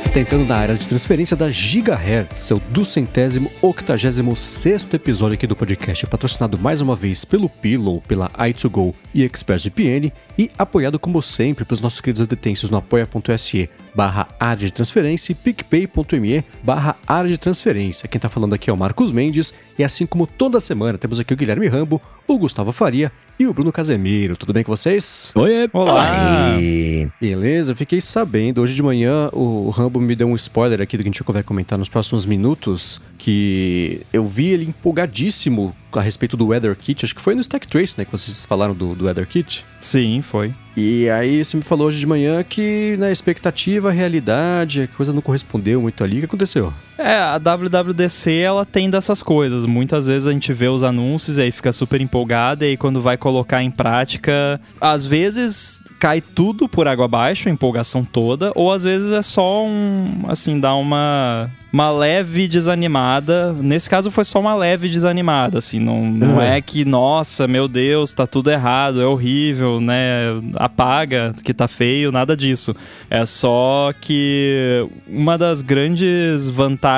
você está entrando na área de transferência da Gigahertz, seu duzentésimo octagésimo sexto episódio aqui do podcast, patrocinado mais uma vez pelo Pillow, pela i2Go e ExpressVPN e apoiado como sempre pelos nossos queridos detenços no apoia.se barra área de transferência e picpay.me barra área de transferência. Quem está falando aqui é o Marcos Mendes e assim como toda semana temos aqui o Guilherme Rambo, o Gustavo Faria e o Bruno Casemiro. Tudo bem com vocês? Oi, olá! Oi. Beleza, eu fiquei sabendo, hoje de manhã o Rambo me deu um spoiler aqui do que a gente vai comentar nos próximos minutos, que eu vi ele empolgadíssimo a respeito do Weather Kit, acho que foi no Stack Trace, né, que vocês falaram do, do Weather Kit. Sim, foi. E aí você me falou hoje de manhã que na né, expectativa, realidade, a coisa não correspondeu muito ali. O que aconteceu? É, a WWDC ela tem dessas coisas. Muitas vezes a gente vê os anúncios e aí fica super empolgada e aí quando vai colocar em prática, às vezes cai tudo por água abaixo, a empolgação toda, ou às vezes é só um, assim, dá uma uma leve desanimada. Nesse caso foi só uma leve desanimada, assim, não, não uhum. é que, nossa, meu Deus, tá tudo errado, é horrível, né? Apaga que tá feio, nada disso. É só que uma das grandes vantagens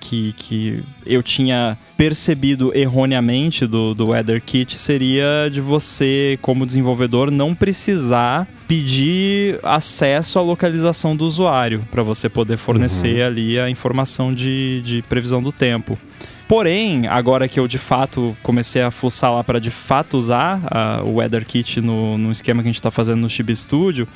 que, que eu tinha percebido erroneamente do, do Weather Kit seria de você, como desenvolvedor, não precisar pedir acesso à localização do usuário para você poder fornecer uhum. ali a informação de, de previsão do tempo. Porém, agora que eu de fato comecei a fuçar lá para de fato usar a, o Weather Kit no, no esquema que a gente está fazendo no Chibi Studio,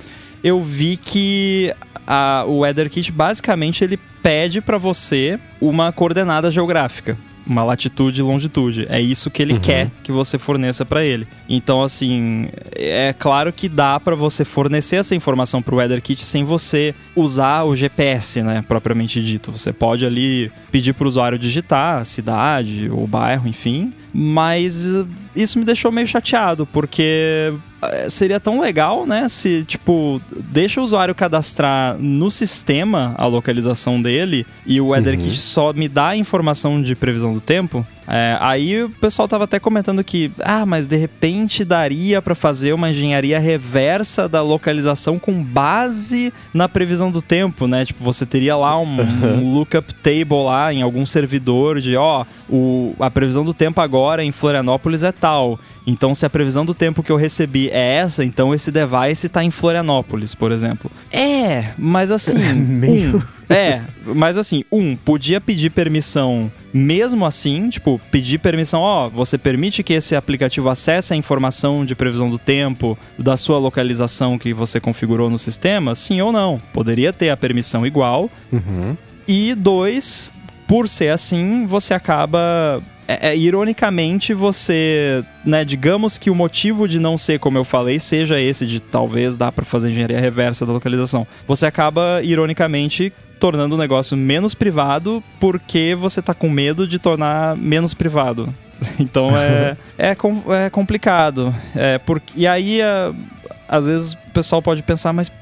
eu vi que a, o Weather Kit basicamente ele pede para você uma coordenada geográfica uma latitude e longitude. É isso que ele uhum. quer que você forneça para ele. Então, assim, é claro que dá para você fornecer essa informação para o Weather Kit sem você usar o GPS, né, propriamente dito. Você pode ali pedir para o usuário digitar a cidade, o bairro, enfim, mas isso me deixou meio chateado, porque eh, seria tão legal, né? Se, tipo, deixa o usuário cadastrar no sistema a localização dele e o WeatherKit uhum. só me dá a informação de previsão do tempo. É, aí o pessoal tava até comentando que, ah, mas de repente daria para fazer uma engenharia reversa da localização com base na previsão do tempo, né? Tipo, você teria lá um, um lookup table lá em algum servidor de, ó, o, a previsão do tempo agora em Florianópolis é tal. Então, se a previsão do tempo que eu recebi é essa, então esse device está em Florianópolis, por exemplo. É, mas assim. Meio. Um, é, mas assim, um, podia pedir permissão mesmo assim, tipo, pedir permissão, ó, você permite que esse aplicativo acesse a informação de previsão do tempo da sua localização que você configurou no sistema? Sim ou não? Poderia ter a permissão igual. Uhum. E dois, por ser assim, você acaba é, é, ironicamente, você, né, digamos que o motivo de não ser como eu falei seja esse de talvez dá para fazer engenharia reversa da localização. Você acaba ironicamente tornando o negócio menos privado porque você tá com medo de tornar menos privado. Então é, é, é complicado. É, porque, e aí, é, às vezes, o pessoal pode pensar, mas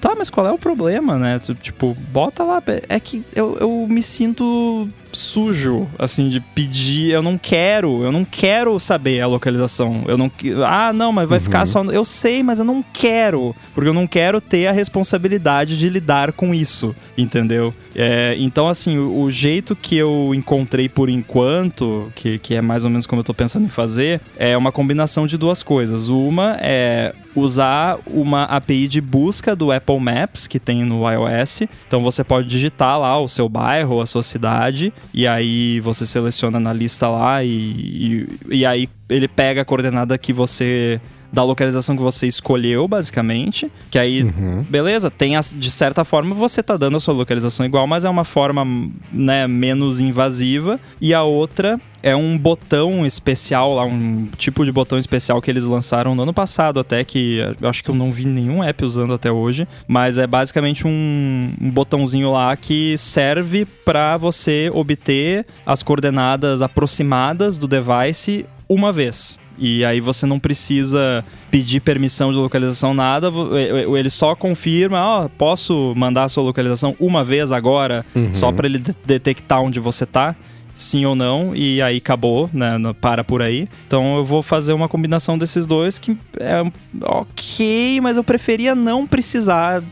tá, mas qual é o problema, né? Tipo, bota lá. É que eu, eu me sinto sujo, assim, de pedir. Eu não quero, eu não quero saber a localização. Eu não. Ah, não, mas vai uhum. ficar só. Eu sei, mas eu não quero. Porque eu não quero ter a responsabilidade de lidar com isso, entendeu? É, então, assim, o, o, jeito que eu encontrei por enquanto, que, que é mais ou menos como eu tô pensando em fazer, é uma combinação de duas coisas. Uma é usar uma API de busca do Apple Maps que tem no iOS. Então você pode digitar lá o seu bairro, a sua cidade e aí você seleciona na lista lá e, e, e aí ele pega a coordenada que você da localização que você escolheu, basicamente. Que aí, uhum. beleza, tem as, de certa forma você tá dando a sua localização igual, mas é uma forma né, menos invasiva. E a outra é um botão especial lá, um tipo de botão especial que eles lançaram no ano passado, até que eu acho que eu não vi nenhum app usando até hoje, mas é basicamente um, um botãozinho lá que serve para você obter as coordenadas aproximadas do device uma vez. E aí você não precisa pedir permissão de localização, nada. Ele só confirma, ó, oh, posso mandar a sua localização uma vez agora, uhum. só para ele detectar onde você tá sim ou não, e aí acabou, né? Para por aí. Então eu vou fazer uma combinação desses dois que é ok, mas eu preferia não precisar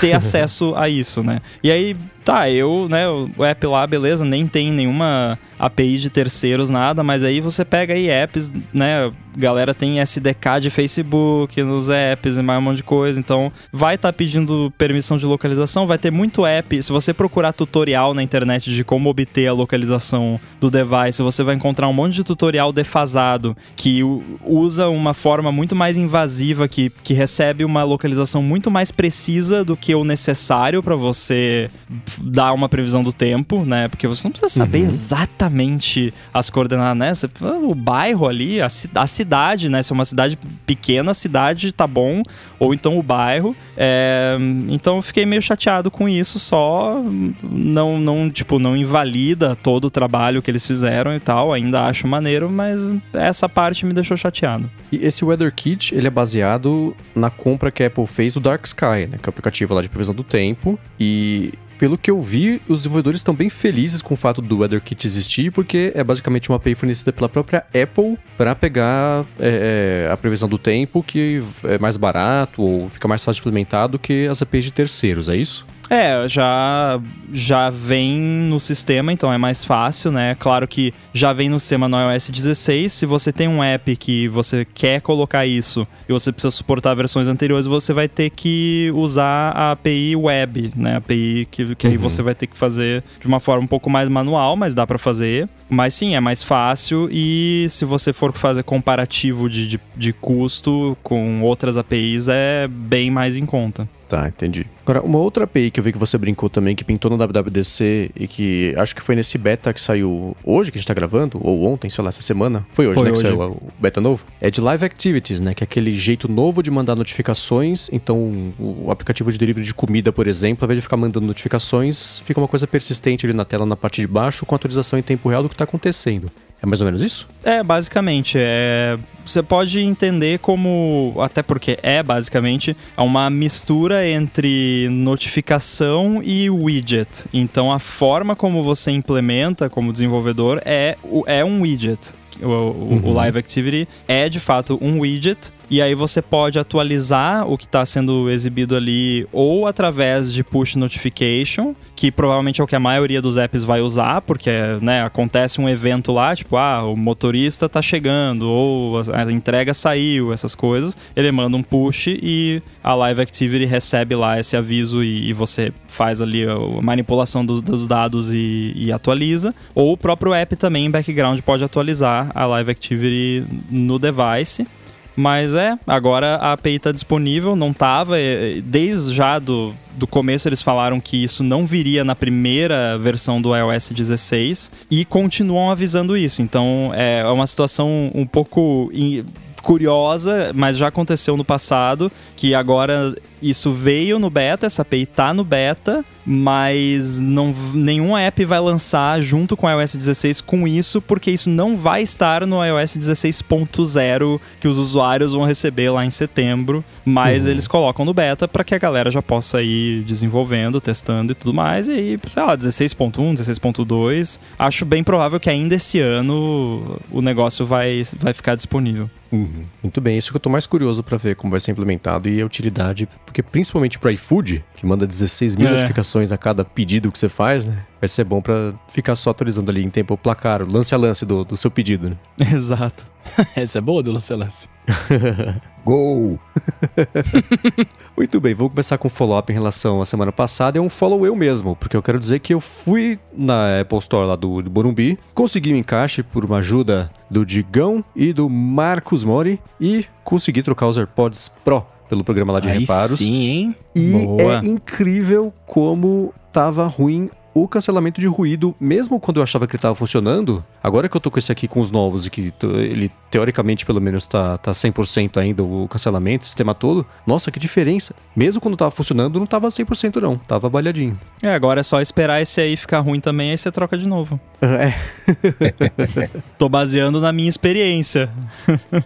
ter acesso a isso, né? E aí Tá, eu, né, o app lá, beleza, nem tem nenhuma API de terceiros, nada, mas aí você pega aí apps, né? Galera tem SDK de Facebook nos apps e mais um monte de coisa, então vai estar tá pedindo permissão de localização, vai ter muito app. Se você procurar tutorial na internet de como obter a localização do device, você vai encontrar um monte de tutorial defasado que usa uma forma muito mais invasiva, que, que recebe uma localização muito mais precisa do que o necessário para você dar uma previsão do tempo, né? Porque você não precisa saber uhum. exatamente exatamente as coordenadas, né? Você, o bairro ali, a, a, cidade, né? Se é uma cidade pequena, a cidade tá bom, ou então o bairro. É, então eu fiquei meio chateado com isso, só não, não, tipo, não invalida todo o trabalho que eles fizeram e tal. Ainda acho maneiro, mas essa parte me deixou chateado. E esse Weather Kit, ele é baseado na compra que a Apple fez do Dark Sky, né? Que é o aplicativo lá de previsão do tempo. E pelo que eu vi, os desenvolvedores estão bem felizes com o fato do WeatherKit existir, porque é basicamente uma API fornecida pela própria Apple para pegar é, é, a previsão do tempo, que é mais barato ou fica mais fácil de implementar do que as APIs de terceiros, é isso? É, já, já vem no sistema, então é mais fácil, né? Claro que já vem no sistema no iOS 16. Se você tem um app que você quer colocar isso e você precisa suportar versões anteriores, você vai ter que usar a API web, né? A API que, que uhum. aí você vai ter que fazer de uma forma um pouco mais manual, mas dá para fazer. Mas sim, é mais fácil e se você for fazer comparativo de, de, de custo com outras APIs, é bem mais em conta. Tá, entendi. Agora, uma outra API que eu vi que você brincou também, que pintou no WWDC e que acho que foi nesse beta que saiu hoje, que a gente tá gravando, ou ontem, sei lá, essa semana. Foi hoje, foi né, hoje. que saiu o beta novo. É de Live Activities, né, que é aquele jeito novo de mandar notificações. Então, o aplicativo de delivery de comida, por exemplo, ao invés de ficar mandando notificações, fica uma coisa persistente ali na tela, na parte de baixo, com atualização em tempo real do que tá acontecendo. É mais ou menos isso? É, basicamente. É... Você pode entender como. Até porque é basicamente é uma mistura entre notificação e widget. Então a forma como você implementa como desenvolvedor é, é um widget. O, o, uhum. o Live Activity é de fato um widget e aí você pode atualizar o que está sendo exibido ali ou através de push notification, que provavelmente é o que a maioria dos apps vai usar, porque né, acontece um evento lá, tipo, ah, o motorista está chegando, ou a entrega saiu, essas coisas. Ele manda um push e a Live Activity recebe lá esse aviso e, e você faz ali a manipulação do, dos dados e, e, atualiza. Ou o próprio app também em background pode atualizar a Live Activity no device. Mas é, agora a API está disponível, não estava. Desde já do, do começo eles falaram que isso não viria na primeira versão do iOS 16 e continuam avisando isso. Então é uma situação um pouco curiosa, mas já aconteceu no passado, que agora isso veio no beta, essa API tá no beta, mas não, nenhuma app vai lançar junto com o iOS 16 com isso, porque isso não vai estar no iOS 16.0 que os usuários vão receber lá em setembro, mas uhum. eles colocam no beta para que a galera já possa ir desenvolvendo, testando e tudo mais, e aí, sei lá, 16.1, 16.2, acho bem provável que ainda esse ano o negócio vai, vai ficar disponível. Uhum. Muito bem, isso que eu tô mais curioso para ver como vai ser implementado e a utilidade porque principalmente para iFood, que manda 16 mil é. notificações a cada pedido que você faz, né? Vai ser bom para ficar só atualizando ali em tempo o placar, o lance a lance do, do seu pedido, né? Exato. Essa é boa do lance a lance. Gol! Muito bem, vou começar com um follow-up em relação à semana passada. É um follow eu mesmo, porque eu quero dizer que eu fui na Apple Store lá do, do Morumbi, consegui um encaixe por uma ajuda do Digão e do Marcos Mori e consegui trocar os AirPods Pro pelo programa lá de Aí reparos. Sim, hein? E Boa. é incrível como tava ruim o cancelamento de ruído, mesmo quando eu achava que ele estava funcionando, agora que eu tô com esse aqui com os novos e que ele teoricamente pelo menos tá, tá 100% ainda o cancelamento, o sistema todo, nossa, que diferença. Mesmo quando tava funcionando, não tava 100% não, tava balhadinho. É, agora é só esperar esse aí ficar ruim também, aí você troca de novo. É. tô baseando na minha experiência.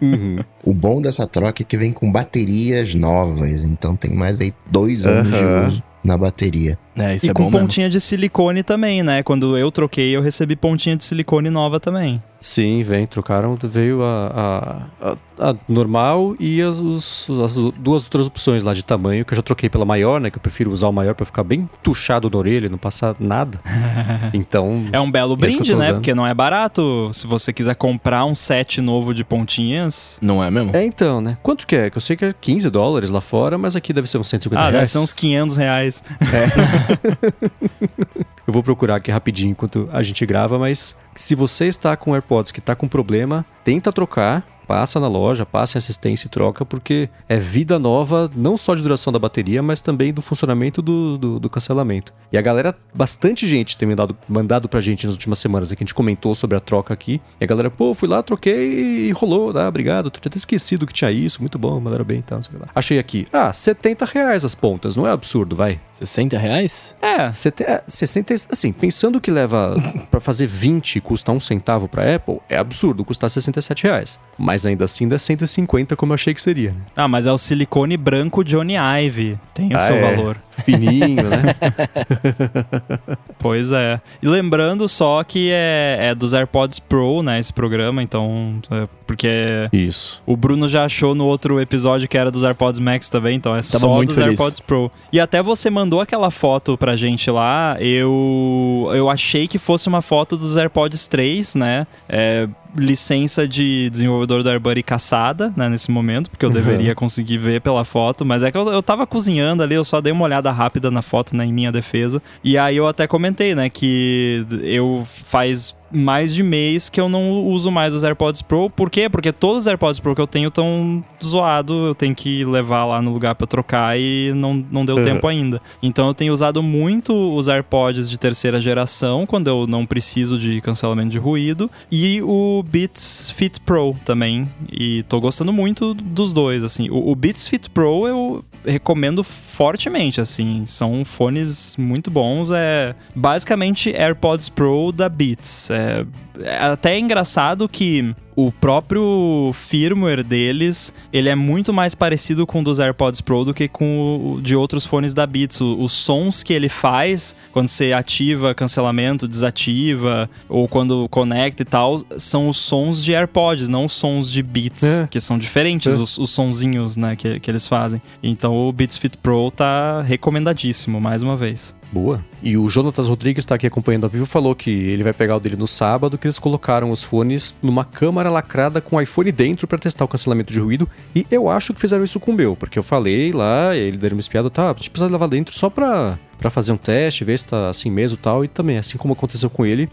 Uhum. O bom dessa troca é que vem com baterias novas, então tem mais aí dois anos uhum. de uso na bateria. É, isso e é com bom mesmo. pontinha de silicone também, né? Quando eu troquei, eu recebi pontinha de silicone nova também. Sim, vem, trocaram, veio a, a, a, a normal e as, os- as duas outras opções lá de tamanho, que eu já troquei pela maior, né? Que eu prefiro usar o maior pra ficar bem tuchado na orelha, não passar nada. Então. É um belo É brinde, né? usando. Porque não é barato. Se você quiser comprar um set novo de pontinhas. Não é mesmo? É então, né? Quanto que é? Que eu sei que é 15 dólares lá fora, mas aqui deve ser uns 150 Ah, deve reais. ser uns 500 reais. Eu vou procurar aqui rapidinho enquanto a gente grava, mas se você está com AirPods que está com problema, tenta trocar, passa na loja, passa em assistência e troca, porque é vida nova, não só de duração da bateria, mas também do funcionamento do, do, do cancelamento. E a galera, bastante gente tem mandado, mandado pra gente nas últimas semanas, aqui a gente comentou sobre a troca aqui, e a galera, pô, fui lá, troquei e rolou, ah, obrigado, tinha até esquecido que tinha isso, muito bom, mandaram bem e tal, que lá. Achei aqui, ah, 70 reais as pontas, não é absurdo, vai. 60 reais? É. Sete- é, 60, assim, pensando que leva pra fazer 20 e custa um centavo pra Apple, é absurdo custar 67 reais. Mas ainda assim dá 150 como eu achei que seria. né? Ah, mas é o silicone branco Johnny Ive. Tem o Ah, seu é. valor. Fininho, né? Pois é. E lembrando só que é, é dos AirPods Pro, né? Esse programa, então. é porque Isso. o Bruno já achou no outro episódio que era dos AirPods Max também, então é só muito dos feliz. AirPods Pro. E até você mandou aquela foto pra gente lá, eu, eu achei que fosse uma foto dos AirPods 3, né? É, licença de desenvolvedor do AirBuddy caçada, né, nesse momento, porque eu deveria conseguir ver pela foto, mas é que eu, eu tava cozinhando ali, eu só dei uma olhada rápida na foto, né, em minha defesa, e aí eu até comentei, né, que eu faz mais de mês que eu não uso mais os AirPods Pro. Por quê? Porque todos os AirPods Pro que eu tenho estão zoados, eu tenho que levar lá no lugar pra trocar e não, não deu Uhum. tempo ainda. Então eu tenho usado muito os AirPods de terceira geração, quando eu não preciso de cancelamento de ruído, e o Beats Fit Pro também. E tô gostando muito dos dois, assim. O, o Beats Fit Pro eu recomendo fortemente, assim. São fones muito bons. É basicamente AirPods Pro da Beats. É, é até engraçado que o próprio firmware deles, ele é muito mais parecido com o dos AirPods Pro do que com o de outros fones da Beats. Os sons que ele faz quando você ativa cancelamento, desativa ou quando conecta e tal, são os sons de AirPods, não os sons de Beats, É. que são diferentes É. os, os sonzinhos, né, que, que eles fazem. Então o Beats Fit Pro tá recomendadíssimo, mais uma vez. Boa. E o Jonatas Rodrigues está aqui acompanhando ao vivo falou que ele vai pegar o dele no sábado, que eles colocaram os fones numa câmara lacrada com o iPhone dentro para testar o cancelamento de ruído. E eu acho que fizeram isso com o meu, porque eu falei lá, ele deram uma espiada, tá, a gente precisa levar dentro só pra fazer um teste, ver se tá assim mesmo e tal. E também, assim como aconteceu com ele,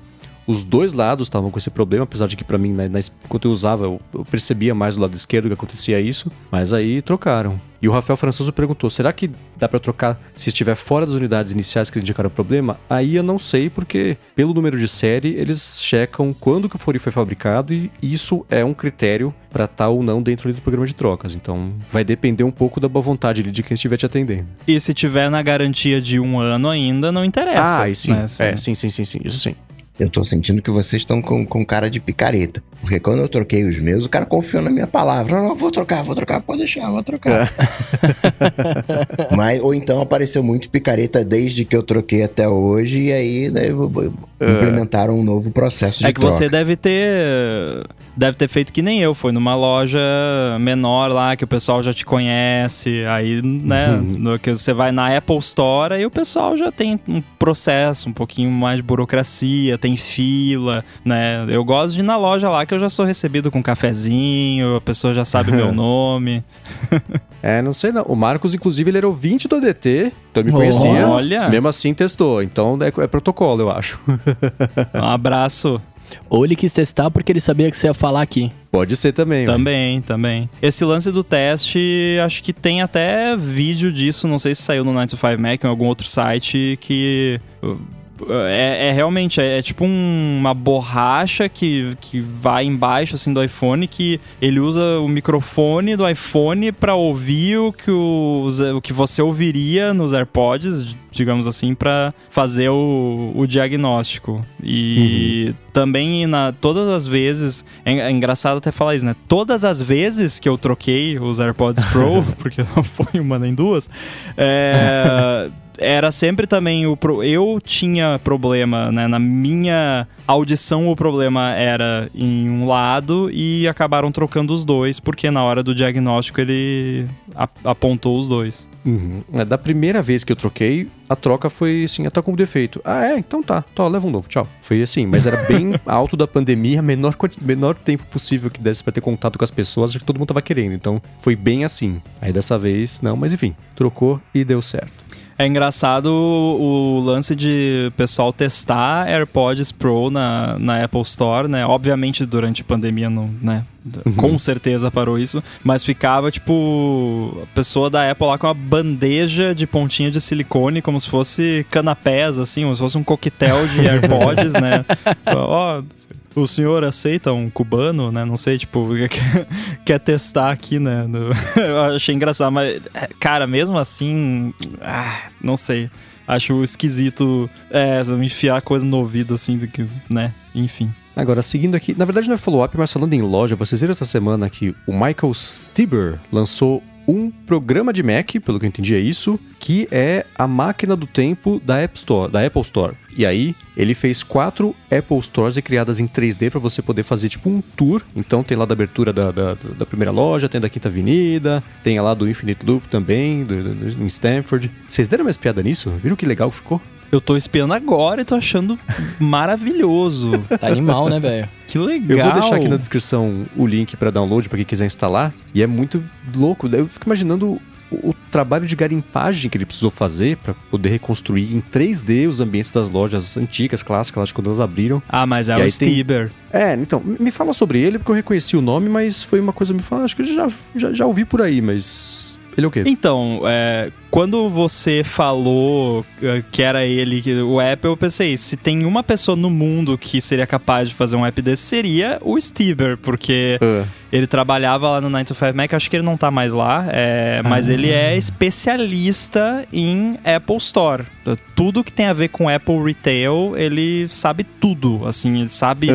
os dois lados estavam com esse problema, apesar de que pra mim, na, na, enquanto eu usava, eu, eu percebia mais do lado esquerdo que acontecia isso, mas aí trocaram. E o Rafael Françoso perguntou: será que dá pra trocar se estiver fora das unidades iniciais que indicaram o problema? Aí eu não sei, porque pelo número de série eles checam quando que o fone foi fabricado e isso é um critério pra estar ou não dentro do programa de trocas. Então vai depender um pouco da boa vontade de quem estiver te atendendo. E se tiver na garantia de um ano ainda, não interessa. ah, aí sim. né? É, sim, sim, sim, sim, isso sim. Eu tô sentindo que vocês estão com, com cara de picareta. Porque quando eu troquei os meus, o cara confiou na minha palavra. Não, não, vou trocar, vou trocar, pode deixar, vou trocar. Mas, ou então apareceu muito picareta desde que eu troquei até hoje, e aí né, eu- implementaram um novo processo de É que troca. você deve ter. Deve ter feito que nem eu. Foi numa loja menor lá que o pessoal já te conhece. Aí, né? no que você vai na Apple Store aí o pessoal já tem um processo, um pouquinho mais de burocracia, tem fila, né? Eu gosto de ir na loja lá que eu já sou recebido com um cafezinho, a pessoa já sabe meu nome. É, não sei não. O Marcos, inclusive, ele era ouvinte do ADT, então me conhecia. Olha. Mesmo assim testou. Então é, é protocolo, eu acho. Um abraço. Ou ele quis testar porque ele sabia que você ia falar aqui. Pode ser também. Também, também. Esse lance do teste, acho que tem até vídeo disso, não sei se saiu no 9to5 Mac ou em algum outro site que. É, é realmente, é, é tipo um- uma borracha que, que vai embaixo assim do iPhone, que ele usa o microfone do iPhone para ouvir o que, os- o que você ouviria nos AirPods, digamos assim, para fazer o, o diagnóstico. E também na, todas as vezes, é, é engraçado até falar isso, né? Todas as vezes que eu troquei os AirPods Pro, porque não foi uma nem duas, é, era sempre também o. Pro... Eu tinha problema, né? Na minha audição, o problema era em um lado e acabaram trocando os dois, porque na hora do diagnóstico ele apontou os dois. Uhum. É, Da primeira vez que eu troquei, a troca foi assim, tá com defeito. Ah, é? Então tá. Tá, leva um novo, tchau. Foi assim, mas era bem alto da pandemia, menor, menor tempo possível que desse pra ter contato com as pessoas, acho que todo mundo tava querendo. Então foi bem assim. Aí dessa vez, não, mas enfim, trocou e deu certo. É engraçado o, o lance de pessoal testar AirPods Pro na, na Apple Store, né? Obviamente durante a pandemia não, né? Com certeza parou isso, mas ficava tipo a pessoa da Apple lá com uma bandeja de pontinha de silicone, como se fosse canapés, assim, como se fosse um coquetel de AirPods, né? Ó, o senhor aceita um cubano, né? Não sei, tipo, quer, quer testar aqui, né? No- Eu achei engraçado, mas, cara, mesmo assim, ah, não sei. Acho esquisito é, enfiar coisa no ouvido, assim, do que, né? Enfim. Agora, seguindo aqui, na verdade não é follow-up, mas falando em loja, vocês viram essa semana que o Michael Stieber lançou um programa de Mac, pelo que eu entendi é isso, que é a máquina do tempo da App Store, da Apple Store. E aí, ele fez quatro Apple Stores criadas em 3D para você poder fazer tipo um tour. Então tem lá da abertura da, da, da primeira loja, tem da Quinta Avenida, tem lá do Infinite Loop também, do, do- do- em Stanford. Vocês deram mais piada nisso? Viram que legal que ficou? Eu tô espiando agora e tô achando maravilhoso. Tá animal, né, velho? Que legal. Eu vou deixar aqui na descrição o link para download para quem quiser instalar. E é muito louco. Eu fico imaginando o, o trabalho de garimpagem que ele precisou fazer para poder reconstruir em 3D os ambientes das lojas antigas, clássicas, lá de quando elas abriram. Ah, mas é E o aí tem-. É, então, me fala sobre ele, porque eu reconheci o nome, mas foi uma coisa me fala, acho que eu já, já, já ouvi por aí, mas. Ele é o quê? Então, é, quando você falou é, que era ele, o Apple, eu pensei, se tem uma pessoa no mundo que seria capaz de fazer um app desse, seria o Stieber, porque Ah, ele trabalhava lá no 9 to 5 Mac, acho que ele não tá mais lá, é, mas ele é especialista em Apple Store. Tudo que tem a ver com Apple Retail, ele sabe tudo, assim, ele sabe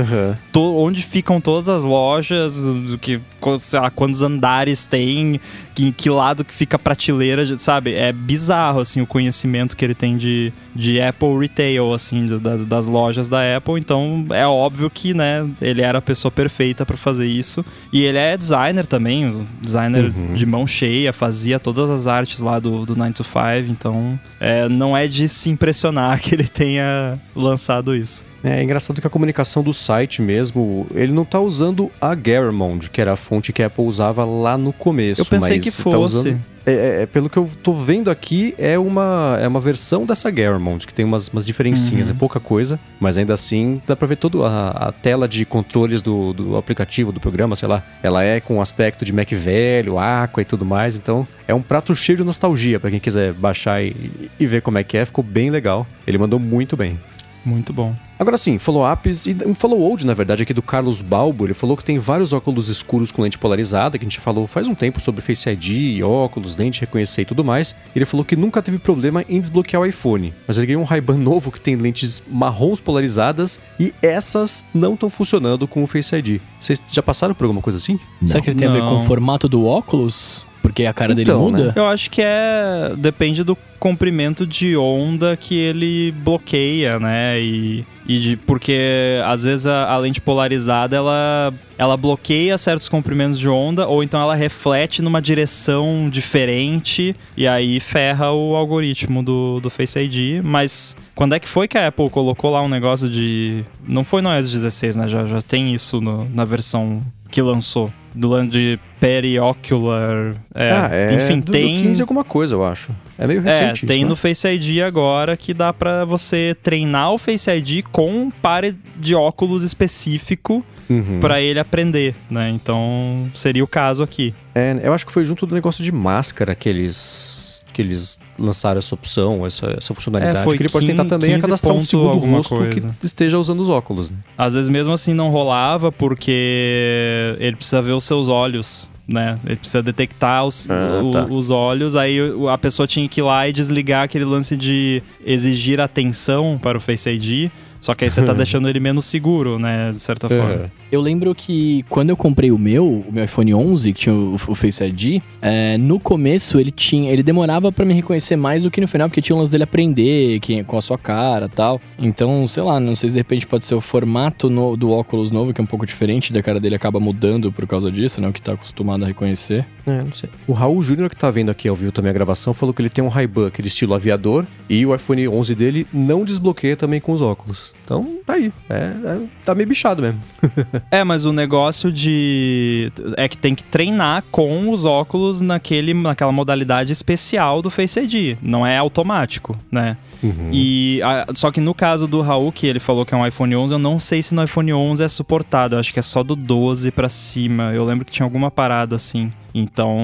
to- onde ficam todas as lojas, do que, qu- sei lá, quantos andares tem, que- em que lado que fica a prateleira, sabe? É bizarro, assim, o conhecimento que ele tem de, de Apple Retail, assim, das, das lojas da Apple. Então, é óbvio que, né, ele era a pessoa perfeita pra fazer isso. E ele é designer também, designer Uhum. de mão cheia, fazia todas as artes lá do, do 9 to 5. Então, é, não é de se impressionar que ele tenha lançado isso. É engraçado que a comunicação do site mesmo, ele não tá usando a Garamond, que era a fonte que a Apple usava lá no começo. Eu pensei que tá fosse. usando- É, é, é, pelo que eu tô vendo aqui, é uma, é uma versão dessa Garamond, que tem umas, umas diferencinhas, Uhum. é pouca coisa, mas ainda assim dá pra ver toda a, tela de controles do, do aplicativo, do programa, sei lá. Ela é com aspecto de Mac velho, Aqua e tudo mais, então é um prato cheio de nostalgia pra quem quiser baixar e, e ver como é que é, ficou bem legal. Ele mandou muito bem. Muito bom. Agora sim, follow-ups e um follow-old, na verdade, aqui do Carlos Balbo. Ele falou que tem vários óculos escuros com lente polarizada, que a gente falou faz um tempo sobre Face ID, óculos, lente reconhecer e tudo mais. Ele falou que nunca teve problema em desbloquear o iPhone, mas ele ganhou um Ray-Ban novo que tem lentes marrons polarizadas e essas não estão funcionando com o Face ID. Vocês já passaram por alguma coisa assim? Será que ele tem a ver com Não. o formato do óculos? Porque a cara dele Então, muda? Eu acho que é. Depende do comprimento de onda que ele bloqueia, né? E, e de, porque às vezes a, a lente polarizada ela, ela bloqueia certos comprimentos de onda, ou então ela reflete numa direção diferente e aí ferra o algoritmo do, do Face ID. Mas quando é que foi que a Apple colocou lá um negócio de. Não foi no iOS 16, né? Já, já tem isso no- na versão que lançou. Do lance de periocular. É, ah, é enfim, do, tem. do 15 alguma coisa, eu acho. É meio É, recente tem isso, no né? Face ID agora que dá pra você treinar o Face ID com um par de óculos específico Uhum. pra ele aprender, né? Então seria o caso aqui. É, eu acho que foi junto do negócio de máscara que eles, que eles lançaram essa opção, essa, essa funcionalidade. É, que ele pode tentar 15 também a cadastrar um segundo alguma rosto coisa. que esteja usando os óculos. Né? Às vezes mesmo assim não rolava porque ele precisa ver os seus olhos. Né? Ele precisa detectar os, Ah, o- tá. os olhos, aí a pessoa tinha que ir lá e desligar aquele lance de exigir atenção para o Face ID, Só que aí você tá deixando ele menos seguro, né? De certa forma. É. Eu lembro que quando eu comprei o meu, o meu iPhone 11, que tinha o, o Face ID, é, no começo ele tinha, ele demorava pra me reconhecer mais do que no final, porque tinha um lance dele aprender que, com a sua cara tal. Então, sei lá, não sei se de repente pode ser o formato no- do óculos novo, que é um pouco diferente, da cara dele acaba mudando por causa disso, né? O que tá acostumado a reconhecer. É, não sei. O Raul Júnior, que tá vendo aqui ao vivo também a gravação, falou que ele tem um Ray-Ban, aquele estilo aviador, e o iPhone 11 dele não desbloqueia também com os óculos. Então, tá aí. É, é- tá meio bichado mesmo. É, mas o negócio de. É que tem que treinar com os óculos naquele, naquela modalidade especial do Face ID. Não é automático, né? E a- só que no caso do Raul, que ele falou que é um iPhone 11, eu não sei se no iPhone 11 é suportado. Eu acho que é só do 12 pra cima. Eu lembro que tinha alguma parada assim. Então,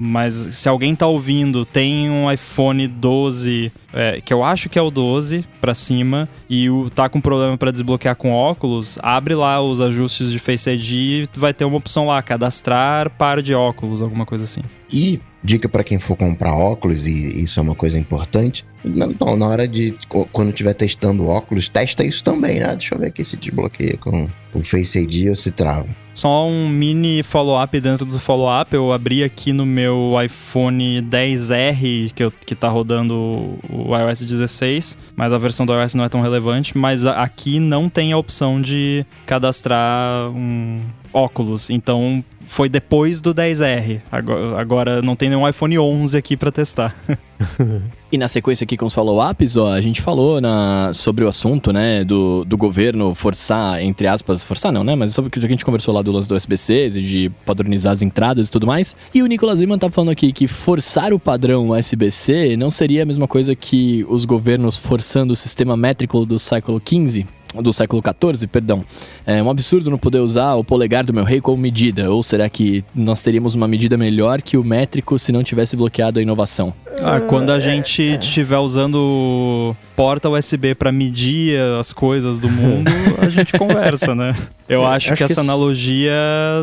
mas se alguém tá ouvindo, tem um iPhone 12, é, que eu acho que é o 12 pra cima, e o, tá com problema pra desbloquear com óculos, abre lá os ajustes de Face ID vai ter uma opção lá, cadastrar par de óculos, alguma coisa assim. E dica pra quem for comprar óculos, e isso é uma coisa importante. Então, na hora de. Quando estiver testando óculos, testa isso também, né? Deixa eu ver aqui se desbloqueia com o Face ID ou se trava. Só um mini follow-up dentro do follow-up. Eu abri aqui no meu iPhone 10R, que, eu, que tá rodando o iOS 16, mas a versão do iOS não é tão relevante. Mas aqui não tem a opção de cadastrar um óculos. Então foi depois do 10R. Agora, agora não tem nenhum iPhone 11 aqui pra testar. E na sequência aqui com os follow-ups, ó, a gente falou na, sobre o assunto, né, do, do governo forçar, entre aspas, forçar não, né, mas sobre o que a gente conversou lá do lance do SBCs e de padronizar as entradas e tudo mais. E o Nicolas Lima tá falando aqui que forçar o padrão USB-C não seria a mesma coisa que os governos forçando o sistema métrico do século XV, do século XIV, perdão. É um absurdo não poder usar o polegar do meu rei como medida. Ou será que nós teríamos uma medida melhor que o métrico se não tivesse bloqueado a inovação? Ah, quando a gente estiver usando porta USB pra medir as coisas do mundo, a gente conversa, né? Eu acho, acho que que essa analogia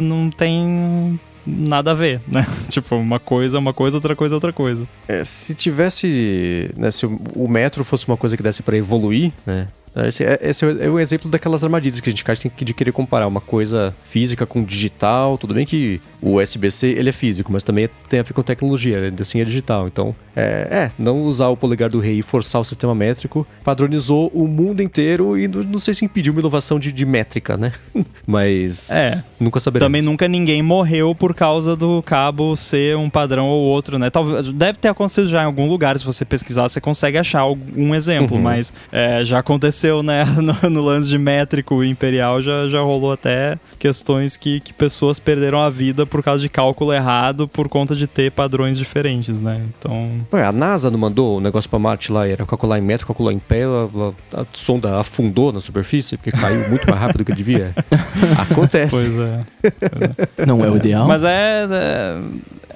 não tem nada a ver, né? tipo, uma coisa é uma coisa, outra coisa é outra coisa. É, se tivesse. Né, se o o metro fosse uma coisa que desse pra evoluir, né? Esse é, esse é o exemplo daquelas armadilhas que a gente cai tem que- de querer comparar uma coisa física com digital. Tudo bem que o USB-C ele é físico, mas também tem a ver com tecnologia, ainda assim é digital. Então, é, é, não usar o polegar do rei e forçar o sistema métrico padronizou o mundo inteiro e não, não sei se impediu uma inovação de, de métrica, né? mas É. nunca saberemos. Também nunca ninguém morreu por causa do cabo ser um padrão ou outro, né? Talvez, deve ter acontecido já em algum lugar, se você pesquisar, você consegue achar algum exemplo, Uhum. mas é, já aconteceu, né? No, no lance de métrico imperial já, já rolou até questões que, que pessoas perderam a vida por causa de cálculo errado por conta de ter padrões diferentes, né? Então. Ué, a NASA não mandou o negócio pra Marte lá, era calcular em metro, calcular em pé, a, a- a sonda afundou na superfície porque caiu muito mais rápido do que devia. Acontece. Pois é. Não é o ideal? Mas é, é.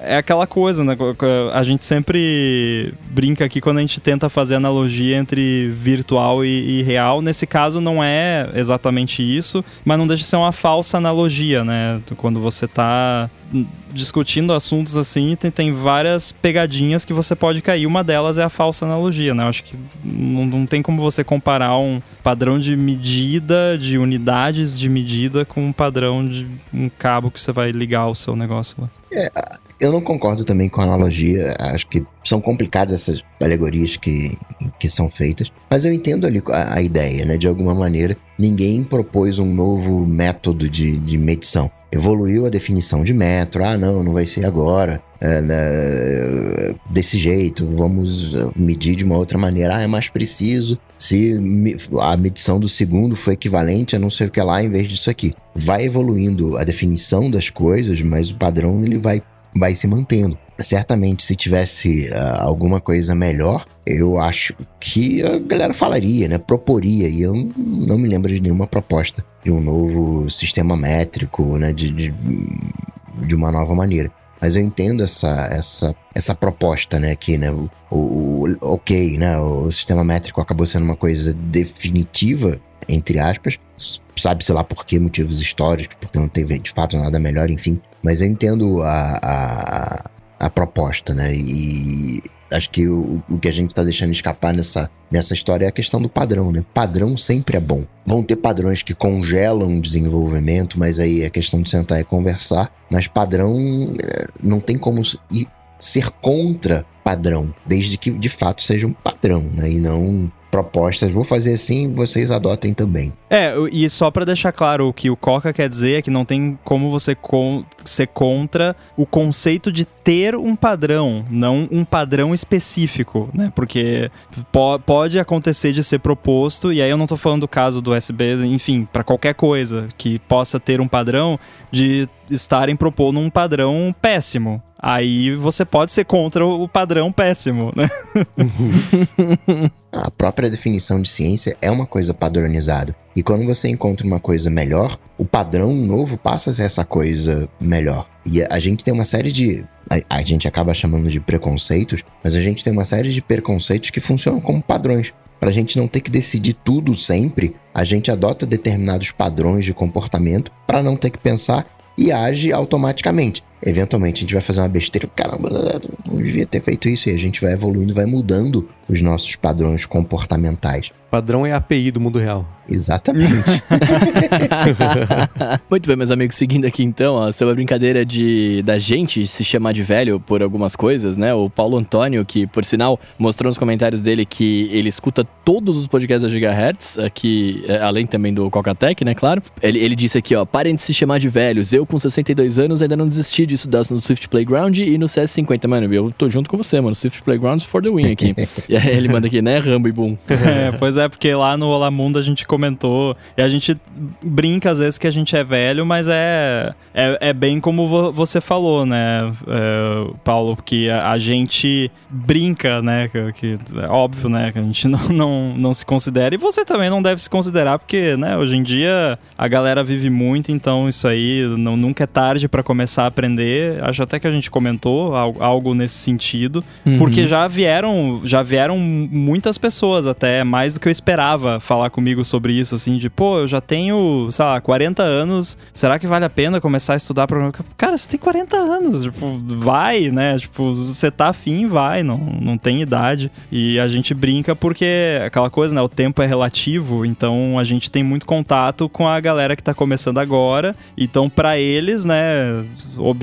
É aquela coisa, né? A gente sempre brinca aqui quando a gente tenta fazer analogia entre virtual e, e real. Nesse caso, não é exatamente isso, mas não deixa de ser uma falsa analogia, né? Quando você tá discutindo assuntos assim, tem, tem várias pegadinhas que você pode cair. Uma delas é a falsa analogia, né? Eu acho que não, não tem como você comparar um padrão de medida, de unidades de medida, com um padrão de um cabo que você vai ligar o seu negócio lá. Eu não concordo também com a analogia. Acho que são complicadas essas alegorias que, que são feitas. Mas eu entendo ali a, a ideia, né? De alguma maneira, ninguém propôs um novo método de, de medição. Evoluiu a definição de metro. Ah, não, não vai ser agora. é, né, desse jeito, vamos eh, medir de uma outra maneira. Ah, é mais preciso se a medição do segundo foi equivalente a não sei o que lá em vez disso aqui. Vai evoluindo a definição das coisas, mas o padrão ele vai vai se mantendo. Certamente, se tivesse ah, alguma coisa melhor, eu acho que a galera falaria, né? Proporia. E eu não me lembro de nenhuma proposta de um novo sistema métrico, né? De, de, de uma nova maneira. Mas eu entendo essa, essa, essa proposta, né? Que, né? O, o- ok, né? O sistema métrico acabou sendo uma coisa definitiva, entre aspas. Sabe-se lá por que motivos históricos, porque não teve de fato nada melhor, enfim. Mas eu entendo a, a, a proposta, né? E acho que o, o que a gente tá deixando escapar nessa, nessa história é a questão do padrão, né? Padrão sempre é bom. Vão ter padrões que congelam o desenvolvimento, mas aí é questão de sentar e conversar. Mas padrão eh, não tem como ser contra padrão, desde que de fato seja um padrão, né? E não propostas, vou fazer assim, vocês adotem também. É, e só para deixar claro, o que o Coca quer dizer é que não tem como você con ser contra o conceito de ter um padrão, não um padrão específico, né? Porque po pode acontecer de ser proposto, e aí eu não tô falando do caso do USB, enfim, para qualquer coisa que possa ter um padrão de estarem propondo um padrão péssimo. Aí você pode ser contra o padrão péssimo, né? a própria definição de ciência é uma coisa padronizada. E quando você encontra uma coisa melhor, o padrão novo passa a ser essa coisa melhor. E a gente tem uma série de. A, a gente acaba chamando de preconceitos, mas a gente tem uma série de preconceitos que funcionam como padrões. Para a gente não ter que decidir tudo sempre, a gente adota determinados padrões de comportamento para não ter que pensar e age automaticamente. Eventualmente a gente vai fazer uma besteira, caramba, não devia ter feito isso, e a gente vai evoluindo, vai mudando os nossos padrões comportamentais. Padrão é a API do mundo real. Exatamente. Muito bem, meus amigos, seguindo aqui então, ó, sobre a brincadeira de da gente se chamar de velho por algumas coisas, né? O Paulo Antônio, que por sinal mostrou nos comentários dele que ele escuta todos os podcasts da Gigahertz, aqui, é, além também do Cocatec, né? Claro. Ele, ele disse aqui, ó, parem de se chamar de velhos. Eu, com 62 anos, ainda não desisti de estudar no Swift Playground e no CS50. Mano, eu tô junto com você, mano. Swift Playground for the win aqui. e aí ele manda aqui, né? Rambo e boom. É, pois é, porque lá no Olá Mundo a gente comentou. E a gente brinca às vezes que a gente é velho, mas é, é, é bem como você falou, né, é, Paulo? Que a, a, gente brinca, né? Que, que, é óbvio, né? Que a gente não, não, não se considera. E você também não deve se considerar, porque, né, hoje em dia a galera vive muito, então isso aí não, nunca é tarde para começar a aprender. Acho até que a gente comentou algo, nesse sentido. Uhum. Porque já vieram, já vieram muitas pessoas, até mais do que eu esperava, falar comigo sobre isso, assim, de, pô, eu já tenho, sei lá, 40 anos, será que vale a pena começar a estudar programação? Cara, você tem 40 anos, tipo, vai, né? Tipo, você tá afim, vai, não, não tem idade. E a gente brinca porque aquela coisa, né? O tempo é relativo, então a gente tem muito contato com a galera que tá começando agora. Então, para eles, né,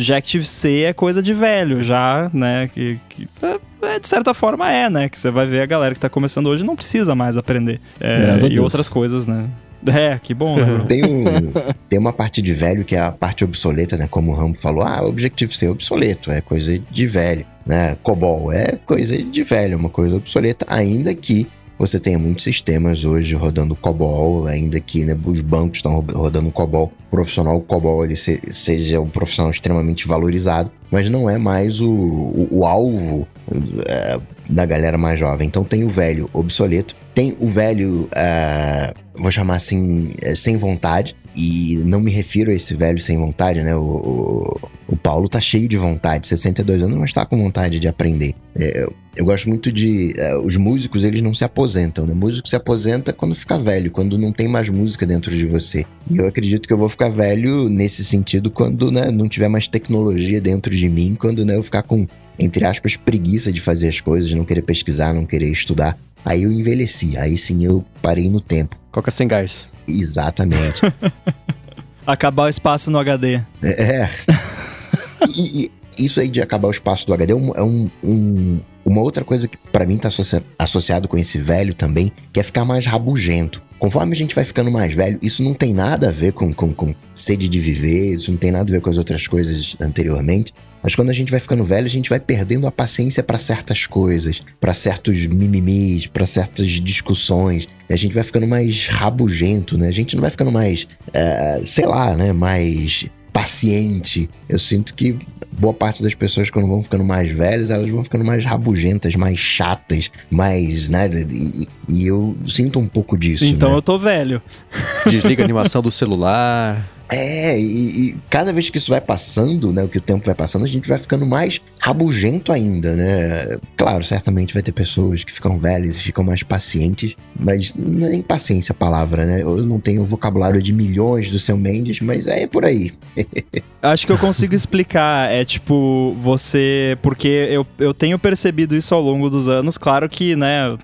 Objective-C é coisa de velho já, né? Que, que é, é, de certa forma é, né? Que você vai ver a galera que tá começando hoje não precisa mais aprender. É, e outras coisas, né? É, que bom, né? tem, um, tem uma parte de velho que é a parte obsoleta, né? Como o Rambo falou, ah, o Objective-C é obsoleto, é coisa de velho, né? COBOL é coisa de velho, é uma coisa obsoleta, ainda que você tenha muitos sistemas hoje rodando COBOL, ainda que né, os bancos estão rodando COBOL. O profissional COBOL ele se, seja um profissional extremamente valorizado, mas não é mais o, o, o alvo é, da galera mais jovem. Então tem o velho obsoleto, tem o velho, uh, vou chamar assim, é, sem vontade, e não me refiro a esse velho sem vontade, né? O, o, o Paulo tá cheio de vontade, 62 anos, mas tá com vontade de aprender. É, eu, gosto muito de. Uh, os músicos, eles não se aposentam, né? O músico se aposenta quando fica velho, quando não tem mais música dentro de você. E eu acredito que eu vou ficar velho nesse sentido quando né, não tiver mais tecnologia dentro de mim, quando né, eu ficar com, entre aspas, preguiça de fazer as coisas, não querer pesquisar, não querer estudar. Aí eu envelheci, aí sim eu parei no tempo. Coca sem gás. Exatamente. acabar o espaço no HD. É. é. e, e, isso aí de acabar o espaço do HD é, um, é um, um, uma outra coisa que para mim tá associa associado com esse velho também, que é ficar mais rabugento. Conforme a gente vai ficando mais velho, isso não tem nada a ver com, com, com sede de viver, isso não tem nada a ver com as outras coisas anteriormente. Mas quando a gente vai ficando velho, a gente vai perdendo a paciência para certas coisas, para certos mimimis, para certas discussões. A gente vai ficando mais rabugento, né? A gente não vai ficando mais, uh, sei lá, né? Mais paciente. Eu sinto que boa parte das pessoas, quando vão ficando mais velhas, elas vão ficando mais rabugentas, mais chatas, mais, né? E, e eu sinto um pouco disso. Então né? eu tô velho. Desliga a animação do celular. É, e, e, cada vez que isso vai passando, né, o que o tempo vai passando, a gente vai ficando mais rabugento ainda, né? Claro, certamente vai ter pessoas que ficam velhas e ficam mais pacientes, mas nem paciência a palavra, né? Eu não tenho o vocabulário de milhões do seu Mendes, mas é por aí. Acho que eu consigo explicar. É tipo, você. Porque eu, eu tenho percebido isso ao longo dos anos. Claro que, né,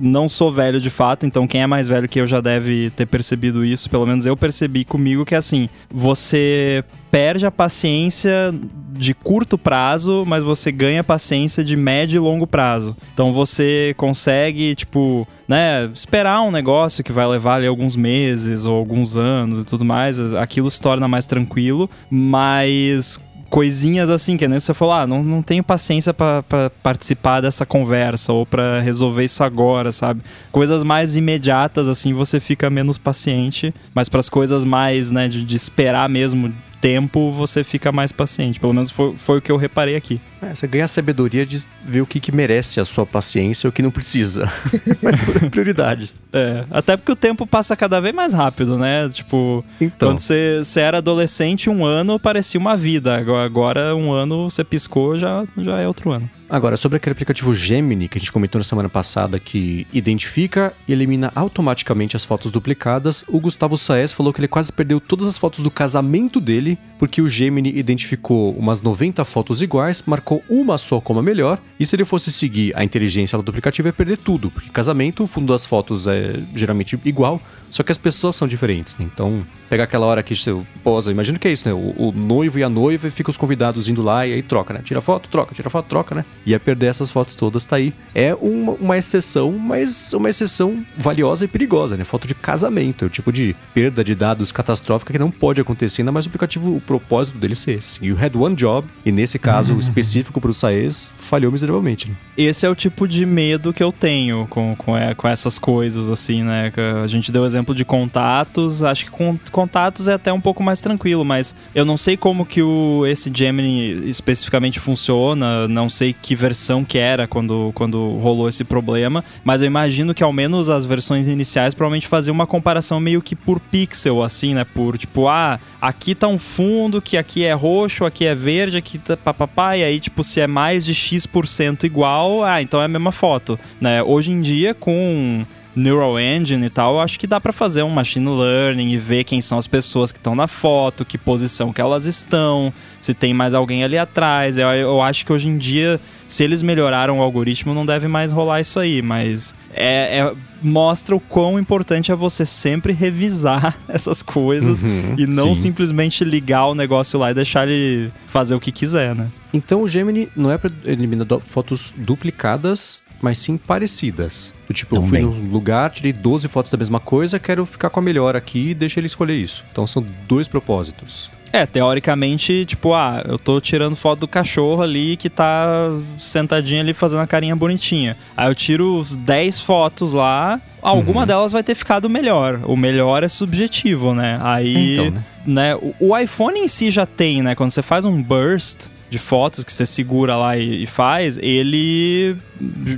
não sou velho de fato, então quem é mais velho que eu já deve ter percebido isso. Pelo menos eu percebi comigo que é assim: você perde a paciência de curto prazo, mas você ganha paciência de médio e longo prazo. Então você consegue, tipo, né, esperar um negócio que vai levar ali alguns meses ou alguns anos e tudo mais, aquilo se torna mais tranquilo, mas coisinhas assim, que nem você falou, ah, não, não tenho paciência para participar dessa conversa ou para resolver isso agora, sabe? Coisas mais imediatas, assim, você fica menos paciente, mas para as coisas mais, né, de, de esperar mesmo tempo você fica mais paciente. Pelo menos foi, foi o que eu reparei aqui. É, você ganha a sabedoria de ver o que, que merece a sua paciência e o que não precisa. Mas por prioridades. É, até porque o tempo passa cada vez mais rápido, né? Tipo, então. quando você, você era adolescente, um ano parecia uma vida. Agora, um ano você piscou, já, já é outro ano. Agora, sobre aquele aplicativo Gemini que a gente comentou na semana passada que identifica e elimina automaticamente as fotos duplicadas, o Gustavo Saez falou que ele quase perdeu todas as fotos do casamento dele porque o Gemini identificou umas 90 fotos iguais, marcou uma só como a melhor, e se ele fosse seguir a inteligência do aplicativo ia perder tudo, porque casamento, o fundo das fotos é geralmente igual, só que as pessoas são diferentes. Né? Então, pegar aquela hora que você posa, imagina que é isso, né? O, o noivo e a noiva e fica os convidados indo lá e aí troca, né? Tira foto, troca, tira foto, troca, né? Ia perder essas fotos todas, tá aí. É uma, uma exceção, mas uma exceção valiosa e perigosa, né? Foto de casamento, é o tipo de perda de dados catastrófica que não pode acontecer, ainda mais o aplicativo, o propósito dele ser esse. E o Had One Job, e nesse caso uhum. Específico para o Saez, falhou miseravelmente. Né? Esse é o tipo de medo que eu tenho com, com, é, com essas coisas, assim, né? A gente deu exemplo de contatos, acho que com contatos é até um pouco mais tranquilo, mas eu não sei como que o, esse Gemini especificamente funciona, não sei que versão que era quando, quando rolou esse problema, mas eu imagino que ao menos as versões iniciais provavelmente faziam uma comparação meio que por pixel, assim, né? Por tipo, ah, aqui tá um fundo que aqui é roxo, aqui é verde, aqui tá papapá, e aí, tipo, se é mais de X% igual, ah, então é a mesma foto, né? Hoje em dia, com Neural Engine e tal, eu acho que dá para fazer um machine learning e ver quem são as pessoas que estão na foto, que posição que elas estão, se tem mais alguém ali atrás. Eu, eu acho que hoje em dia, se eles melhoraram o algoritmo, não deve mais rolar isso aí, mas é, é mostra o quão importante é você sempre revisar essas coisas uhum, e não sim. simplesmente ligar o negócio lá e deixar ele fazer o que quiser, né? Então o Gemini não é para eliminar fotos duplicadas, mas sim parecidas. Do tipo, Também. eu fui num lugar, tirei 12 fotos da mesma coisa, quero ficar com a melhor aqui e deixa ele escolher isso. Então são dois propósitos. É, teoricamente, tipo, ah, eu tô tirando foto do cachorro ali que tá sentadinho ali fazendo a carinha bonitinha. Aí eu tiro 10 fotos lá, alguma uhum. delas vai ter ficado melhor. O melhor é subjetivo, né? Aí, então, né? né o, o iPhone em si já tem, né? Quando você faz um burst, de fotos que você segura lá e, e faz, ele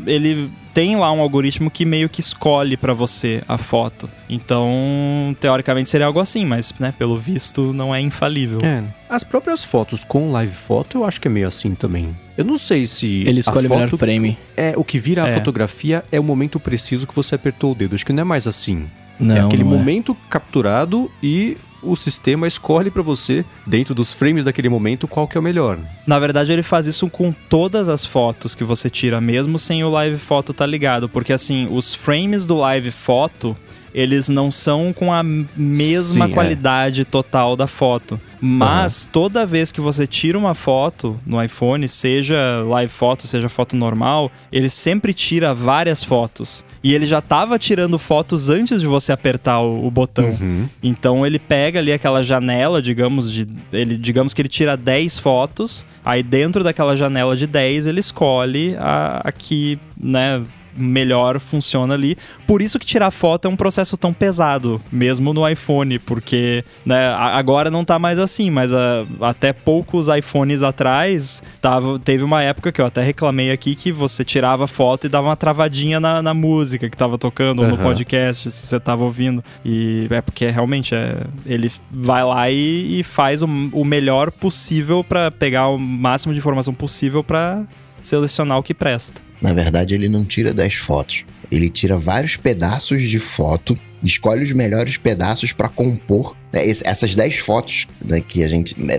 ele tem lá um algoritmo que meio que escolhe para você a foto. Então, teoricamente seria algo assim, mas, né, pelo visto não é infalível. É. As próprias fotos com live foto eu acho que é meio assim também. Eu não sei se. Ele escolhe o melhor frame. É, o que vira é. a fotografia é o momento preciso que você apertou o dedo. Acho que não é mais assim. Não, é aquele não é. momento é. capturado e o sistema escolhe para você, dentro dos frames daquele momento, qual que é o melhor. Na verdade, ele faz isso com todas as fotos que você tira, mesmo sem o live foto tá ligado, porque assim, os frames do live foto, eles não são com a mesma Sim, é. qualidade é. total da foto. Mas uhum. toda vez que você tira uma foto no iPhone, seja live foto, seja foto normal, ele sempre tira várias fotos. E ele já estava tirando fotos antes de você apertar o, o botão. Uhum. Então ele pega ali aquela janela, digamos, de, ele, digamos que ele tira 10 fotos, aí dentro daquela janela de 10 ele escolhe a, a que, né, melhor funciona ali. Por isso que tirar foto é um processo tão pesado, mesmo no iPhone, porque né, agora não tá mais assim, mas a, até poucos iPhones atrás tava, teve uma época que eu até reclamei aqui que você tirava foto e dava uma travadinha na, na música que tava tocando uhum. ou no podcast, se você tava ouvindo. E é porque realmente é, ele vai lá e, e faz o, o melhor possível para pegar o máximo de informação possível para selecionar o que presta. Na verdade, ele não tira 10 fotos. Ele tira vários pedaços de foto, escolhe os melhores pedaços para compor né, essas 10 fotos né, que a gente. Né,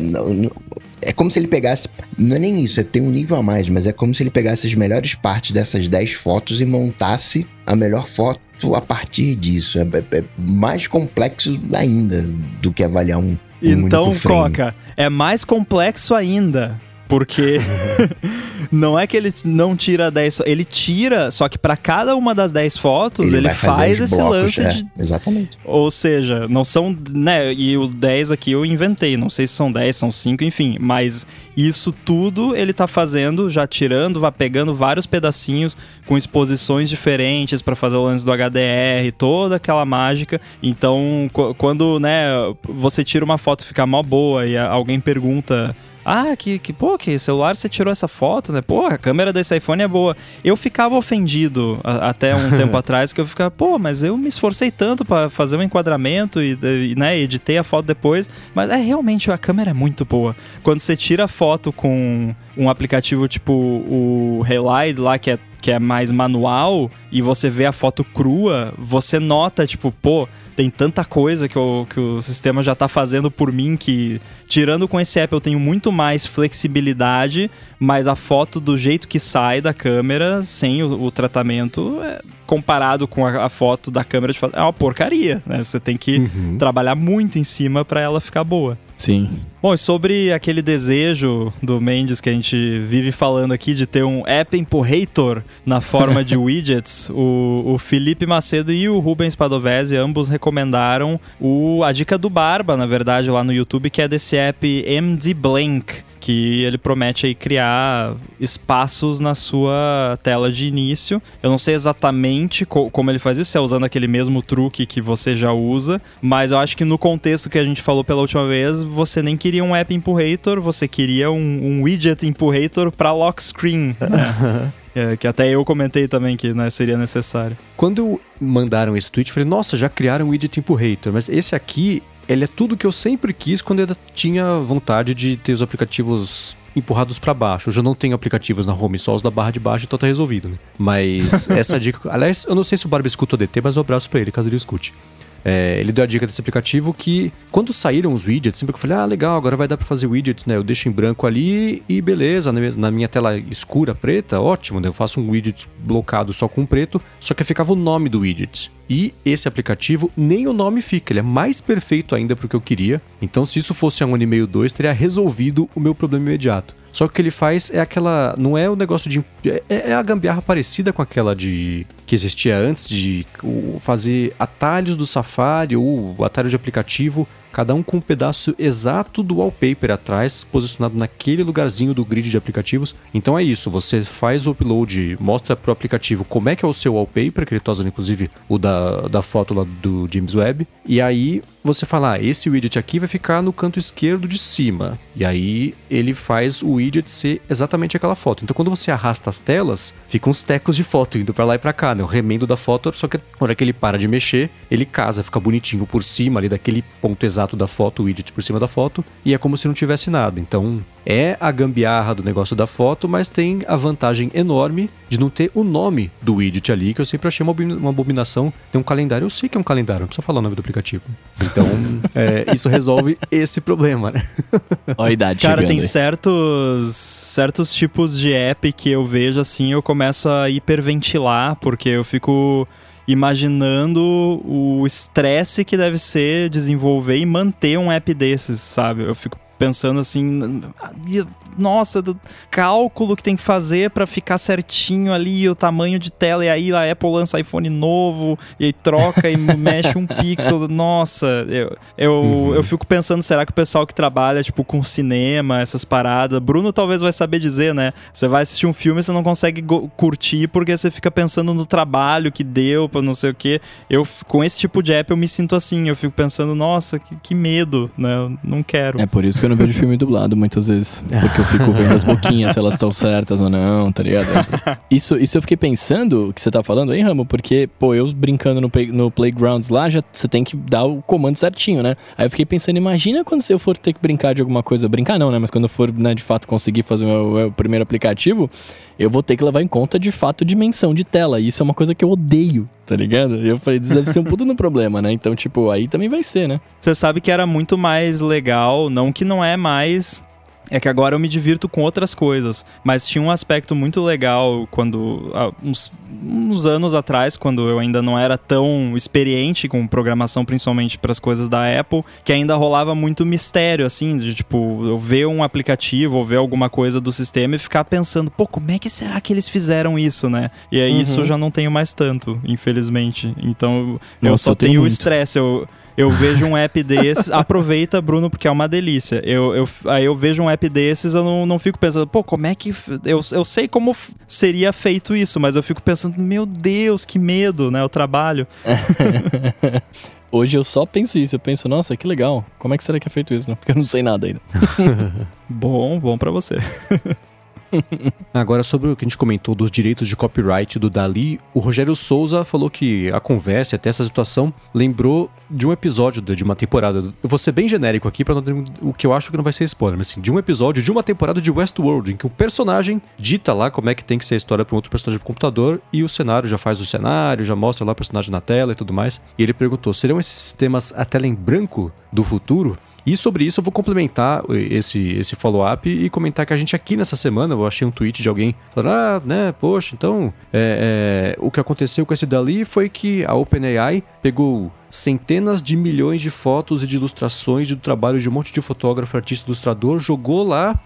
é como se ele pegasse. Não é nem isso, é ter um nível a mais, mas é como se ele pegasse as melhores partes dessas 10 fotos e montasse a melhor foto a partir disso. É, é, é mais complexo ainda do que avaliar um. um então, Coca, é mais complexo ainda. Porque não é que ele não tira 10, ele tira, só que para cada uma das 10 fotos, ele, ele faz esse blocos, lance é, de. Exatamente. Ou seja, não são. né? E o 10 aqui eu inventei, não sei se são 10, são 5, enfim. Mas isso tudo ele tá fazendo, já tirando, vai pegando vários pedacinhos com exposições diferentes para fazer o lance do HDR, toda aquela mágica. Então, quando, né, você tira uma foto e fica mó boa e alguém pergunta ah, que, que, pô, que celular você tirou essa foto, né? Pô, a câmera desse iPhone é boa. Eu ficava ofendido a, até um tempo atrás, que eu ficava, pô, mas eu me esforcei tanto para fazer um enquadramento e, e, né, editei a foto depois. Mas é realmente, a câmera é muito boa. Quando você tira a foto com um aplicativo tipo o Relight lá, que é, que é mais manual, e você vê a foto crua, você nota, tipo, pô, tem tanta coisa que o, que o sistema já está fazendo por mim que, tirando com esse app, eu tenho muito mais flexibilidade, mas a foto do jeito que sai da câmera, sem o, o tratamento, é, comparado com a, a, foto da câmera de foto, é uma porcaria, né? Você tem que uhum. trabalhar muito em cima para ela ficar boa. Sim. Bom, e sobre aquele desejo do Mendes que a gente vive falando aqui de ter um app empurrator na forma de widgets, o, o Felipe Macedo e o Rubens Padovese ambos recomendaram o, a dica do Barba, na verdade, lá no YouTube, que é desse app MD Blank que ele promete aí criar espaços na sua tela de início. Eu não sei exatamente co como ele faz isso, se é usando aquele mesmo truque que você já usa, mas eu acho que no contexto que a gente falou pela última vez, você nem queria um app empurrator, você queria um, um widget empurrator para lock screen. Né? É, que até eu comentei também que né, seria necessário. Quando mandaram esse tweet, eu falei, nossa, já criaram um widget empurrator, mas esse aqui ele é tudo que eu sempre quis quando eu tinha vontade de ter os aplicativos empurrados para baixo. Eu não tenho aplicativos na home, só os da barra de baixo, então tá resolvido, né? Mas essa dica. Aliás, eu não sei se o Barba escuta o DT, mas eu abraço pra ele, caso ele escute. É, ele deu a dica desse aplicativo que, quando saíram os widgets, sempre que eu falei, ah, legal, agora vai dar para fazer widgets, né? Eu deixo em branco ali e beleza, na minha tela escura, preta, ótimo, né? Eu faço um widget blocado só com preto, só que ficava o nome do widget. E esse aplicativo, nem o nome fica, ele é mais perfeito ainda para o que eu queria. Então, se isso fosse um ano e meio, dois, teria resolvido o meu problema imediato. Só que o que ele faz é aquela. Não é o negócio de. É, é, a gambiarra parecida com aquela de. que existia antes de fazer atalhos do Safari ou atalho de aplicativo cada um com um pedaço exato do wallpaper atrás, posicionado naquele lugarzinho do grid de aplicativos. Então é isso, você faz o upload, mostra pro aplicativo como é que é o seu wallpaper, que ele tá usando inclusive o da, da foto lá do James Webb, e aí você fala, ah, esse widget aqui vai ficar no canto esquerdo de cima. E aí ele faz o widget ser exatamente aquela foto. Então quando você arrasta as telas, ficam uns tecos de foto indo para lá e para cá, né? O remendo da foto, só que na hora que ele para de mexer, ele casa, fica bonitinho por cima ali daquele ponto exato da foto, o widget por cima da foto, e é como se não tivesse nada. Então é a gambiarra do negócio da foto, mas tem a vantagem enorme de não ter o nome do widget ali, que eu sempre achei uma abominação. Tem um calendário, eu sei que é um calendário, não precisa falar o nome do aplicativo. Então, é, isso resolve esse problema, né? Olha a idade Cara, tem certos, certos tipos de app que eu vejo assim, eu começo a hiperventilar, porque eu fico imaginando o estresse que deve ser desenvolver e manter um app desses, sabe? Eu fico pensando assim, nossa, do cálculo que tem que fazer para ficar certinho ali o tamanho de tela. E aí a Apple lança iPhone novo e aí troca e mexe um pixel. Nossa, eu, eu, uhum. eu fico pensando, será que o pessoal que trabalha, tipo, com cinema, essas paradas, Bruno talvez vai saber dizer, né? Você vai assistir um filme e você não consegue curtir porque você fica pensando no trabalho que deu pra não sei o que. Eu, com esse tipo de app, eu me sinto assim. Eu fico pensando, nossa, que, que medo, né? Eu não quero. É por isso que eu não vejo filme dublado muitas vezes. Porque eu fico vendo as boquinhas se elas estão certas ou não, tá ligado? Isso, isso eu fiquei pensando, que você tá falando aí, Ramo, porque, pô, eu brincando no, no Playgrounds lá, já você tem que dar o comando certinho, né? Aí eu fiquei pensando, imagina quando eu for ter que brincar de alguma coisa, brincar não, né? Mas quando eu for, né, de fato, conseguir fazer o meu, o primeiro aplicativo, eu vou ter que levar em conta, de fato, dimensão de tela. E isso é uma coisa que eu odeio, tá ligado? Eu falei, isso deve ser um puto no problema, né? Então, tipo, aí também vai ser, né? Você sabe que era muito mais legal, não que não é mais é que agora eu me divirto com outras coisas. Mas tinha um aspecto muito legal quando. uns, uns anos atrás, quando eu ainda não era tão experiente com programação, principalmente para as coisas da Apple, que ainda rolava muito mistério, assim, de tipo, eu ver um aplicativo ou ver alguma coisa do sistema e ficar pensando, pô, como é que será que eles fizeram isso, né? E aí uhum. isso eu já não tenho mais tanto, infelizmente. Então eu Nossa, só eu tenho o estresse. Eu, eu vejo um app desses, aproveita, Bruno, porque é uma delícia. Eu, eu, aí eu vejo um app desses, eu não, não fico pensando, pô, como é que. Eu, eu sei como seria feito isso, mas eu fico pensando, meu Deus, que medo, né? O trabalho. Hoje eu só penso isso, eu penso, nossa, que legal. Como é que será que é feito isso? Né? Porque eu não sei nada ainda. bom, bom para você. Agora, sobre o que a gente comentou dos direitos de copyright do Dali, o Rogério Souza falou que a conversa, até essa situação, lembrou de um episódio de uma temporada. Eu vou ser bem genérico aqui para o que eu acho que não vai ser spoiler, mas assim, de um episódio de uma temporada de Westworld, em que o personagem dita lá como é que tem que ser a história para um outro personagem do computador e o cenário já faz o cenário, já mostra lá o personagem na tela e tudo mais. E ele perguntou: seriam esses sistemas a tela em branco do futuro? E sobre isso eu vou complementar esse, esse follow-up e comentar que a gente aqui nessa semana, eu achei um tweet de alguém falando, ah, né, poxa, então é, é, o que aconteceu com esse dali foi que a OpenAI pegou centenas de milhões de fotos e de ilustrações do trabalho de um monte de fotógrafo, artista, ilustrador, jogou lá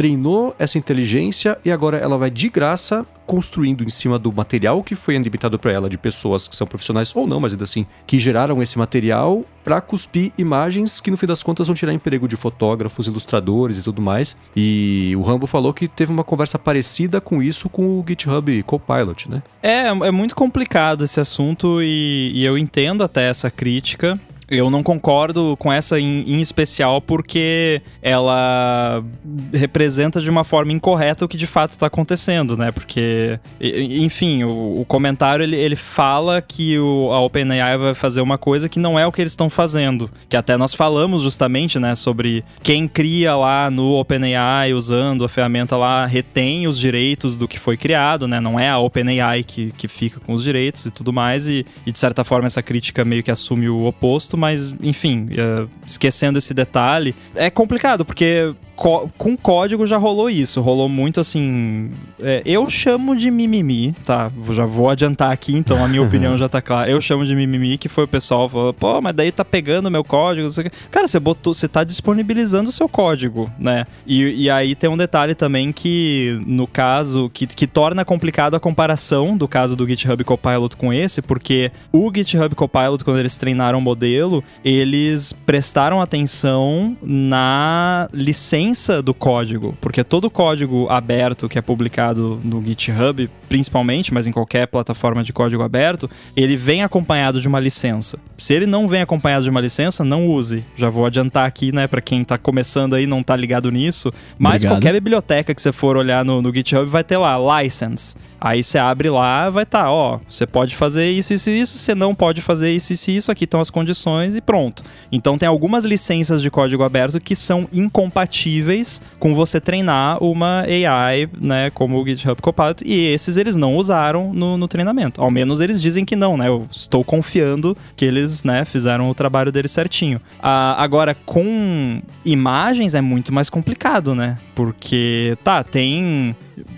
treinou essa inteligência e agora ela vai de graça construindo em cima do material que foi limitado para ela de pessoas que são profissionais ou não, mas ainda assim, que geraram esse material para cuspir imagens que no fim das contas vão tirar emprego de fotógrafos, ilustradores e tudo mais. E o Rambo falou que teve uma conversa parecida com isso com o GitHub Copilot, né? É, é muito complicado esse assunto e, e eu entendo até essa crítica. Eu não concordo com essa em, em, especial porque ela representa de uma forma incorreta o que de fato está acontecendo, né? Porque, enfim, o, o comentário ele, ele fala que o, a OpenAI vai fazer uma coisa que não é o que eles estão fazendo. Que até nós falamos justamente, né, sobre quem cria lá no OpenAI usando a ferramenta lá retém os direitos do que foi criado, né? Não é a OpenAI que, que fica com os direitos e tudo mais. E, e de certa forma essa crítica meio que assume o oposto mas enfim, uh, esquecendo esse detalhe, é complicado, porque com código já rolou isso. Rolou muito assim. É, eu chamo de mimimi, tá? Já vou adiantar aqui, então a minha opinião já tá clara. Eu chamo de mimimi, que foi o pessoal falou, pô, mas daí tá pegando meu código. Cara, você botou, você tá disponibilizando o seu código, né? E, e aí tem um detalhe também que, no caso, que, que torna complicado a comparação do caso do GitHub Copilot com esse, porque o GitHub Copilot, quando eles treinaram o modelo, eles prestaram atenção na licença do código, porque todo código aberto que é publicado no GitHub, principalmente, mas em qualquer plataforma de código aberto, ele vem acompanhado de uma licença. Se ele não vem acompanhado de uma licença, não use. Já vou adiantar aqui, né, para quem tá começando aí não tá ligado nisso, mas Obrigado. qualquer biblioteca que você for olhar no, no GitHub vai ter lá license. Aí você abre lá, vai estar, tá, ó, você pode fazer isso, isso e isso, você não pode fazer isso, isso e isso, aqui estão as condições e pronto. Então tem algumas licenças de código aberto que são incompatíveis com você treinar uma AI, né, como o GitHub Copilot, e esses eles não usaram no, no treinamento. Ao menos eles dizem que não, né? Eu estou confiando que eles, né, fizeram o trabalho deles certinho. Ah, agora, com imagens é muito mais complicado, né? Porque, tá, tem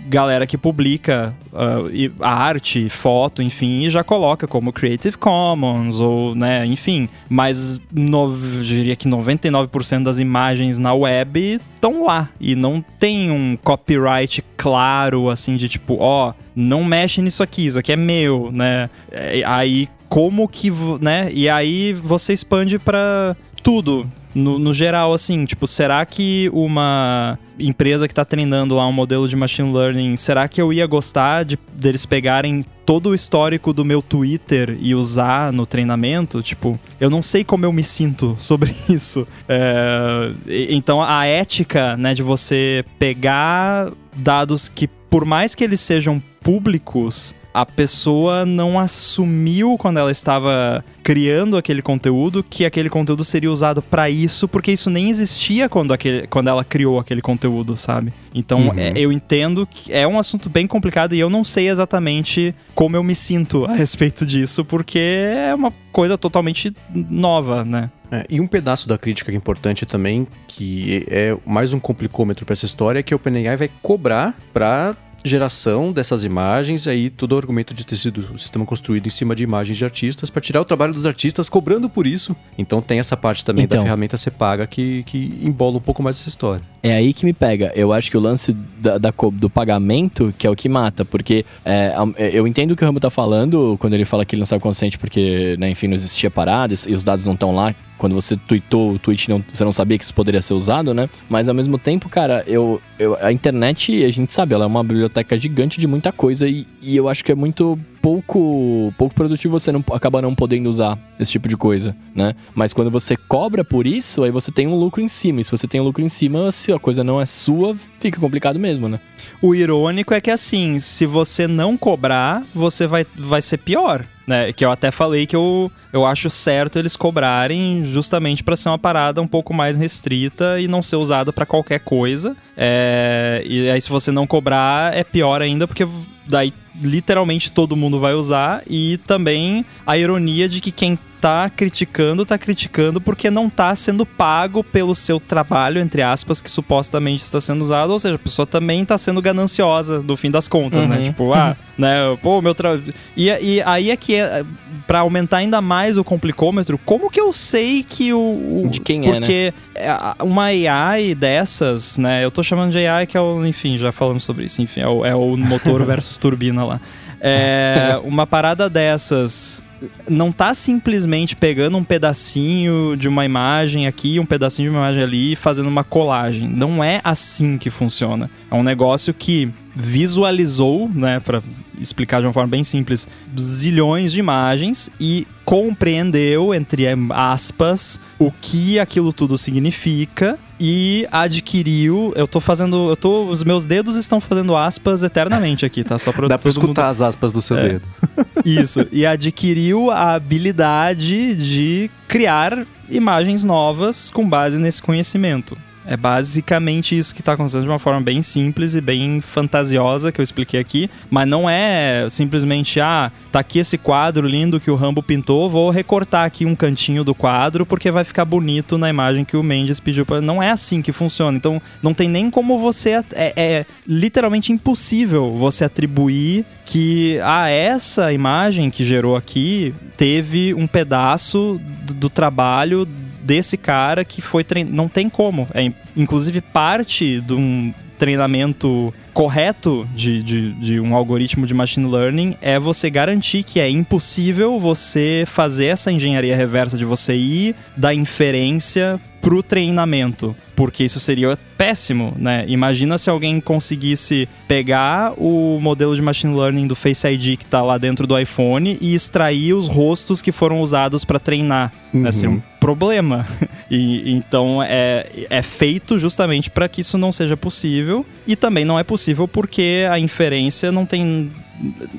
galera que publica uh, arte, foto, enfim, e já coloca como Creative Commons ou, né, enfim. Mas no, eu diria que 99% das imagens na web estão lá e não tem um copyright claro, assim, de tipo, ó, não mexe nisso aqui, isso aqui é meu, né? É, Aí como que, né? E aí você expande pra tudo. No, no geral, assim, tipo, será que uma empresa que tá treinando lá um modelo de machine learning, será que eu ia gostar de deles pegarem todo o histórico do meu Twitter e usar no treinamento? Tipo, eu não sei como eu me sinto sobre isso. É, então, a ética, né, de você pegar dados que, por mais que eles sejam públicos, a pessoa não assumiu quando ela estava criando aquele conteúdo que aquele conteúdo seria usado pra isso, porque isso nem existia quando, aquele, quando ela criou aquele conteúdo, sabe? Então Uhum. é- eu entendo que é um assunto bem complicado e eu não sei exatamente como eu me sinto a respeito disso, porque é uma coisa totalmente nova, né? É, e um pedaço da crítica que é importante também, que é mais um complicômetro para essa história, é que a OpenAI vai cobrar para geração dessas imagens, aí todo o argumento de ter sido o sistema construído em cima de imagens de artistas, para tirar o trabalho dos artistas, cobrando por isso. Então tem essa parte também da Então. ferramenta ser paga que, que embola um pouco mais essa história. É aí que me pega. Eu acho que o lance da, da do pagamento que é o que mata, porque é, é, eu entendo o que o Rambo tá falando quando ele fala que ele não sabe consciente porque, né, enfim, não existia parada e os dados não estão lá. Quando você tweetou o tweet, não, você não sabia que isso poderia ser usado, né? Mas ao mesmo tempo, cara, eu, eu- a internet, a gente sabe, ela é uma biblioteca gigante de muita coisa e, e eu acho que é muito pouco pouco produtivo você não acaba não podendo usar esse tipo de coisa, né? Mas quando você cobra por isso, aí você tem um lucro em cima. E se você tem um lucro em cima, se a coisa não é sua, fica complicado mesmo, né? O irônico é que assim, se você não cobrar, você vai, vai ser pior. Né, que eu até falei que eu, eu acho certo eles cobrarem justamente para ser uma parada um pouco mais restrita e não ser usada para qualquer coisa. É, e aí, se você não cobrar, é pior ainda, porque daí literalmente todo mundo vai usar. E também a ironia de que quem tá criticando, tá criticando porque não tá sendo pago pelo seu trabalho, entre aspas, que supostamente está sendo usado. Ou seja, a pessoa também tá sendo gananciosa, no fim das contas, né? Uhum. Tipo, ah, né, pô, meu trabalho. E, e aí é que, é, pra aumentar ainda mais o complicômetro, como que eu sei que o. o- De quem é, né? Porque é, a- uma AI dessas, né? Eu tô chamando de AI que é o. Enfim, já falamos sobre isso, enfim, é o, é o motor versus turbina lá. É, uma parada dessas não tá simplesmente pegando um pedacinho de uma imagem aqui, um pedacinho de uma imagem ali e fazendo uma colagem. Não é assim que funciona. É um negócio que visualizou, né, para explicar de uma forma bem simples, zilhões de imagens e compreendeu, entre aspas, o que aquilo tudo significa e adquiriu. Eu tô fazendo. Eu tô. Os meus dedos estão fazendo aspas eternamente aqui, tá? Só pra Dá pra todo mundo escutar as aspas do seu É. dedo. isso. E adquiriu a habilidade de criar imagens novas com base nesse conhecimento. É basicamente isso que está acontecendo de uma forma bem simples e bem fantasiosa que eu expliquei aqui, mas não é simplesmente ah, tá aqui esse quadro lindo que o Rambo pintou, vou recortar aqui um cantinho do quadro porque vai ficar bonito na imagem que o Mendes pediu para. Não é assim que funciona. Então não tem nem como você é, é literalmente impossível você atribuir que ah, essa imagem que gerou aqui teve um pedaço do, do trabalho desse cara que foi treinado. Não tem como. É, inclusive, parte de um treinamento correto de, de, de um algoritmo de machine learning é você garantir que é impossível você fazer essa engenharia reversa de você ir da inferência pro treinamento. Porque isso seria péssimo, né? Imagina se alguém conseguisse pegar o modelo de machine learning do Face ID que tá lá dentro do iPhone e extrair os rostos que foram usados para treinar. Né? Seria um problema. E então é, é feito justamente para que isso não seja possível. E também não é possível porque a inferência não tem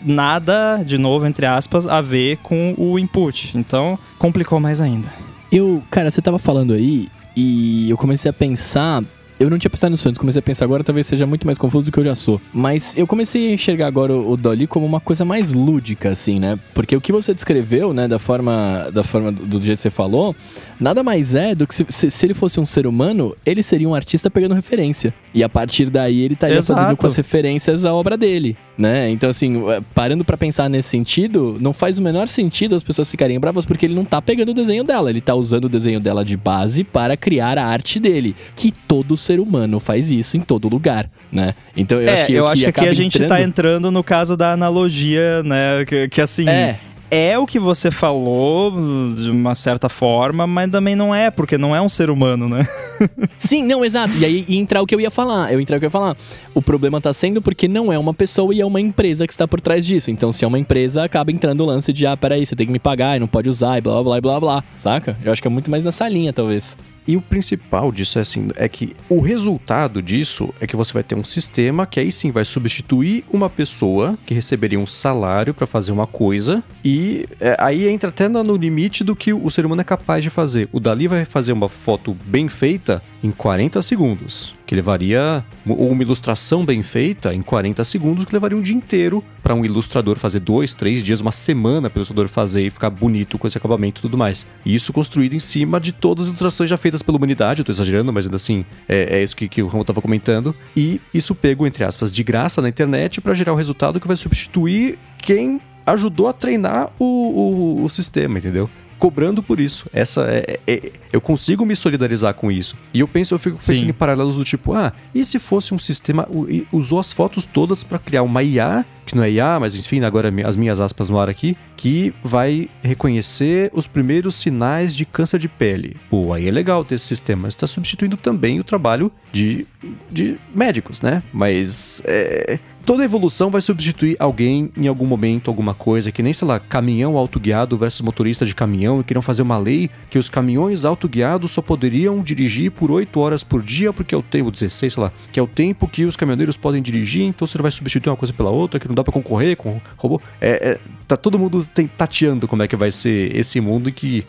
nada, de novo, entre aspas, a ver com o input. Então complicou mais ainda. Eu, cara, você tava falando aí e eu comecei a pensar Eu não tinha pensado nisso antes, comecei a pensar agora, talvez seja muito mais confuso do que eu já sou. Mas eu comecei a enxergar agora o, o Dolly como uma coisa mais lúdica, assim, né? Porque o que você descreveu, né, da forma, da forma do, do jeito que você falou, nada mais é do que se, se, se, ele fosse um ser humano, ele seria um artista pegando referência. E a partir daí ele estaria Exato. fazendo com as referências a obra dele, né? Então, assim, é, parando para pensar nesse sentido, não faz o menor sentido as pessoas ficarem bravas porque ele não tá pegando o desenho dela, ele tá usando o desenho dela de base para criar a arte dele. Que todo ser humano faz isso em todo lugar, né? Então eu é, acho que, eu acho que aqui a gente entrando... tá entrando no caso da analogia, né? Que, que assim. É. É o que você falou de uma certa forma, mas também não é, porque não é um ser humano, né? Sim, não, exato. E aí entrar o que eu ia falar. Eu entrar o que eu ia falar. O problema tá sendo porque não é uma pessoa e é uma empresa que está por trás disso. Então, se é uma empresa, acaba entrando o lance de, ah, peraí, você tem que me pagar e não pode usar e blá blá blá blá blá. Saca? Eu acho que é muito mais nessa linha, talvez. E o principal disso é assim, é que o resultado disso é que você vai ter um sistema que aí sim vai substituir uma pessoa que receberia um salário para fazer uma coisa e é, aí entra até no limite do que o ser humano é capaz de fazer. O Dali vai fazer uma foto bem feita em 40 segundos, que levaria ou uma ilustração bem feita em 40 segundos, que levaria um dia inteiro para um ilustrador fazer dois, três dias, uma semana para o ilustrador fazer e ficar bonito com esse acabamento e tudo mais. E isso construído em cima de todas as ilustrações já feitas pela humanidade, eu tô exagerando, mas ainda assim é, é isso que, que o Ramon estava comentando. E isso pego, entre aspas, de graça na internet para gerar um resultado que vai substituir quem ajudou a treinar o, o, o sistema, entendeu? Cobrando por isso. Essa é, é, eu consigo me solidarizar com isso. E eu penso, eu fico pensando Sim. em paralelos do tipo, ah, e se fosse um sistema usou as fotos todas para criar uma IA, que não é IA, mas enfim, agora as minhas aspas no ar aqui, que vai reconhecer os primeiros sinais de câncer de pele. Pô, aí é legal ter esse sistema, está substituindo também o trabalho de, de médicos, né? Mas é, toda evolução vai substituir alguém em algum momento, alguma coisa, que nem, sei lá, caminhão autoguiado versus motorista de caminhão, e queriam fazer uma lei que os caminhões autoguiados só poderiam dirigir por 8 horas por dia, porque é o tempo, 16, sei lá, que é o tempo que os caminhoneiros podem dirigir, então você não vai substituir uma coisa pela outra, que não dá pra concorrer com robô. É, é, tá todo mundo tateando como é que vai ser esse mundo que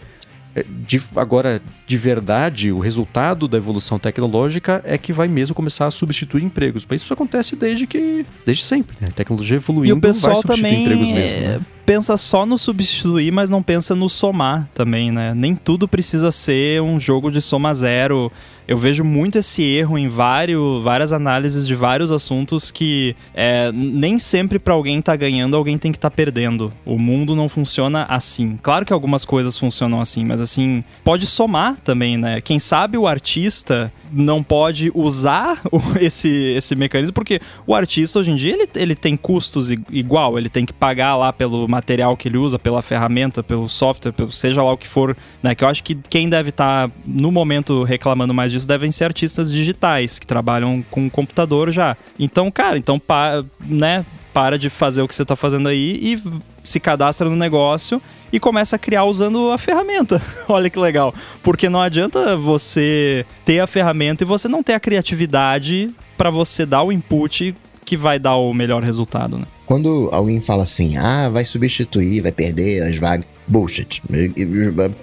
de- agora, de verdade, o resultado da evolução tecnológica é que vai mesmo começar a substituir empregos. Mas isso acontece desde que. desde sempre, né? A tecnologia evoluindo E o pessoal vai substituir também empregos mesmo. é, Né? Pensa só no substituir, mas não pensa no somar também, né? Nem tudo precisa ser um jogo de soma zero. Eu vejo muito esse erro em vários, várias análises de vários assuntos que é, nem sempre pra alguém tá ganhando, alguém tem que estar perdendo. O mundo não funciona assim. Claro que algumas coisas funcionam assim, mas assim, pode somar também, né? Quem sabe o artista não pode usar esse, esse mecanismo, porque o artista hoje em dia ele, ele tem custos igual, ele tem que pagar lá pelo material que ele usa, pela ferramenta, pelo software, pelo, seja lá o que for, né? Que eu acho que quem deve estar no momento reclamando mais disso devem ser artistas digitais que trabalham com computador já. Então, cara, então pa, né? Para de fazer o que você tá fazendo aí e se cadastra no negócio e começa a criar usando a ferramenta. Olha que legal. Porque não adianta você ter a ferramenta e você não ter a criatividade para você dar o input que vai dar o melhor resultado, né? Quando alguém fala assim, ah, vai substituir, vai perder as vagas. Bullshit.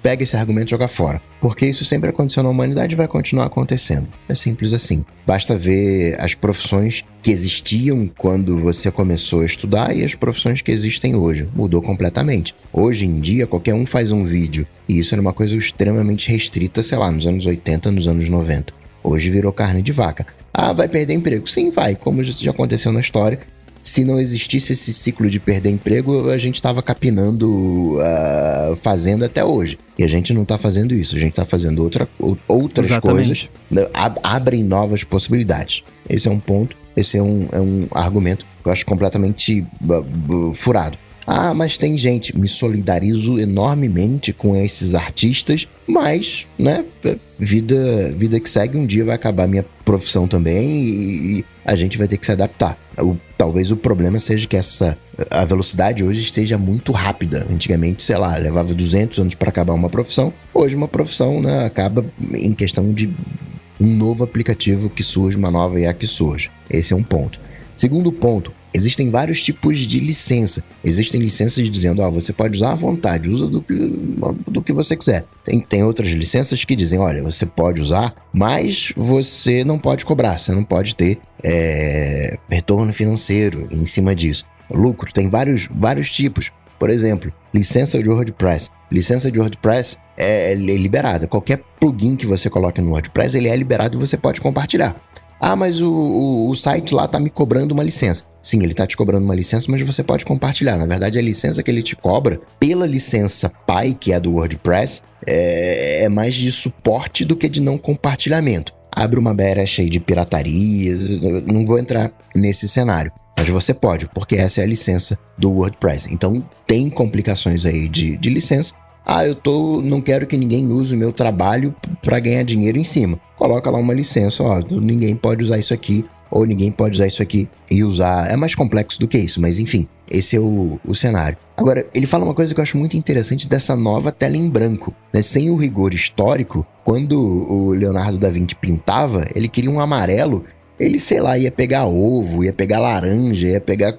Pega esse argumento e joga fora. Porque isso sempre aconteceu na humanidade e vai continuar acontecendo. É simples assim. Basta ver as profissões que existiam quando você começou a estudar e as profissões que existem hoje. Mudou completamente. Hoje em dia, qualquer um faz um vídeo. E isso era uma coisa extremamente restrita, sei lá, nos anos 80, nos anos 90. Hoje virou carne de vaca. Ah, vai perder emprego? Sim, vai, como já aconteceu na história. Se não existisse esse ciclo de perder emprego, a gente estava capinando a fazenda até hoje. E a gente não está fazendo isso, a gente está fazendo outra, ou- outras Exatamente. coisas, né, ab- abrem novas possibilidades. Esse é um ponto, esse é um, é um argumento que eu acho completamente b- b- furado. Ah, mas tem gente. Me solidarizo enormemente com esses artistas, mas, né, é, vida, vida que segue, um dia vai acabar minha profissão também e, e a gente vai ter que se adaptar. O- talvez o problema seja que essa a velocidade hoje esteja muito rápida. Antigamente, sei lá, levava 200 anos para acabar uma profissão. Hoje uma profissão, né, acaba em questão de um novo aplicativo que surge, uma nova IA que surge. Esse é um ponto. Segundo ponto, existem vários tipos de licença. Existem licenças dizendo, ó, você pode usar à vontade, usa do que, do que você quiser. Tem, tem outras licenças que dizem, olha, você pode usar, mas você não pode cobrar, você não pode ter é, retorno financeiro em cima disso. Lucro, tem vários, vários tipos. Por exemplo, licença de WordPress. Licença de WordPress é, é liberada. Qualquer plugin que você coloque no WordPress, ele é liberado e você pode compartilhar. Ah, mas o, o, o site lá tá me cobrando uma licença. Sim, ele tá te cobrando uma licença, mas você pode compartilhar. Na verdade, a licença que ele te cobra, pela licença pai, que é do WordPress, é, é mais de suporte do que de não compartilhamento. Abre uma brecha aí de piratarias, não vou entrar nesse cenário. Mas você pode, porque essa é a licença do WordPress. Então tem complicações aí de, de licença, ah, eu tô, não quero que ninguém use o meu trabalho para ganhar dinheiro em cima. Coloca lá uma licença, ó, ninguém pode usar isso aqui ou ninguém pode usar isso aqui e usar. É mais complexo do que isso, mas enfim, esse é o, o cenário. Agora, ele fala uma coisa que eu acho muito interessante dessa nova tela em branco. Né? Sem o rigor histórico, quando o Leonardo da Vinci pintava, ele queria um amarelo. Ele, sei lá, ia pegar ovo, ia pegar laranja, ia pegar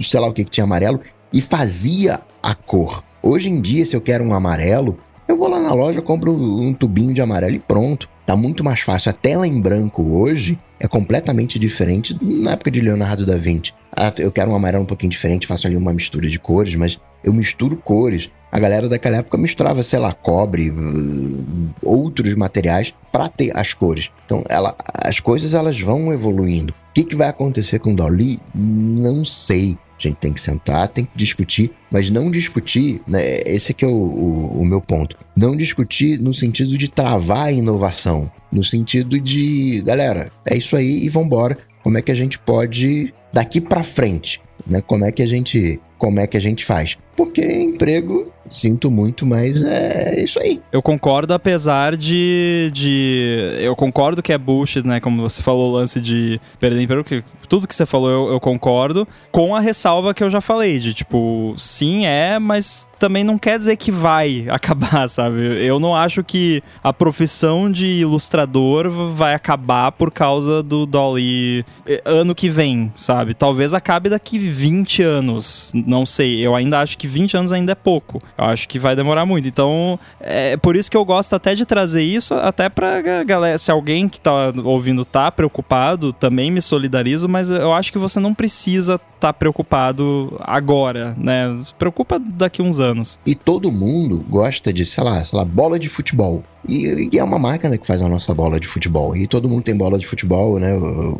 sei lá o que que tinha amarelo e fazia a cor. Hoje em dia, se eu quero um amarelo, eu vou lá na loja, compro um tubinho de amarelo e pronto. Tá muito mais fácil. A tela em branco hoje é completamente diferente na época de Leonardo da Vinci. Ah, eu quero um amarelo um pouquinho diferente, faço ali uma mistura de cores, mas eu misturo cores. A galera daquela época misturava, sei lá, cobre, uh, outros materiais para ter as cores. Então, ela, as coisas elas vão evoluindo. O que, que vai acontecer com o Dolly? Não sei. A gente tem que sentar, tem que discutir, mas não discutir, né? Esse aqui é o, o, o meu ponto. Não discutir no sentido de travar a inovação, no sentido de, galera, é isso aí e vambora. Como é que a gente pode daqui para frente, né? Como é que a gente, como é que a gente faz? Porque emprego sinto muito, mas é isso aí. Eu concordo, apesar de. de eu concordo que é bullshit, né? Como você falou, o lance de perder emprego, que tudo que você falou eu, eu, concordo, com a ressalva que eu já falei, de tipo, sim, é, mas também não quer dizer que vai acabar, sabe? Eu não acho que a profissão de ilustrador vai acabar por causa do Dolly eh, ano que vem, sabe? Talvez acabe daqui 20 anos, não sei. Eu ainda acho que 20 anos ainda é pouco. Eu acho que vai demorar muito. Então, é por isso que eu gosto até de trazer isso, até pra galera, se alguém que tá ouvindo tá preocupado, também me solidarizo, mas eu acho que você não precisa tá preocupado agora, né? Se preocupa daqui uns anos. E todo mundo gosta de, sei lá, sei lá, bola de futebol. E, e, é uma máquina que faz a nossa bola de futebol. E todo mundo tem bola de futebol, né?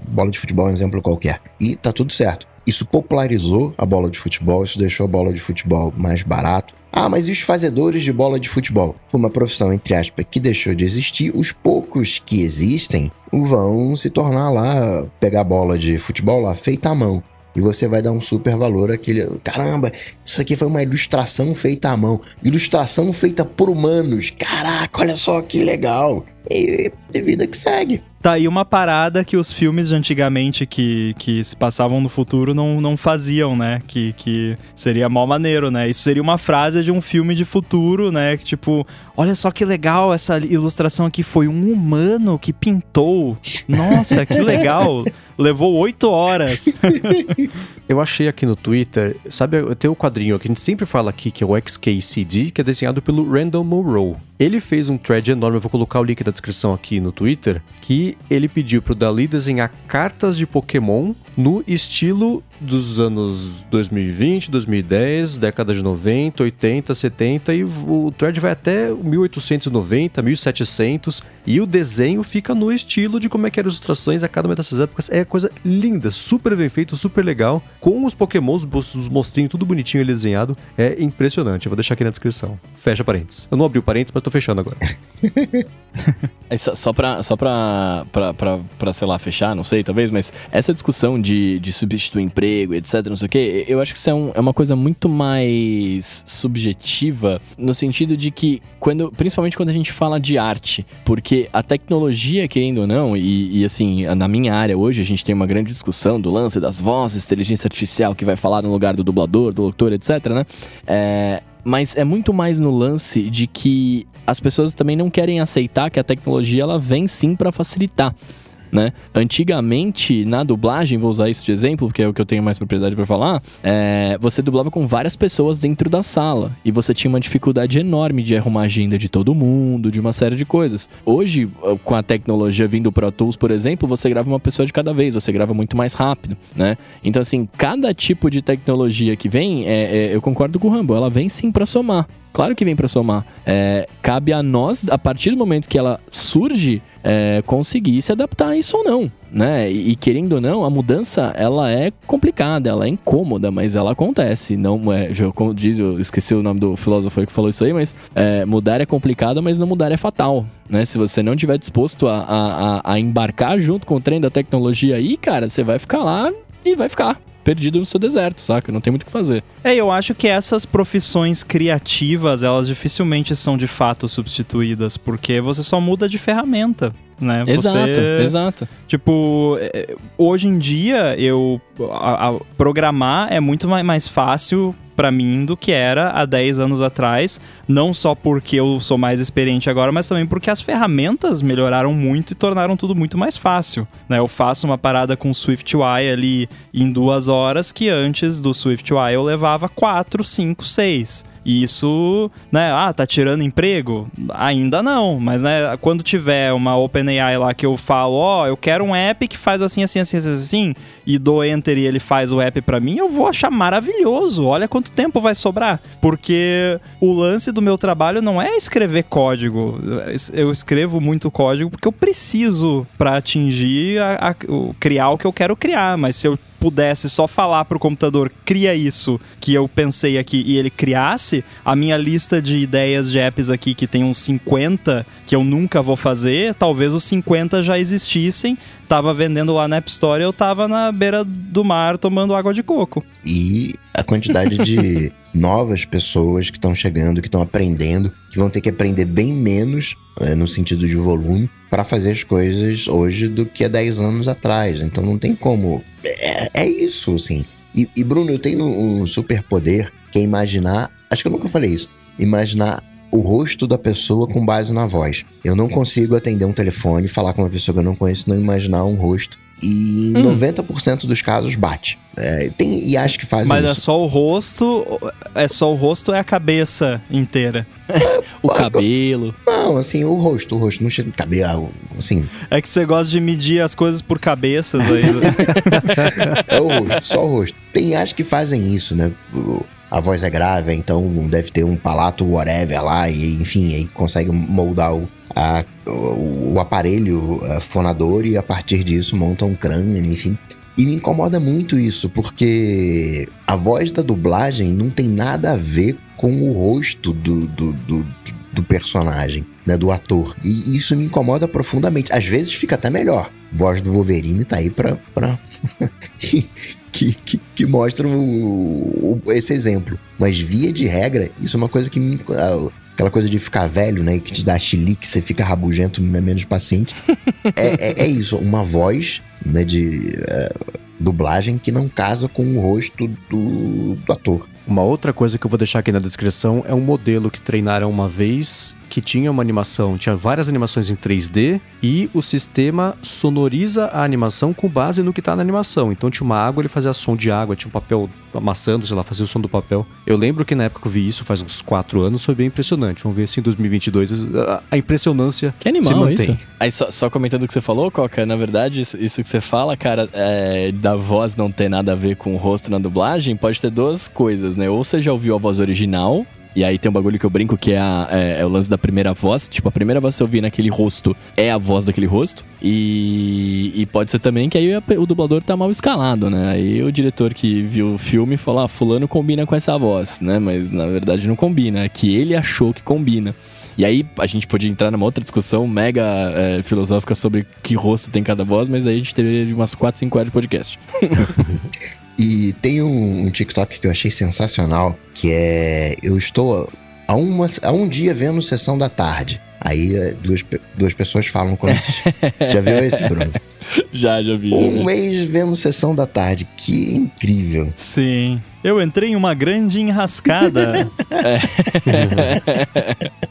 Bola de futebol é um exemplo qualquer. E tá tudo certo. Isso popularizou a bola de futebol, isso deixou a bola de futebol mais barato. Ah, mas e os fazedores de bola de futebol? Foi uma profissão, entre aspas, que deixou de existir. Os poucos que existem vão se tornar lá, pegar bola de futebol lá, feita à mão. E você vai dar um super valor àquele. Caramba, isso aqui foi uma ilustração feita à mão. Ilustração feita por humanos. Caraca, olha só que legal. E, e vida que segue. Tá aí uma parada que os filmes de antigamente que, que se passavam no futuro não, não faziam, né? Que, que seria mó maneiro, né? Isso seria uma frase de um filme de futuro, né? Que tipo, olha só que legal essa ilustração aqui. Foi um humano que pintou. Nossa, que legal. Levou oito horas. Eu achei aqui no Twitter, sabe, tem o quadrinho que a gente sempre fala aqui, que é o XKCD, que é desenhado pelo Randall Monroe. Ele fez um thread enorme, eu vou colocar o link na descrição aqui no Twitter, que ele pediu pro Dali desenhar cartas de Pokémon no estilo dos anos 2020, 2010, década de 90, 80, 70 e o thread vai até 1890, 1700 e o desenho fica no estilo de como é que eram as ilustrações a cada uma dessas épocas. É coisa linda, super bem feito, super legal, com os pokémons, os mostrinhos, tudo bonitinho ali desenhado. É impressionante, eu vou deixar aqui na descrição. Fecha parênteses. Eu não abri o parênteses, mas tô fechando agora. só, só pra, só pra, pra, pra, pra, sei lá, fechar, não sei, talvez, mas essa discussão de, de substituir emprego, etc, não sei o quê, eu acho que isso é, um, é uma coisa muito mais subjetiva, no sentido de que, quando, principalmente quando a gente fala de arte, porque a tecnologia, querendo ou não, e, e assim, na minha área hoje, a gente tem uma grande discussão do lance das vozes, inteligência artificial que vai falar no lugar do dublador, do locutor, etc, né? É, mas é muito mais no lance de que as pessoas também não querem aceitar que a tecnologia ela vem sim para facilitar. Né? Antigamente, na dublagem, vou usar isso de exemplo, porque é o que eu tenho mais propriedade para falar, é, você dublava com várias pessoas dentro da sala e você tinha uma dificuldade enorme de arrumar a agenda de todo mundo, de uma série de coisas. Hoje, com a tecnologia vindo Pro Tools, por exemplo, você grava uma pessoa de cada vez, você grava muito mais rápido, né? Então, assim, cada tipo de tecnologia que vem, é, é, eu concordo com o Rambo, ela vem sim para somar. Claro que vem para somar. É, cabe a nós, a partir do momento que ela surge, é, conseguir se adaptar a isso ou não, né? E, e, querendo ou não, a mudança ela é complicada, ela é incômoda, mas ela acontece. Não é, como diz, eu esqueci o nome do filósofo que falou isso aí, mas é, mudar é complicado, mas não mudar é fatal, né? Se você não estiver disposto a, a, a embarcar junto com o trem da tecnologia aí, cara, você vai ficar lá e vai ficar perdido no seu deserto, saca? Não tem muito o que fazer. É, eu acho que essas profissões criativas, elas dificilmente são de fato substituídas, porque você só muda de ferramenta. Né? Exato, você, exato. Tipo, é, hoje em dia eu a, a programar é muito mais fácil para mim do que era há 10 anos atrás, não só porque eu sou mais experiente agora, mas também porque as ferramentas melhoraram muito e tornaram tudo muito mais fácil. Né? Eu faço uma parada com SwiftUI ali em duas horas que antes do SwiftUI eu levava 4, 5, 6. E isso, né, ah, tá tirando emprego? Ainda não, mas né, quando tiver uma OpenAI lá que eu falo, ó, oh, eu quero um app que faz assim, assim, assim, assim, assim, e dou enter e ele faz o app para mim, eu vou achar maravilhoso. Olha quanto tempo vai sobrar. Porque o lance do meu trabalho não é escrever código. Eu escrevo muito código porque eu preciso para atingir a, a, criar o que eu quero criar, mas se eu pudesse só falar pro computador, cria isso que eu pensei aqui e ele criasse, a minha lista de ideias de apps aqui, que tem uns 50 que eu nunca vou fazer, talvez os 50 já existissem, tava vendendo lá na App Store, eu tava na beira do mar tomando água de coco. E a quantidade de novas pessoas que estão chegando, que estão aprendendo, que vão ter que aprender bem menos é, no sentido de volume, para fazer as coisas hoje do que há 10 anos atrás. Então não tem como. É, é isso, assim. E, e, Bruno, eu tenho um superpoder que é imaginar. Acho que eu nunca falei isso. Imaginar o rosto da pessoa com base na voz. Eu não consigo atender um telefone, falar com uma pessoa que eu não conheço, não imaginar um rosto e hum. 90% dos casos bate. É, tem e acho que faz Mas é isso. é só o rosto, é só o rosto é a cabeça inteira. o cabelo. Não, assim, o rosto, o rosto, não chega cabelo, assim. É que você gosta de medir as coisas por cabeças aí. é o rosto, só o rosto. Tem acho que fazem isso, né? A voz é grave, então deve ter um palato whatever lá, e enfim, aí consegue moldar o, a, o, o, aparelho fonador e a partir disso monta um crânio, enfim. E me incomoda muito isso, porque a voz da dublagem não tem nada a ver com o rosto do, do, do, do personagem, né, do ator. E isso me incomoda profundamente. Às vezes fica até melhor. voz do Wolverine tá aí pra. pra... que, que, que, mostra o, o, esse exemplo. Mas via de regra, isso é uma coisa que me, aquela coisa de ficar velho, né? Que te dá chilique, você fica rabugento, é menos paciente. é, é, é, isso, uma voz, né? De uh, dublagem que não casa com o rosto do, do ator. Uma outra coisa que eu vou deixar aqui na descrição é um modelo que treinaram uma vez que tinha uma animação, tinha várias animações em 3D e o sistema sonoriza a animação com base no que está na animação. Então tinha uma água, ele fazia som de água, tinha um papel amassando, sei lá, fazia o som do papel. Eu lembro que na época que eu vi isso, faz uns 4 anos, foi bem impressionante. Vamos ver se em 2022 a, a impressionância que animal, se mantém. Isso. Aí só, só, comentando o que você falou, Coca, na verdade, isso, isso que você fala, cara, é, da voz não ter nada a ver com o rosto na dublagem, pode ter duas coisas, né? Ou você já ouviu a voz original, e aí tem um bagulho que eu brinco que é, a, é, é, o lance da primeira voz. Tipo, a primeira voz que você ouvir naquele rosto é a voz daquele rosto. E, e pode ser também que aí o dublador tá mal escalado, né? Aí o diretor que viu o filme falou, ah, fulano combina com essa voz, né? Mas na verdade não combina, é que ele achou que combina. E aí a gente podia entrar numa outra discussão mega é, filosófica sobre que rosto tem cada voz, mas aí a gente teve umas 4, 5 horas de podcast. E tem um, um, TikTok que eu achei sensacional, que é eu estou há, uma, há um dia vendo sessão da tarde. Aí é, duas, duas pessoas falam com isso. já viu esse, Bruno? Já, já vi. Um mês vendo sessão da tarde. Que incrível. Sim. Eu entrei em uma grande enrascada. é.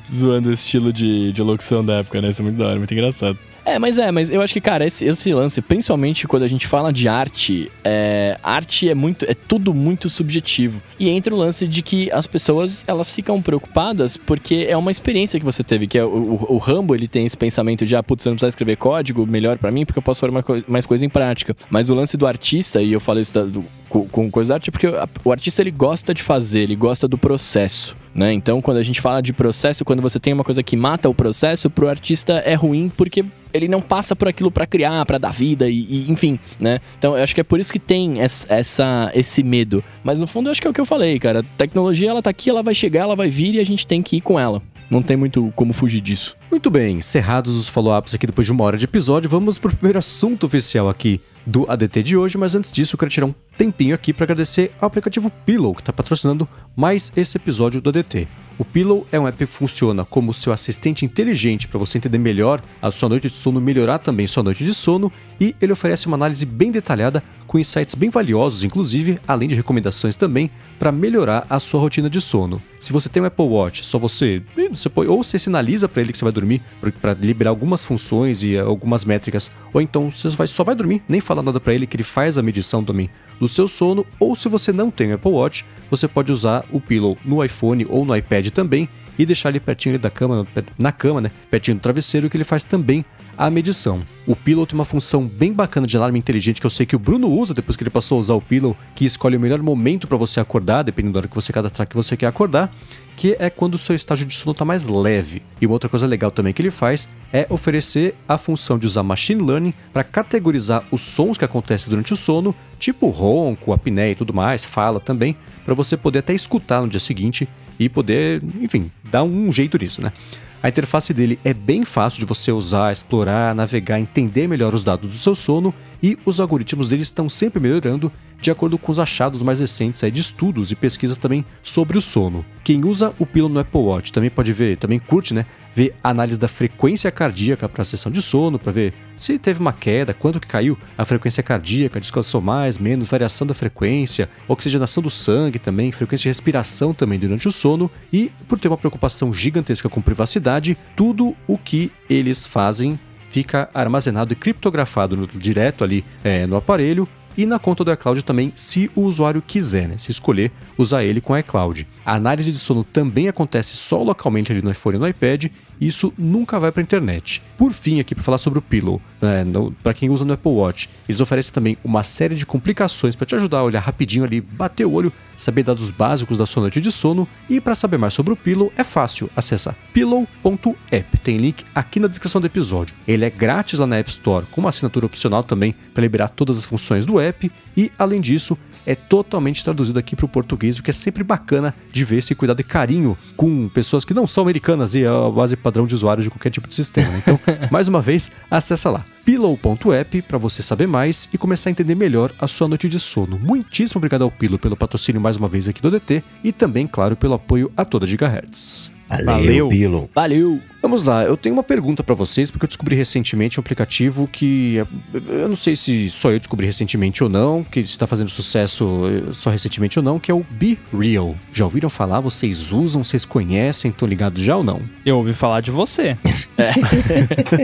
Zoando o estilo de, de locução da época, né? Isso é muito da hora, muito engraçado. É, mas é, mas eu acho que, cara, esse, esse lance, principalmente quando a gente fala de arte, é, arte é muito, é tudo muito subjetivo. E entra o lance de que as pessoas, elas ficam preocupadas porque é uma experiência que você teve, que é o, o, o Rambo, ele tem esse pensamento de, ah, putz, você não precisa escrever código, melhor para mim, porque eu posso fazer mais, mais coisa em prática. Mas o lance do artista, e eu falei isso da, do, com, com coisa da arte, é porque o artista, ele gosta de fazer, ele gosta do processo. Né? Então, quando a gente fala de processo, quando você tem uma coisa que mata o processo, pro artista é ruim porque ele não passa por aquilo para criar, para dar vida e, e, enfim, né? Então, eu acho que é por isso que tem essa, esse medo. Mas no fundo, eu acho que é o que eu falei, cara. A tecnologia, ela tá aqui, ela vai chegar, ela vai vir e a gente tem que ir com ela. Não tem muito como fugir disso. Muito bem, encerrados os follow-ups aqui depois de uma hora de episódio, vamos pro primeiro assunto oficial aqui do ADT de hoje, mas antes disso eu quero tirar um tempinho aqui para agradecer ao aplicativo Pillow, que está patrocinando mais esse episódio do ADT. O Pillow é um app que funciona como seu assistente inteligente para você entender melhor a sua noite de sono, melhorar também sua noite de sono, e ele oferece uma análise bem detalhada com insights bem valiosos, inclusive, além de recomendações também para melhorar a sua rotina de sono. Se você tem um Apple Watch, só você, você pode, ou você sinaliza para ele que você vai dormir para liberar algumas funções e algumas métricas, ou então você vai, só vai dormir, nem fala nada para ele que ele faz a medição também do seu sono, ou se você não tem o Apple Watch, você pode usar o Pillow no iPhone ou no iPad também e deixar ele pertinho da cama, na cama, né? Pertinho do travesseiro, que ele faz também a medição. O Pillow tem uma função bem bacana de alarme inteligente que eu sei que o Bruno usa depois que ele passou a usar o Pillow, que escolhe o melhor momento para você acordar, dependendo da hora que você cadastrar que você quer acordar, que é quando o seu estágio de sono está mais leve. E uma outra coisa legal também que ele faz é oferecer a função de usar machine learning para categorizar os sons que acontecem durante o sono, tipo ronco, apneia e tudo mais, fala também, para você poder até escutar no dia seguinte e poder, enfim, dar um jeito nisso, né? A interface dele é bem fácil de você usar, explorar, navegar, entender melhor os dados do seu sono e os algoritmos dele estão sempre melhorando de acordo com os achados mais recentes de estudos e pesquisas também sobre o sono. Quem usa o Pillow no Apple Watch também pode ver, também curte, né? Ver análise da frequência cardíaca para a sessão de sono, para ver se teve uma queda, quanto que caiu a frequência cardíaca, descansou mais, menos, variação da frequência, oxigenação do sangue também, frequência de respiração também durante o sono e por ter uma preocupação gigantesca com privacidade, tudo o que eles fazem fica armazenado e criptografado no, direto ali é, no aparelho e na conta do iCloud também, se o usuário quiser, né? Se escolher usar ele com iCloud. A análise de sono também acontece só localmente ali no iPhone e no iPad, e isso nunca vai para a internet. Por fim, aqui para falar sobre o Pillow, né, para quem usa no Apple Watch, eles oferecem também uma série de complicações para te ajudar a olhar rapidinho ali, bater o olho, saber dados básicos da sua noite de sono. E para saber mais sobre o Pillow, é fácil, acessa pillow.app. Tem link aqui na descrição do episódio. Ele é grátis lá na App Store, com uma assinatura opcional também para liberar todas as funções do app. E além disso, é totalmente traduzido aqui para o português, o que é sempre bacana de ver esse cuidado e carinho com pessoas que não são americanas e é a base padrão de usuário de qualquer tipo de sistema. Então, mais uma vez, acessa lá pillow.app para você saber mais e começar a entender melhor a sua noite de sono. Muitíssimo obrigado ao Pillow pelo patrocínio mais uma vez aqui do DT e também, claro, pelo apoio a toda Gigahertz. Valeu, Valeu. Valeu. Vamos lá, eu tenho uma pergunta para vocês, porque eu descobri recentemente um aplicativo que eu não sei se só eu descobri recentemente ou não, que está fazendo sucesso eh, só recentemente ou não, que é o Be Real. Já ouviram falar? Vocês usam? Vocês conhecem? Estão ligados já ou não? Eu ouvi falar de você. É.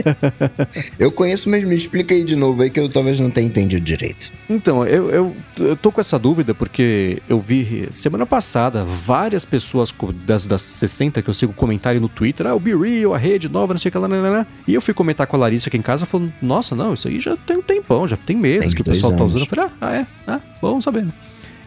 eu conheço, mas me explica aí de novo aí que eu talvez não tenha entendido direito. Então, eu, eu, eu tô com essa dúvida porque eu vi semana passada várias pessoas das, das 60 que eu sigo comentário no Twitter, ah, o Be Real, a rede nova, não sei o que lá, lá, lá, E eu fui comentar com a Larissa aqui em casa, falando, nossa, não, isso aí já tem um tempão, já tem meses tem que o pessoal tá anos. tá usando. Eu falei, ah, ah é? Ah, bom saber.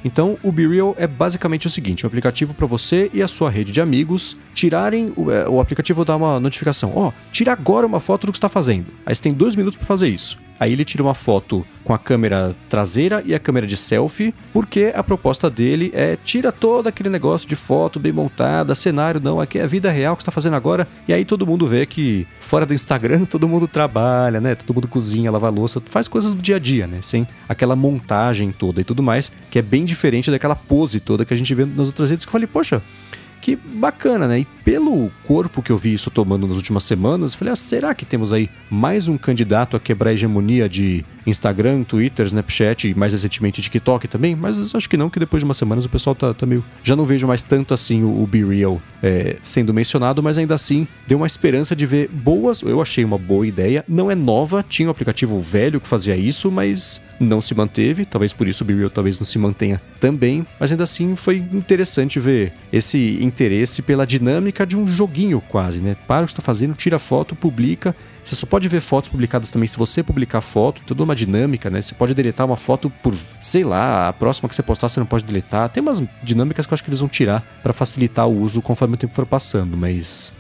Então, o BeReal é basicamente o seguinte: um aplicativo para você e a sua rede de amigos tirarem. O, é, o aplicativo dá uma notificação: ó, oh, tira agora uma foto do que está fazendo. Aí você tem dois minutos para fazer isso. Aí ele tira uma foto com a câmera traseira e a câmera de selfie, porque a proposta dele é tira todo aquele negócio de foto bem montada, cenário, não, aqui é a vida real que está fazendo agora. E aí todo mundo vê que fora do Instagram todo mundo trabalha, né? Todo mundo cozinha, lava louça, faz coisas do dia a dia, né? Sem aquela montagem toda e tudo mais, que é bem diferente daquela pose toda que a gente vê nas outras redes que eu falei, poxa, que bacana, né? E pelo corpo que eu vi isso tomando nas últimas semanas, falei, ah, será que temos aí mais um candidato a quebrar a hegemonia de Instagram, Twitter, Snapchat e mais recentemente TikTok também? Mas acho que não, que depois de umas semanas o pessoal tá, tá meio... Já não vejo mais tanto assim o, o Be Real é, sendo mencionado, mas ainda assim deu uma esperança de ver boas... Eu achei uma boa ideia, não é nova, tinha um aplicativo velho que fazia isso, mas não se manteve, talvez por isso o Be Real talvez não se mantenha também, mas ainda assim foi interessante ver esse interesse pela dinâmica de um joguinho quase, né? Para o que está fazendo, tira foto, publica. Você só pode ver fotos publicadas também se você publicar foto, toda uma dinâmica, né? Você pode deletar uma foto por, sei lá, a próxima que você postar você não pode deletar. Tem umas dinâmicas que eu acho que eles vão tirar para facilitar o uso conforme o tempo for passando, mas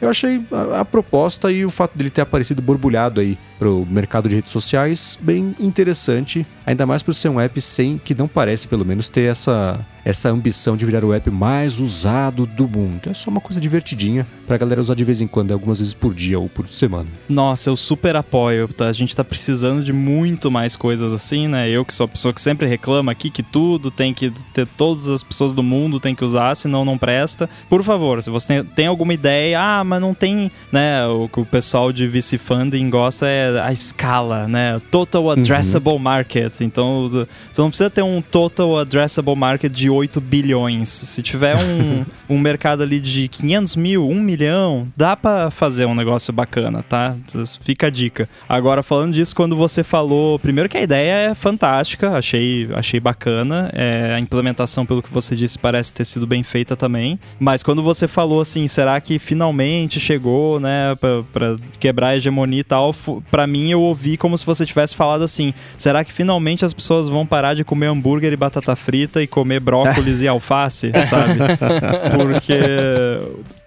eu achei a, a, proposta e o fato dele ter aparecido borbulhado aí pro mercado de redes sociais bem interessante, ainda mais por ser um app sem que não parece pelo menos ter essa essa ambição de virar o app mais usado do mundo. É só uma coisa divertidinha pra galera usar de vez em quando, algumas vezes por dia ou por semana. Nossa, eu super apoio. Tá? A gente tá precisando de muito mais coisas assim, né? Eu que sou a pessoa que sempre reclama aqui que tudo tem que ter todas as pessoas do mundo tem que usar, senão não presta. Por favor, se você tem, tem alguma ideia, ah, mas não tem, né? O que o pessoal de VC Funding gosta é a escala, né? Total. Addressable uhum. Market. Então, você não precisa ter um Total Addressable Market de 8 bilhões. Se tiver um, um mercado ali de 500 mil, 1 milhão, dá para fazer um negócio bacana, tá? Fica a dica. Agora, falando disso, quando você falou, primeiro que a ideia é fantástica, achei, achei bacana. É, a implementação, pelo que você disse, parece ter sido bem feita também. Mas quando você falou assim, será que finalmente chegou, né, pra, pra quebrar a hegemonia e tal, para mim eu ouvi como se você tivesse falado assim: será que finalmente as pessoas vão parar de comer hambúrguer e batata frita e comer brócolis? brócolis e alface, sabe? Porque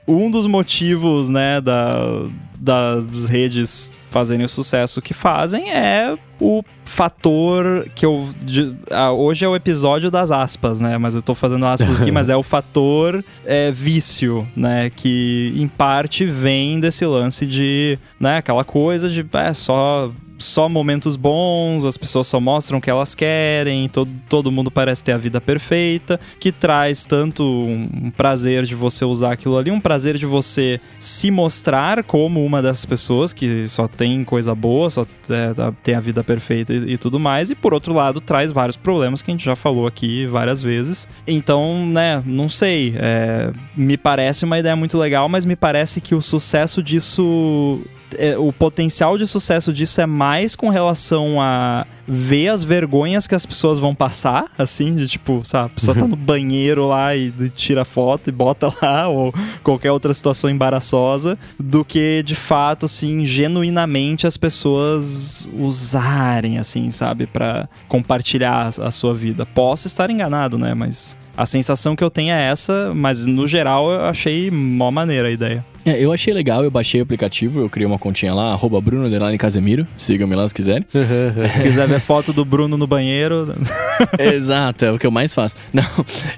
um dos motivos, né, da, das redes fazerem o sucesso que fazem é o fator que eu. De, ah, hoje é o episódio das aspas, né? Mas eu tô fazendo aspas aqui, mas é o fator é, vício, né? Que em parte vem desse lance de. né? Aquela coisa de é só só momentos bons, as pessoas só mostram o que elas querem, todo, todo mundo parece ter a vida perfeita, que traz tanto um prazer de você usar aquilo ali, um prazer de você se mostrar como uma dessas pessoas que só tem coisa boa, só é, tá, tem a vida perfeita e, e, tudo mais, e por outro lado traz vários problemas que a gente já falou aqui várias vezes. Então, né, não sei, é, me parece uma ideia muito legal, mas me parece que o sucesso disso é, o potencial de sucesso disso é mais com relação a ver as vergonhas que as pessoas vão passar, assim, de tipo, sabe, a pessoa tá no banheiro lá e tira foto e bota lá, ou qualquer outra situação embaraçosa, do que de fato, assim, genuinamente as pessoas usarem, assim, sabe, para compartilhar a sua vida. Posso estar enganado, né, mas a sensação que eu tenho é essa, mas no geral eu achei mó maneira a ideia. É, eu achei legal, eu baixei o aplicativo, eu criei uma continha lá, arroba Bruno Casemiro, sigam-me lá se quiserem. se quiser ver foto do Bruno no banheiro. Exato, é o que eu mais faço. Não,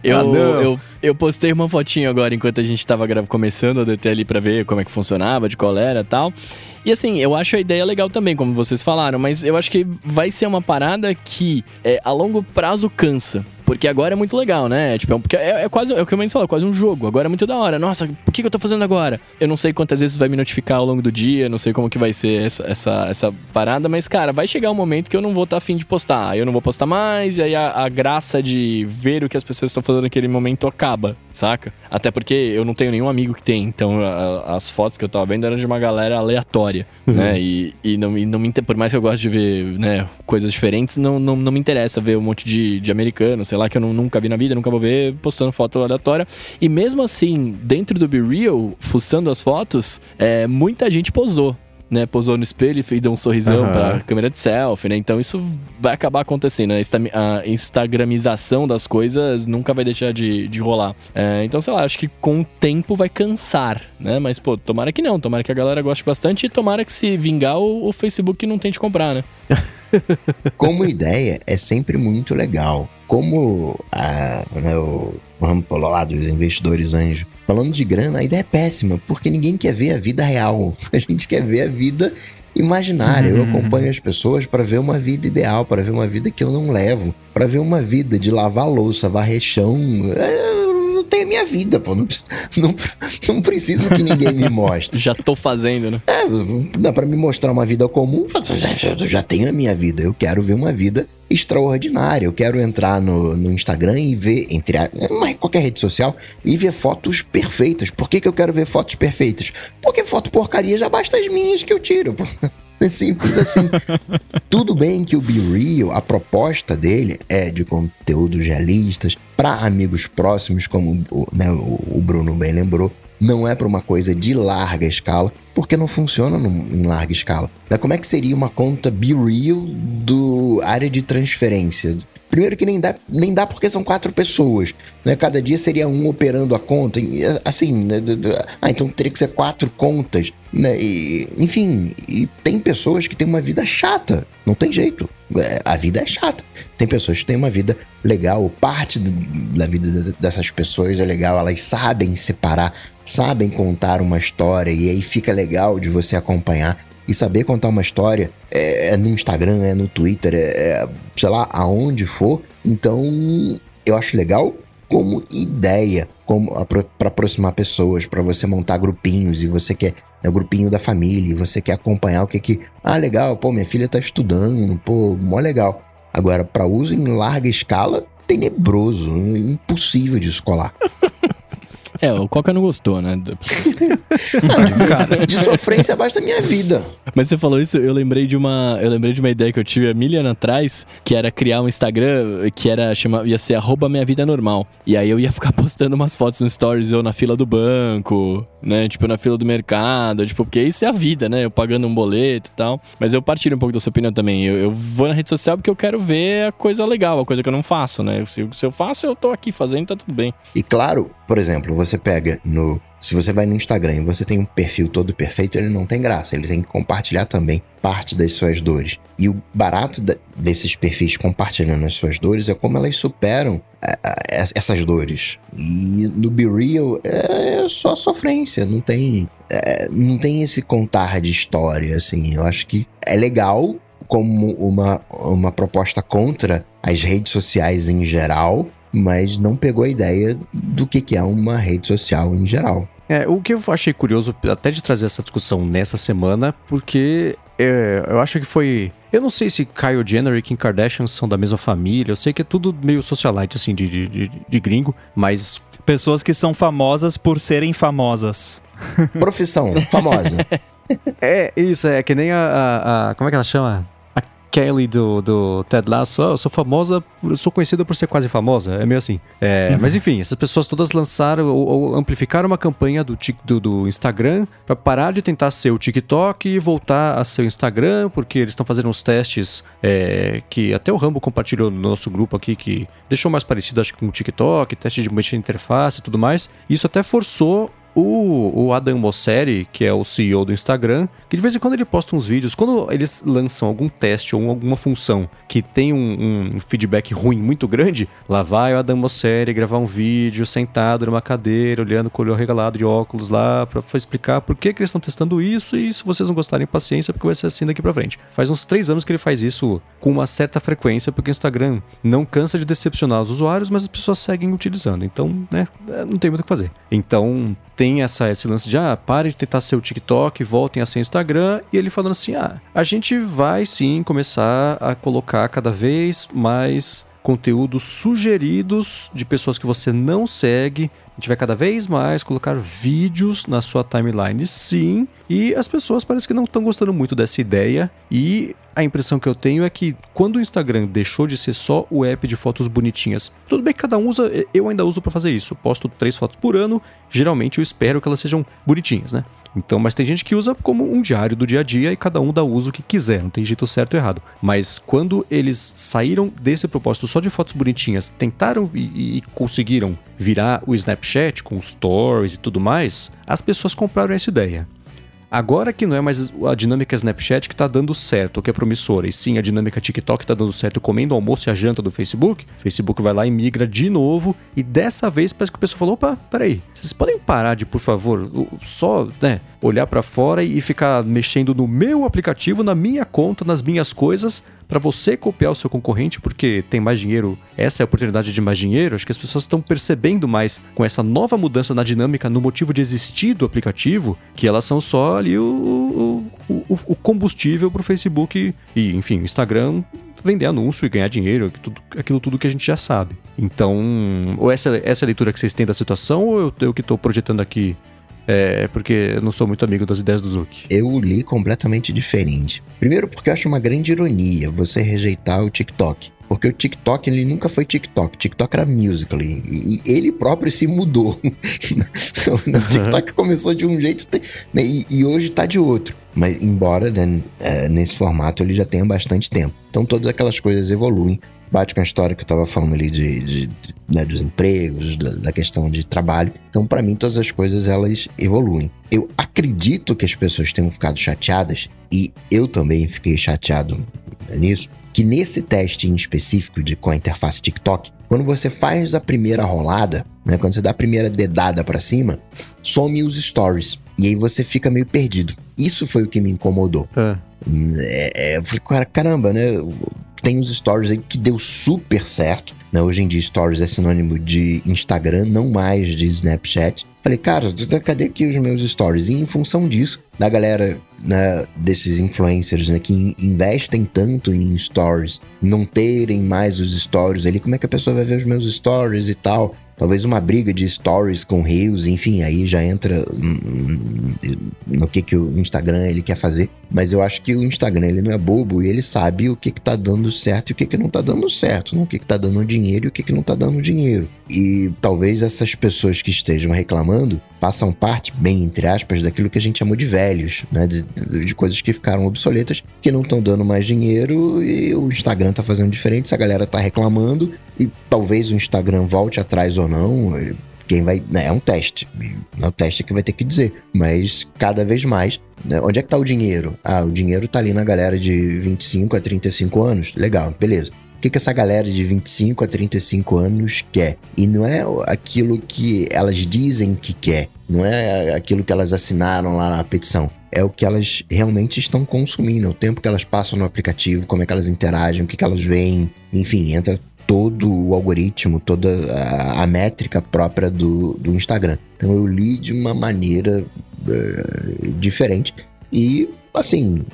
eu, ah, não. eu, eu postei uma fotinho agora enquanto a gente tava começando a DT ali pra ver como é que funcionava, de qual era e tal. E assim, eu acho a ideia legal também, como vocês falaram, mas eu acho que vai ser uma parada que é, a longo prazo cansa. Porque agora é muito legal, né? Tipo, é, porque é, é quase, é o que eu me falou, é quase um jogo. Agora é muito da hora. Nossa, por que, que eu tô fazendo agora? Eu não sei quantas vezes vai me notificar ao longo do dia, não sei como que vai ser essa, essa, essa parada, mas, cara, vai chegar um momento que eu não vou estar tá afim de postar. Eu não vou postar mais, e aí a, a graça de ver o que as pessoas estão fazendo naquele momento acaba, saca? Até porque eu não tenho nenhum amigo que tem, então a, as fotos que eu tava vendo eram de uma galera aleatória, uhum. né? E, e, não, e não me por mais que eu goste de ver, né, coisas diferentes, não, não, não me interessa ver um monte de, de americano, sei lá, que eu não, nunca vi na vida, nunca vou ver, postando foto aleatória. E mesmo assim, dentro do Be Real, fuçando as fotos, é, muita gente posou né, posou no espelho e deu um sorrisão uhum. pra câmera de selfie, né? Então isso vai acabar acontecendo. Né? A instagramização das coisas nunca vai deixar de, de rolar. É, então, sei lá, acho que com o tempo vai cansar, né? Mas, pô, tomara que não. Tomara que a galera goste bastante e tomara que se vingar o, o Facebook não tente comprar, né? Como ideia, é sempre muito legal. Como a, né, o, vamos falar lá dos investidores anjos Falando de grana, a ideia é péssima, porque ninguém quer ver a vida real. A gente quer ver a vida imaginária. Uhum. Eu acompanho as pessoas para ver uma vida ideal, para ver uma vida que eu não levo, para ver uma vida de lavar louça, varrer chão. É, tenho a minha vida, pô. Não, não, não preciso que ninguém me mostre. Já tô fazendo, né? É, dá pra me mostrar uma vida comum, eu já, já, já tenho a minha vida. Eu quero ver uma vida extraordinária. Eu quero entrar no, no Instagram e ver, entre a, qualquer rede social, e ver fotos perfeitas. Por que, que eu quero ver fotos perfeitas? Porque foto porcaria já basta as minhas que eu tiro. É simples assim. Tudo bem que o Be Real, a proposta dele é de conteúdos realistas para amigos próximos, como né, o Bruno bem lembrou. Não é para uma coisa de larga escala, porque não funciona em larga escala. Como é que seria uma conta Be Real do área de transferência? Primeiro que nem dá, nem dá porque são quatro pessoas, né? Cada dia seria um operando a conta, assim, né? ah, então teria que ser quatro contas, né? E, enfim, e tem pessoas que têm uma vida chata, não tem jeito, é, a vida é chata. Tem pessoas que têm uma vida legal, parte da vida dessas pessoas é legal, elas sabem separar, sabem contar uma história e aí fica legal de você acompanhar e saber contar uma história é, é no Instagram, é no Twitter, é, é sei lá, aonde for. Então, eu acho legal como ideia, como para aproximar pessoas, para você montar grupinhos e você quer é o grupinho da família, e você quer acompanhar o que que, ah, legal, pô, minha filha tá estudando, pô, mó legal. Agora, para uso em larga escala, tenebroso, impossível de escolar. É, o Coca não gostou, né? não, de, de sofrência basta a minha vida. Mas você falou isso, eu lembrei de uma, eu lembrei de uma ideia que eu tive há mil anos atrás, que era criar um Instagram que era chama, ia ser arroba minha vida normal. E aí eu ia ficar postando umas fotos no stories eu na fila do banco, né? Tipo, na fila do mercado, tipo, porque isso é a vida, né? Eu pagando um boleto e tal. Mas eu partilho um pouco da sua opinião também. Eu, eu vou na rede social porque eu quero ver a coisa legal, a coisa que eu não faço, né? Se, se eu faço, eu tô aqui fazendo, tá tudo bem. E claro, por exemplo, você pega no. Se você vai no Instagram e você tem um perfil todo perfeito, ele não tem graça. Ele tem que compartilhar também parte das suas dores. E o barato desses perfis compartilhando as suas dores é como elas superam essas dores. E no Be Real é só sofrência, não tem, é, não tem esse contar de história, assim. Eu acho que é legal como uma, uma proposta contra as redes sociais em geral, mas não pegou a ideia do que, que é uma rede social em geral. É, o que eu achei curioso até de trazer essa discussão nessa semana, porque é, eu acho que foi. Eu não sei se Kyle Jenner e Kim Kardashian são da mesma família, eu sei que é tudo meio socialite, assim, de, de, de, de gringo, mas. Pessoas que são famosas por serem famosas. Profissão, famosa. é, isso, é que nem a, a, a, Como é que ela chama? Kelly do, do Ted Lasso, oh, eu sou famosa, eu sou conhecida por ser quase famosa, é meio assim. É, mas enfim, essas pessoas todas lançaram ou, ou amplificaram uma campanha do, do, do Instagram para parar de tentar ser o TikTok e voltar a ser o Instagram, porque eles estão fazendo uns testes é, que até o Rambo compartilhou no nosso grupo aqui, que deixou mais parecido, acho que com o TikTok, teste de mexer interface e tudo mais. Isso até forçou o, o Adam Mosseri, que é o CEO do Instagram, que de vez em quando ele posta uns vídeos, quando eles lançam algum teste ou alguma função que tem um, um feedback ruim muito grande, lá vai o Adam Mosseri gravar um vídeo sentado numa cadeira, olhando com o olho regalado de óculos lá, para explicar por que, que eles estão testando isso e se vocês não gostarem, paciência, porque vai ser assim daqui pra frente. Faz uns três anos que ele faz isso com uma certa frequência, porque o Instagram não cansa de decepcionar os usuários, mas as pessoas seguem utilizando. Então, né, não tem muito o que fazer. Então, tem essa, esse lance de, ah, pare de tentar ser o TikTok, voltem a ser Instagram. E ele falando assim, ah, a gente vai sim começar a colocar cada vez mais conteúdos sugeridos de pessoas que você não segue. A gente vai cada vez mais colocar vídeos na sua timeline, sim. E as pessoas parecem que não estão gostando muito dessa ideia. E a impressão que eu tenho é que quando o Instagram deixou de ser só o app de fotos bonitinhas, tudo bem que cada um usa, eu ainda uso para fazer isso. Posto três fotos por ano, geralmente eu espero que elas sejam bonitinhas, né? Então, mas tem gente que usa como um diário do dia a dia e cada um dá o uso que quiser, não tem jeito certo ou errado. Mas quando eles saíram desse propósito só de fotos bonitinhas, tentaram e, e conseguiram virar o Snapchat com stories e tudo mais, as pessoas compraram essa ideia. Agora que não é mais a dinâmica Snapchat que tá dando certo, que é promissora, e sim a dinâmica TikTok tá dando certo comendo o almoço e a janta do Facebook, o Facebook vai lá e migra de novo, e dessa vez parece que o pessoal falou, opa, peraí, vocês podem parar de, por favor, só, né, olhar para fora e ficar mexendo no meu aplicativo, na minha conta, nas minhas coisas, para você copiar o seu concorrente porque tem mais dinheiro. Essa é a oportunidade de mais dinheiro. Acho que as pessoas estão percebendo mais com essa nova mudança na dinâmica, no motivo de existir do aplicativo, que elas são só ali o, o, o, o combustível para o Facebook e, enfim, o Instagram vender anúncio e ganhar dinheiro, tudo, aquilo tudo que a gente já sabe. Então, ou essa, essa é a leitura que vocês têm da situação, ou eu, eu que estou projetando aqui é, porque eu não sou muito amigo das ideias do Zuki. Eu li completamente diferente. Primeiro porque eu acho uma grande ironia você rejeitar o TikTok. Porque o TikTok, ele nunca foi TikTok. TikTok era Musical.ly. E, ele próprio se mudou. o TikTok começou de um jeito né, e, e, hoje tá de outro. Mas embora né, é, nesse formato ele já tenha bastante tempo. Então todas aquelas coisas evoluem bate com a história que eu estava falando ali de, de, de né, dos empregos, da, da, questão de trabalho. Então, para mim, todas as coisas elas evoluem. Eu acredito que as pessoas tenham ficado chateadas e eu também fiquei chateado nisso. Que nesse teste em específico de com a interface TikTok, quando você faz a primeira rolada, né, quando você dá a primeira dedada para cima, some os stories e aí você fica meio perdido. Isso foi o que me incomodou. É. É, eu falei, caramba, né? Tem os stories aí que deu super certo. Né? Hoje em dia, stories é sinônimo de Instagram, não mais de Snapchat. Falei, cara, cadê aqui os meus stories? E em função disso, da galera, né, desses influencers né, que investem tanto em stories, não terem mais os stories ali, como é que a pessoa vai ver os meus stories e tal? Talvez uma briga de stories com reels, enfim, aí já entra no que, que o Instagram ele quer fazer. Mas eu acho que o Instagram ele não é bobo e ele sabe o que, que tá dando certo e o que, que não tá dando certo, não? o que, que tá dando dinheiro e o que, que não tá dando dinheiro. E talvez essas pessoas que estejam reclamando façam parte, bem entre aspas, daquilo que a gente chamou de velhos, né? De, de coisas que ficaram obsoletas, que não estão dando mais dinheiro e o Instagram tá fazendo diferente, a galera tá reclamando e talvez o Instagram volte atrás ou não. Quem vai. Né, é um teste. É um teste que vai ter que dizer. Mas cada vez mais. Né, onde é que tá o dinheiro? Ah, o dinheiro tá ali na galera de 25 a 35 anos. Legal, beleza. O que, que essa galera de 25 a 35 anos quer? E não é aquilo que elas dizem que quer, não é aquilo que elas assinaram lá na petição. É o que elas realmente estão consumindo, o tempo que elas passam no aplicativo, como é que elas interagem, o que, que elas veem, enfim, entra todo o algoritmo, toda a, a métrica própria do, do Instagram. Então eu li de uma maneira uh, diferente e, assim,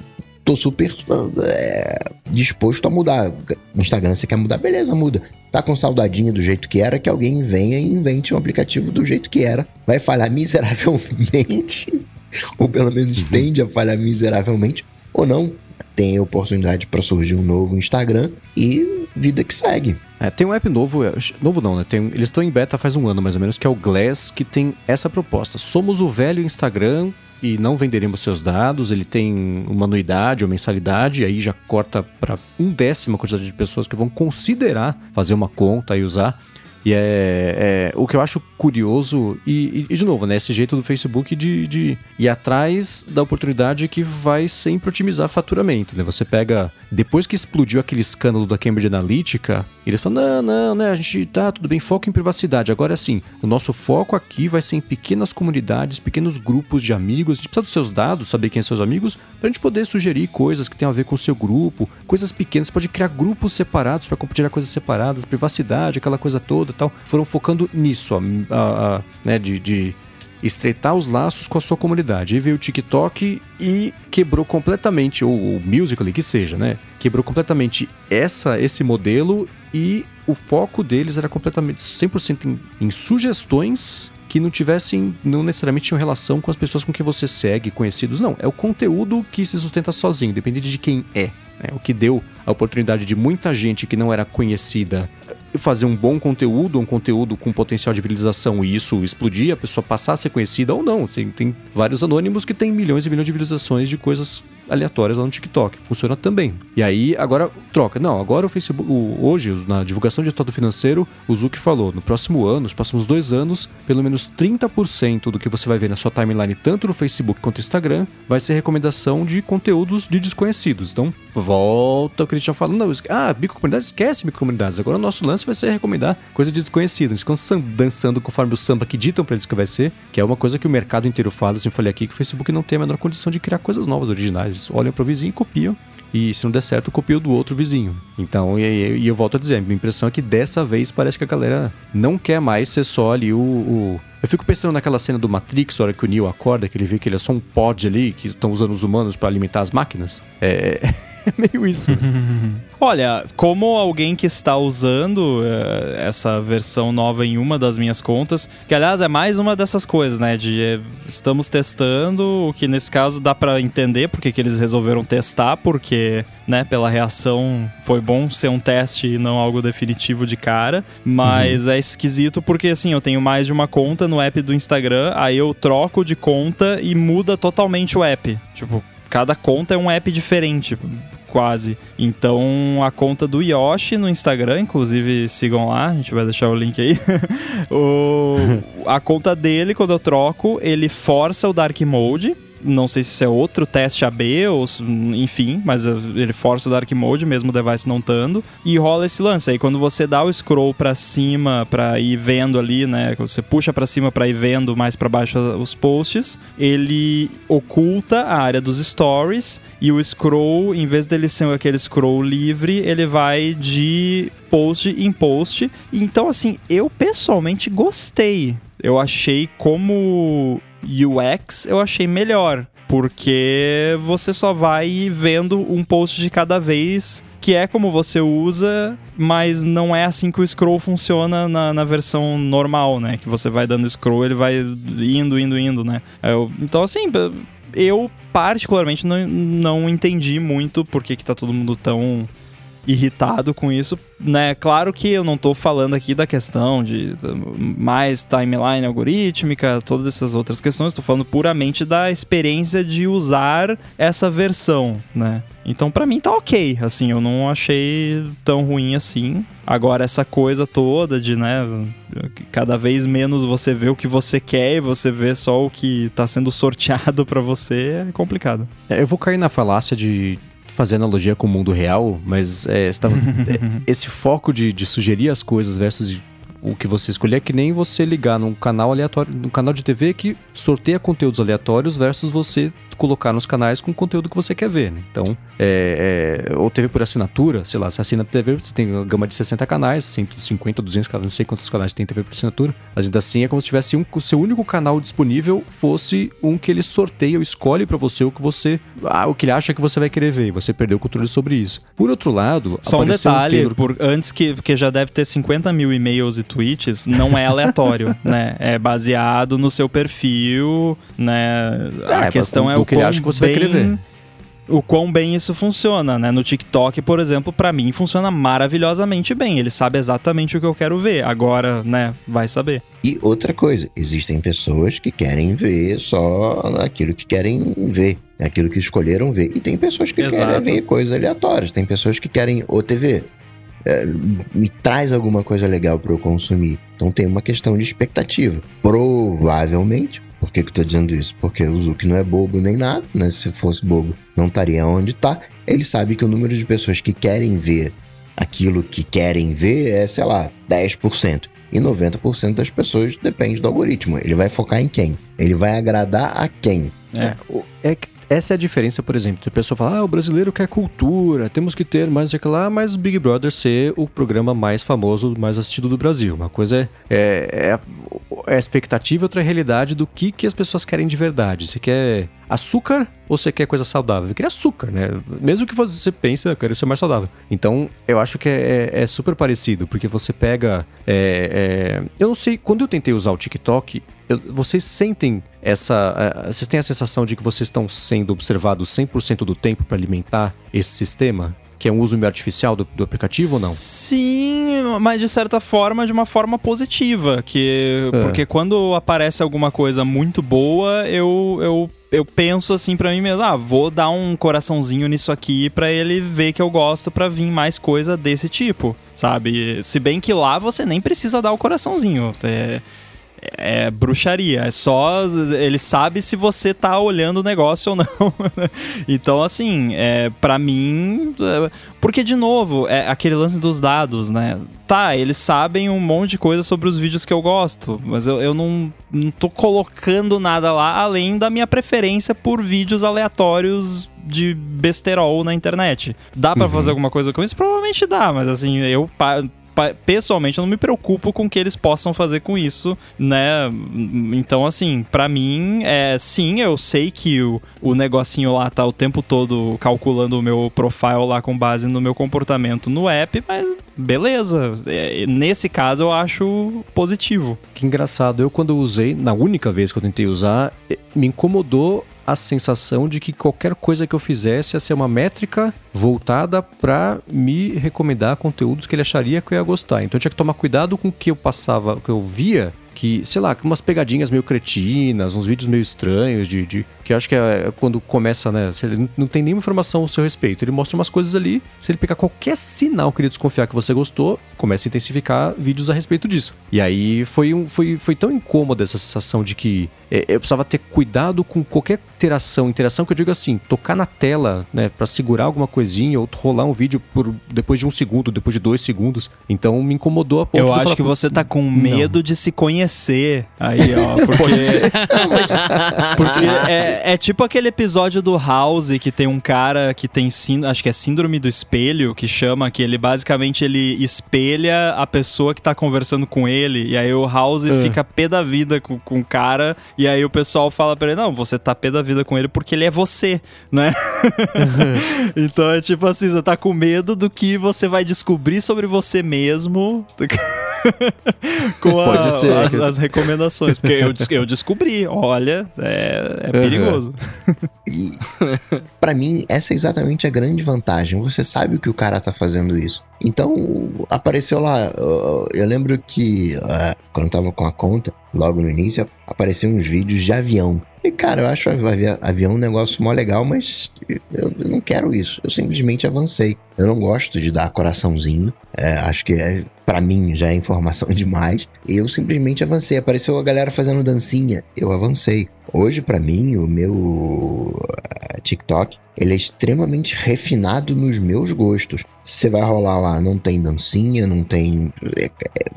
tô super é, disposto a mudar. Instagram você quer mudar, beleza, muda. Tá com saudadinha do jeito que era, que alguém venha e invente um aplicativo do jeito que era. Vai falhar miseravelmente, ou pelo menos tende a falhar miseravelmente, ou não. Tem oportunidade para surgir um novo Instagram e vida que segue. É, tem um app novo, é, novo não, né? Tem, eles estão em beta faz um ano mais ou menos, que é o Glass, que tem essa proposta. Somos o velho Instagram e não venderemos seus dados. Ele tem uma anuidade ou mensalidade, aí já corta para um décimo a quantidade de pessoas que vão considerar fazer uma conta e usar. E é, é, o que eu acho curioso, e, e, de novo, né, esse jeito do Facebook de, de ir atrás da oportunidade que vai sempre otimizar faturamento. Né? Você pega, depois que explodiu aquele escândalo da Cambridge Analytica, eles falam: não, não, né, a gente tá tudo bem, foco em privacidade. Agora sim, o nosso foco aqui vai ser em pequenas comunidades, pequenos grupos de amigos. A gente precisa dos seus dados, saber quem são seus amigos, pra gente poder sugerir coisas que tenham a ver com o seu grupo, coisas pequenas. Você pode criar grupos separados para compartilhar coisas separadas, privacidade, aquela coisa toda tal, foram focando nisso, a, a, a, né, de, de estreitar os laços com a sua comunidade. E veio o TikTok e quebrou completamente, ou o Musical.ly que seja, né? Quebrou completamente essa, esse modelo e o foco deles era completamente 100% em, em sugestões que não tivessem, não necessariamente tinham relação com as pessoas com quem você segue, conhecidos. Não, é o conteúdo que se sustenta sozinho, dependente de quem é. Né? O que deu a oportunidade de muita gente que não era conhecida fazer um bom conteúdo, um conteúdo com potencial de viralização e isso explodir, a pessoa passar a ser conhecida ou não. Tem, tem vários anônimos que têm milhões e milhões de visualizações de coisas aleatórias lá no TikTok. Funciona também. E aí, agora troca. Não, agora o Facebook, o, hoje, na divulgação de resultado financeiro, o Zuck falou: no próximo ano, nos próximos dois anos, pelo menos 30% do que você vai ver na sua timeline, tanto no Facebook quanto no Instagram, vai ser recomendação de conteúdos de desconhecidos. Então, volta o tinham falando. Não, ah, microcomunidades, esquece microcomunidades. Agora o nosso lance vai ser recomendar coisa de desconhecido. Eles ficam dançando conforme o samba que ditam pra eles que vai ser, que é uma coisa que o mercado inteiro fala. Eu sempre falei aqui que o Facebook não tem a menor condição de criar coisas novas, originais. Eles olham pro vizinho e copiam e se não der certo, copio do outro vizinho. Então, e, e, eu volto a dizer, a minha impressão é que dessa vez parece que a galera não quer mais ser só ali o, o... Eu fico pensando naquela cena do Matrix, a hora que o Neo acorda, que ele vê que ele é só um pod ali, que estão usando os humanos para alimentar as máquinas. É, é meio isso. Olha, como alguém que está usando uh, essa versão nova em uma das minhas contas, que aliás é mais uma dessas coisas, né? De uh, estamos testando, o que nesse caso dá para entender porque que eles resolveram testar, porque, né, pela reação foi bom ser um teste e não algo definitivo de cara, mas uhum. é esquisito porque assim, eu tenho mais de uma conta no app do Instagram, aí eu troco de conta e muda totalmente o app. Tipo, cada conta é um app diferente quase. Então, a conta do Yoshi no Instagram, inclusive sigam lá, a gente vai deixar o link aí. o, a conta dele, quando eu troco, ele força o Dark Mode não sei se isso é outro teste AB ou enfim, mas ele força o Dark Mode, mesmo o device não estando, e rola esse lance. Aí quando você dá o scroll para cima para ir vendo ali, né, você puxa para cima para ir vendo mais para baixo os posts, ele oculta a área dos stories e o scroll, em vez dele ser aquele scroll livre, ele vai de post em post. Então assim, eu pessoalmente gostei. Eu achei como UX eu achei melhor. Porque você só vai vendo um post de cada vez, que é como você usa, mas não é assim que o scroll funciona na, na versão normal, né? Que você vai dando scroll, ele vai indo, indo, indo, né? Eu, então, assim, eu particularmente não, não entendi muito por que, que tá todo mundo tão irritado com isso, né? Claro que eu não tô falando aqui da questão de mais timeline algorítmica, todas essas outras questões, estou falando puramente da experiência de usar essa versão, né? Então para mim tá ok, assim, eu não achei tão ruim assim. Agora essa coisa toda de, né, cada vez menos você vê o que você quer e você vê só o que tá sendo sorteado para você é complicado. É, eu vou cair na falácia de fazer analogia com o mundo real, mas é, tava, é, esse foco de, de, sugerir as coisas versus o que você escolher é que nem você ligar num canal aleatório, num canal de TV que sorteia conteúdos aleatórios versus você colocar nos canais com o conteúdo que você quer ver, né? Então, é, é, ou TV por assinatura, sei lá, você assina a TV, você tem uma gama de 60 canais, 150, 200 canais, não sei quantos canais tem TV por assinatura, mas ainda assim é como se tivesse um, o seu único canal disponível fosse um que ele sorteia ou escolhe para você o que você, ah, o que ele acha que você vai querer ver, e você perdeu o controle sobre isso. Por outro lado, só um detalhe, um por, antes que, porque já deve ter 50 mil e-mails e tweets, não é aleatório, né? É baseado no seu perfil, né? É, a questão é o que ele acha que você bem... vai o quão bem isso funciona, né? No TikTok, por exemplo, para mim funciona maravilhosamente bem. Ele sabe exatamente o que eu quero ver. Agora, né, vai saber. E outra coisa, existem pessoas que querem ver só aquilo que querem ver, aquilo que escolheram ver. E tem pessoas que Exato. querem ver coisas aleatórias. Tem pessoas que querem OTV. É, me traz alguma coisa legal para eu consumir. Então tem uma questão de expectativa. Provavelmente, por que, que eu tô dizendo isso? Porque o Zuki não é bobo nem nada, né? Se fosse bobo, não estaria onde tá. Ele sabe que o número de pessoas que querem ver aquilo que querem ver é, sei lá, 10%. E 90% das pessoas depende do algoritmo. Ele vai focar em quem? Ele vai agradar a quem? É, é que essa é a diferença, por exemplo. A pessoa fala, ah, o brasileiro quer cultura, temos que ter mais aquilo lá, mas Big Brother ser o programa mais famoso, mais assistido do Brasil. Uma coisa é, é, é é a expectativa, outra é a realidade do que, que as pessoas querem de verdade. Você quer açúcar ou você quer coisa saudável? Eu queria açúcar, né? Mesmo que você pense, eu quero ser mais saudável. Então, eu acho que é, é, é super parecido, porque você pega. É, é eu não sei, quando eu tentei usar o TikTok, eu, vocês sentem essa. Uh, vocês têm a sensação de que vocês estão sendo observados 100% do tempo para alimentar esse sistema? que é um uso meio artificial do, do, aplicativo ou não? Sim, mas de certa forma, de uma forma positiva. Que, é. Porque quando aparece alguma coisa muito boa, eu, eu, eu penso assim para mim mesmo, ah, vou dar um coraçãozinho nisso aqui para ele ver que eu gosto para vir mais coisa desse tipo, sabe? Se bem que lá você nem precisa dar o coraçãozinho. É, é bruxaria. É só. Ele sabe se você tá olhando o negócio ou não. então, assim, é, para mim. É, porque, de novo, é aquele lance dos dados, né? Tá, eles sabem um monte de coisa sobre os vídeos que eu gosto, mas eu, eu não, não tô colocando nada lá além da minha preferência por vídeos aleatórios de besterol na internet. Dá para uhum. fazer alguma coisa com isso? Provavelmente dá, mas assim, eu pessoalmente eu não me preocupo com o que eles possam fazer com isso, né? Então, assim, para mim, é sim, eu sei que o, o negocinho lá tá o tempo todo calculando o meu profile lá com base no meu comportamento no app, mas beleza. É, nesse caso eu acho positivo. Que engraçado. Eu, quando usei, na única vez que eu tentei usar, me incomodou a sensação de que qualquer coisa que eu fizesse ia ser uma métrica voltada para me recomendar conteúdos que ele acharia que eu ia gostar. Então eu tinha que tomar cuidado com o que eu passava, o que eu via que, sei lá, umas pegadinhas meio cretinas, uns vídeos meio estranhos de, de que eu acho que é quando começa, né? Se ele não tem nenhuma informação ao seu respeito, ele mostra umas coisas ali. Se ele pegar qualquer sinal que ele desconfiar que você gostou, começa a intensificar vídeos a respeito disso. E aí foi, um, foi, foi tão incômoda essa sensação de que é, eu precisava ter cuidado com qualquer interação. Interação que eu digo assim, tocar na tela, né, para segurar alguma coisinha ou rolar um vídeo por depois de um segundo, depois de dois segundos. Então me incomodou a ponto Eu acho que você tá com medo não. de se conhecer aí, ó. Porque, porque é, é, tipo aquele episódio do House que tem um cara que tem, acho que é síndrome do espelho, que chama que ele basicamente ele espelha a pessoa que tá conversando com ele, e aí o House uh. fica pé da vida com, com o cara, e aí o pessoal fala pra ele, não, você tá pé da vida com ele porque ele é você, né? Uhum. então é tipo assim, você tá com medo do que você vai descobrir sobre você mesmo com a, as, as, recomendações, porque eu, eu descobri, olha, é, é perigoso. E, para mim, essa é exatamente a grande vantagem. Você sabe o que o cara tá fazendo isso. Então, apareceu lá. Eu lembro que uh, quando eu tava com a conta, logo no início, apareciam uns vídeos de avião. E, cara, eu acho avião um negócio mó legal, mas eu, eu não quero isso. Eu simplesmente avancei. Eu não gosto de dar coraçãozinho. É, acho que é, para mim já é informação demais. Eu simplesmente avancei. Apareceu a galera fazendo dancinha. Eu avancei. Hoje, para mim, o meu uh, TikTok ele é extremamente refinado nos meus gostos. Você vai rolar lá, não tem dancinha, não tem. É,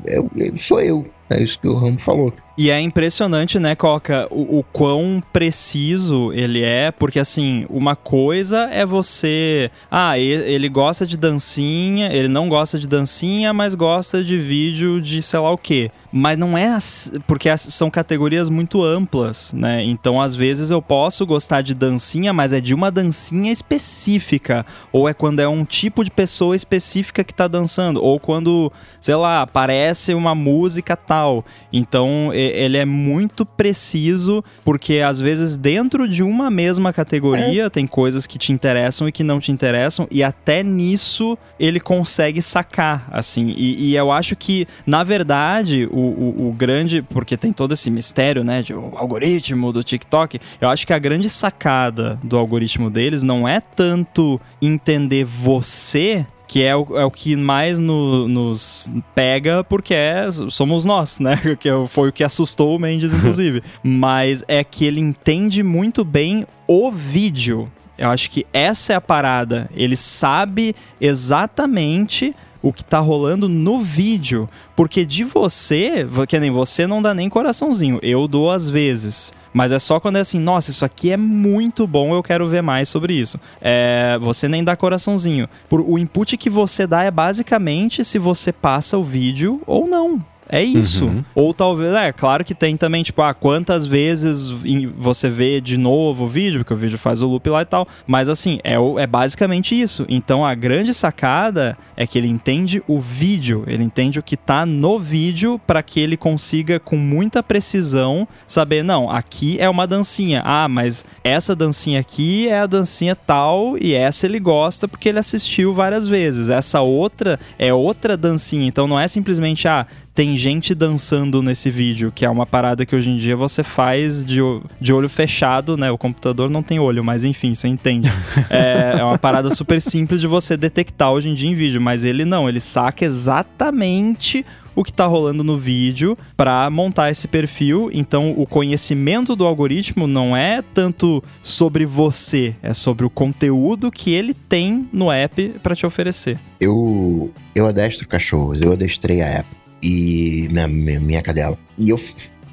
é, é, sou eu. É isso que o Ramo falou. E é impressionante, né, Coca, o, o, quão preciso ele é, porque assim, uma coisa é você. Ah, ele gosta de dancinha, ele não gosta de dancinha, mas gosta de vídeo de sei lá o quê. Mas não é. Porque são categorias muito amplas, né? Então, às vezes, eu posso gostar de dancinha, mas é de uma dancinha específica. Ou é quando é um tipo de pessoa específica que tá dançando. Ou quando, sei lá, aparece uma música tal. Então, ele é muito preciso, porque às vezes dentro de uma mesma categoria é. tem coisas que te interessam e que não te interessam, e até nisso ele consegue sacar, assim. E, e eu acho que, na verdade, o, o, o, grande. Porque tem todo esse mistério, né? De o algoritmo do TikTok. Eu acho que a grande sacada do algoritmo deles não é tanto entender você que é o, é o que mais no, nos pega, porque é, somos nós, né? Que foi o que assustou o Mendes, inclusive. Mas é que ele entende muito bem o vídeo. Eu acho que essa é a parada. Ele sabe exatamente o que tá rolando no vídeo. Porque de você, que nem você não dá nem coraçãozinho. Eu dou às vezes. Mas é só quando é assim, nossa, isso aqui é muito bom, eu quero ver mais sobre isso. É, você nem dá coraçãozinho. Por, o input que você dá é basicamente se você passa o vídeo ou não. É isso. Uhum. Ou talvez, é claro que tem também, tipo, ah, quantas vezes você vê de novo o vídeo, porque o vídeo faz o loop lá e tal. Mas assim, é, é basicamente isso. Então a grande sacada é que ele entende o vídeo, ele entende o que tá no vídeo para que ele consiga com muita precisão saber, não, aqui é uma dancinha. Ah, mas essa dancinha aqui é a dancinha tal e essa ele gosta porque ele assistiu várias vezes. Essa outra é outra dancinha. Então não é simplesmente, ah, tem gente dançando nesse vídeo, que é uma parada que hoje em dia você faz de, de olho fechado, né? O computador não tem olho, mas enfim, você entende. é, é uma parada super simples de você detectar hoje em dia em vídeo, mas ele não, ele saca exatamente o que está rolando no vídeo para montar esse perfil. Então, o conhecimento do algoritmo não é tanto sobre você, é sobre o conteúdo que ele tem no app para te oferecer. Eu, eu adestro cachorros, eu adestrei a app e minha, minha cadela. E eu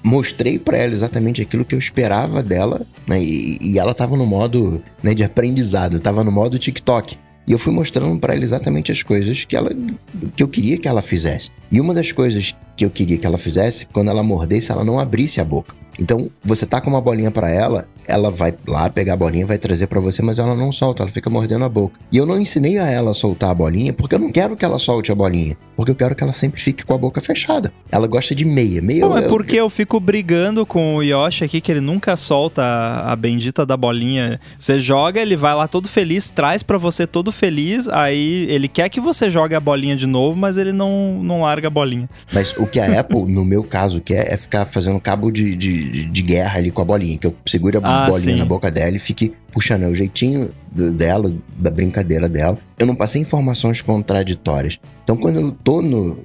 mostrei para ela exatamente aquilo que eu esperava dela, né? E, e ela tava no modo né, de aprendizado, tava no modo TikTok. E eu fui mostrando para ela exatamente as coisas que ela que eu queria que ela fizesse. E uma das coisas que eu queria que ela fizesse, quando ela mordesse, ela não abrisse a boca. Então, você tá com uma bolinha para ela, ela vai lá pegar a bolinha, vai trazer para você, mas ela não solta, ela fica mordendo a boca. E eu não ensinei a ela a soltar a bolinha, porque eu não quero que ela solte a bolinha, porque eu quero que ela sempre fique com a boca fechada. Ela gosta de meia, meia. Não, eu, é porque eu fico brigando com o Yoshi aqui que ele nunca solta a, a bendita da bolinha. Você joga, ele vai lá todo feliz, traz para você todo feliz, aí ele quer que você jogue a bolinha de novo, mas ele não, não larga a bolinha. Mas o que a Apple, no meu caso, quer é ficar fazendo cabo de, de, de guerra ali com a bolinha, que eu segure a Ah, bolinha sim. na boca dela e fique puxando. É o jeitinho do- dela, da brincadeira dela. Eu não passei informações contraditórias. Então, quando eu tô no,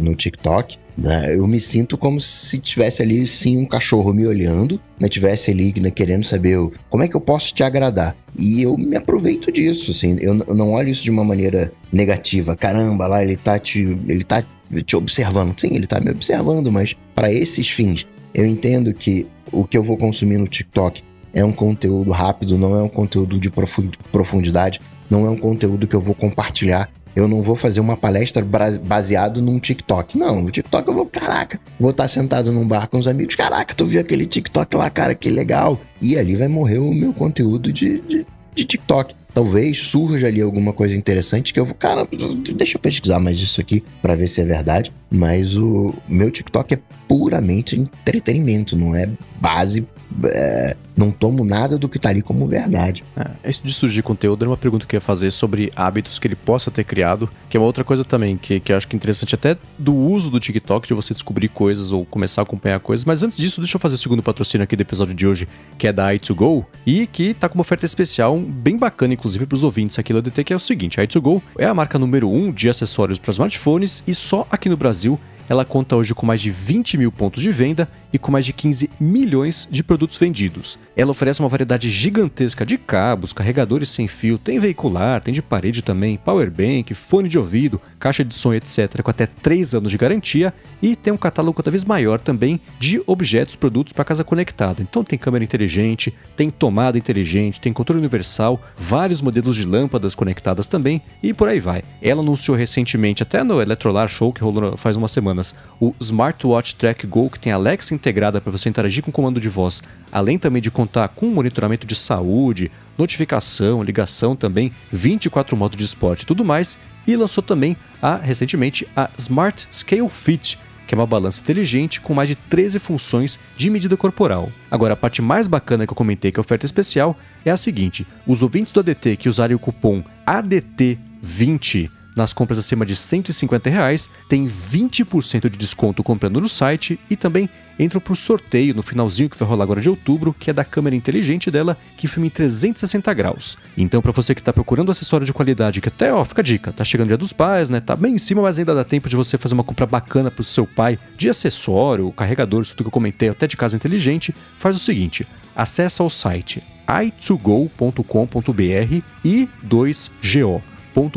no TikTok, né, eu me sinto como se tivesse ali, sim, um cachorro me olhando, né, tivesse ali né, querendo saber como é que eu posso te agradar. E eu me aproveito disso, assim, eu, eu não olho isso de uma maneira negativa. Caramba, lá ele tá te, ele tá te observando. Sim, ele tá me observando, mas para esses fins, eu entendo que o que eu vou consumir no TikTok é um conteúdo rápido, não é um conteúdo de profun- profundidade, não é um conteúdo que eu vou compartilhar. Eu não vou fazer uma palestra baseado num TikTok. Não, no TikTok eu vou, caraca, vou estar sentado num bar com os amigos. Caraca, tu viu aquele TikTok lá, cara, que legal. E ali vai morrer o meu conteúdo de, de, de TikTok. Talvez surja ali alguma coisa interessante que eu vou, cara, deixa eu pesquisar mais disso aqui pra ver se é verdade. Mas o meu TikTok é puramente entretenimento, não é base. É, não tomo nada do que tá ali como verdade. É, isso de surgir conteúdo era uma pergunta que eu ia fazer sobre hábitos que ele possa ter criado, que é uma outra coisa também, que, que eu acho que é interessante até do uso do TikTok, de você descobrir coisas ou começar a acompanhar coisas. Mas antes disso, deixa eu fazer o segundo patrocínio aqui do episódio de hoje, que é da i2Go, e que tá com uma oferta especial, bem bacana, inclusive, para os ouvintes aqui do ADT, que é o seguinte: a i2Go é a marca número 1 um de acessórios para smartphones e só aqui no Brasil ela conta hoje com mais de 20 mil pontos de venda e com mais de 15 milhões de produtos vendidos. Ela oferece uma variedade gigantesca de cabos, carregadores sem fio, tem veicular, tem de parede também, powerbank, fone de ouvido, caixa de som, etc., com até 3 anos de garantia e tem um catálogo cada vez maior também de objetos, produtos para casa conectada. Então tem câmera inteligente, tem tomada inteligente, tem controle universal, vários modelos de lâmpadas conectadas também e por aí vai. Ela anunciou recentemente, até no Electrolar Show que rolou faz umas semanas, o Smartwatch Track Go, que tem Alexa integrada para você interagir com o comando de voz, além também de contar com monitoramento de saúde, notificação, ligação também, 24 modos de esporte e tudo mais. E lançou também, a, recentemente, a Smart Scale Fit, que é uma balança inteligente com mais de 13 funções de medida corporal. Agora, a parte mais bacana que eu comentei que é oferta especial é a seguinte: os ouvintes do ADT que usarem o cupom ADT20 nas compras acima de 150 reais, tem 20% de desconto comprando no site e também entram para o sorteio no finalzinho que vai rolar agora de outubro, que é da câmera inteligente dela, que filma em 360 graus. Então, para você que está procurando acessório de qualidade, que até, ó, fica a dica, tá chegando o dia dos pais, né? Tá bem em cima, mas ainda dá tempo de você fazer uma compra bacana pro seu pai de acessório, carregador, isso tudo que eu comentei, até de casa inteligente, faz o seguinte: acessa o site i2go.com.br e 2go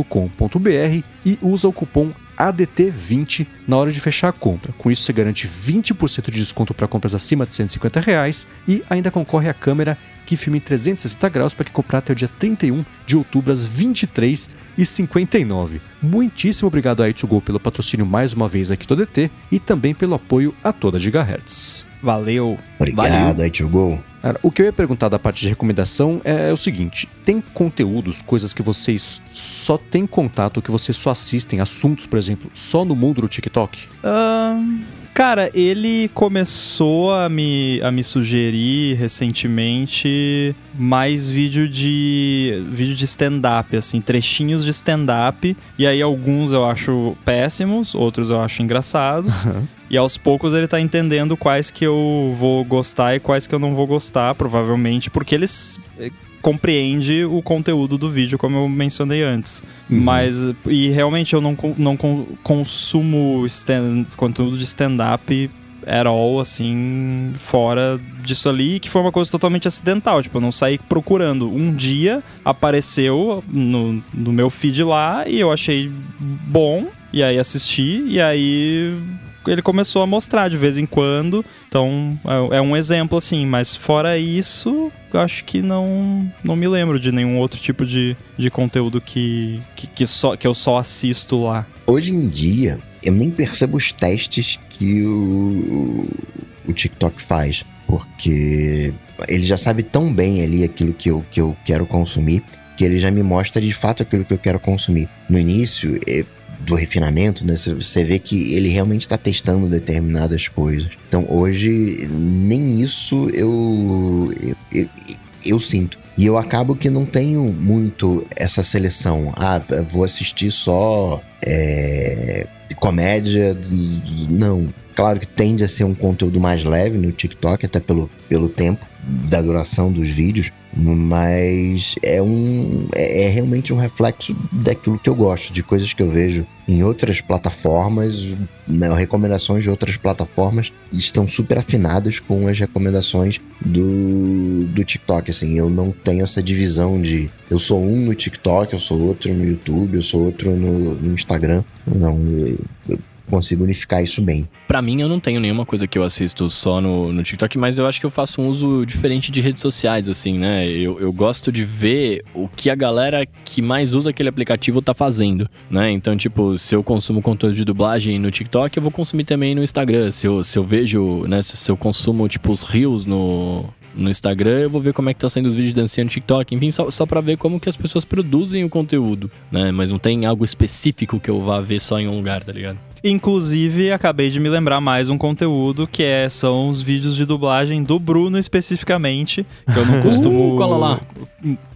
com.br e usa o cupom ADT20 na hora de fechar a compra. Com isso você garante 20% de desconto para compras acima de 150 reais e ainda concorre à câmera que filma em 360 graus para que comprar até o dia 31 de outubro às 23h59. Muitíssimo obrigado a i2Go pelo patrocínio mais uma vez aqui do ADT e também pelo apoio a toda Gigahertz. Valeu. Obrigado, i2Go. Cara, o que eu ia perguntar da parte de recomendação é, o seguinte: tem conteúdos, coisas que vocês só têm contato, que vocês só assistem, assuntos, por exemplo, só no mundo do TikTok? Ahn, Cara, ele começou a me, a me sugerir recentemente mais vídeo de vídeo de stand-up, assim, trechinhos de stand-up. E aí alguns eu acho péssimos, outros eu acho engraçados. E aos poucos ele tá entendendo quais que eu vou gostar e quais que eu não vou gostar, provavelmente, porque eles compreende o conteúdo do vídeo, como eu mencionei antes. Uhum. Mas, e realmente eu não, não con- consumo stand- conteúdo de stand-up at all, assim, fora disso ali, que foi uma coisa totalmente acidental. Tipo, eu não saí procurando. Um dia apareceu no, no meu feed lá e eu achei bom, e aí assisti, e aí ele começou a mostrar de vez em quando. Então, é, é um exemplo, assim. Mas fora isso, acho que não, não me lembro de nenhum outro tipo de, de conteúdo que, que, que só, que eu só assisto lá. Hoje em dia, eu nem percebo os testes que o, o TikTok faz, porque ele já sabe tão bem ali aquilo que eu, que eu quero consumir, que ele já me mostra de fato aquilo que eu quero consumir. No início do refinamento, né, você- vê que ele realmente está testando determinadas coisas. Então hoje, nem isso eu, eu, eu, eu sinto. E eu acabo que não tenho muito essa seleção. Ah, vou assistir só é, comédia. Não. Claro que tende a ser um conteúdo mais leve no TikTok, até pelo, pelo tempo da duração dos vídeos. Mas é um. É, é realmente um reflexo daquilo que eu gosto, de coisas que eu vejo em outras plataformas, né, recomendações de outras plataformas estão super afinadas com as recomendações do, do TikTok. Assim, eu não tenho essa divisão de eu sou um no TikTok, eu sou outro no YouTube, eu sou outro no, no Instagram. Não, eu, consigo unificar isso bem. Pra mim, eu não tenho nenhuma coisa que eu assisto só no, no TikTok, mas eu acho que eu faço um uso diferente de redes sociais, assim, né? Eu, eu gosto de ver o que a galera que mais usa aquele aplicativo tá fazendo, né? Então, tipo, se eu consumo conteúdo de dublagem no TikTok, eu vou consumir também no Instagram. Se eu, se eu vejo, né, se, eu consumo, tipo, os rios no, no Instagram, eu vou ver como é que tá saindo os vídeos de dancinha no TikTok, enfim, só, só pra ver como que as pessoas produzem o conteúdo, né? Mas não tem algo específico que eu vá ver só em um lugar, tá ligado? Inclusive, acabei de me lembrar mais um conteúdo que é, são os vídeos de dublagem do Bruno especificamente, que eu não costumo Uh, cola lá.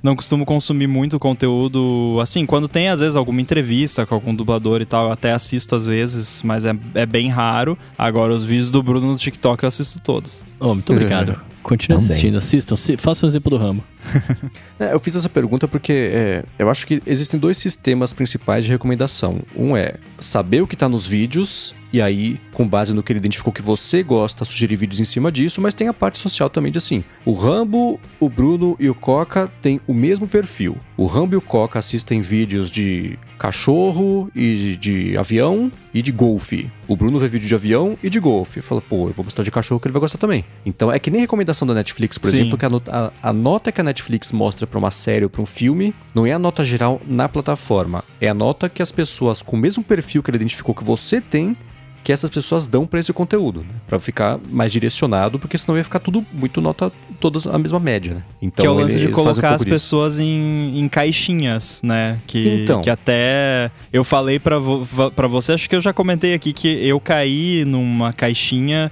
não costumo consumir muito conteúdo assim, quando tem às vezes alguma entrevista com algum dublador e tal, eu até assisto às vezes, mas é, é bem raro. Agora os vídeos do Bruno no TikTok eu assisto todos. Oh, muito obrigado. Continue Também. assistindo, assistam, se, façam o exemplo do Rambo. É, eu fiz essa pergunta porque é, eu acho que existem dois sistemas principais de recomendação. Um é saber o que tá nos vídeos, e aí, com base no que ele identificou que você gosta, sugerir vídeos em cima disso, mas tem a parte social também de assim. O Rambo, o Bruno e o Coca têm o mesmo perfil. O Rambo e o Coca assistem vídeos de cachorro e de, avião e de golfe. O Bruno vê vídeo de avião e de golfe. Fala, pô, eu vou gostar de cachorro que ele vai gostar também. Então é que nem recomendação da Netflix, por Sim. exemplo, que a, a- a nota que a Netflix mostra pra uma série ou pra um filme não é a nota geral na plataforma. É a nota que as pessoas com o mesmo perfil que ele identificou que você tem, que essas pessoas dão pra esse conteúdo, né? Pra ficar mais direcionado, porque senão ia ficar tudo muito nota, todas a mesma média, né? Então, que é o lance ele- de um colocar pouco as disso. pessoas em, em caixinhas, né? Que, Então. que até eu falei pra, vo, pra você, acho que eu já comentei aqui que eu caí numa caixinha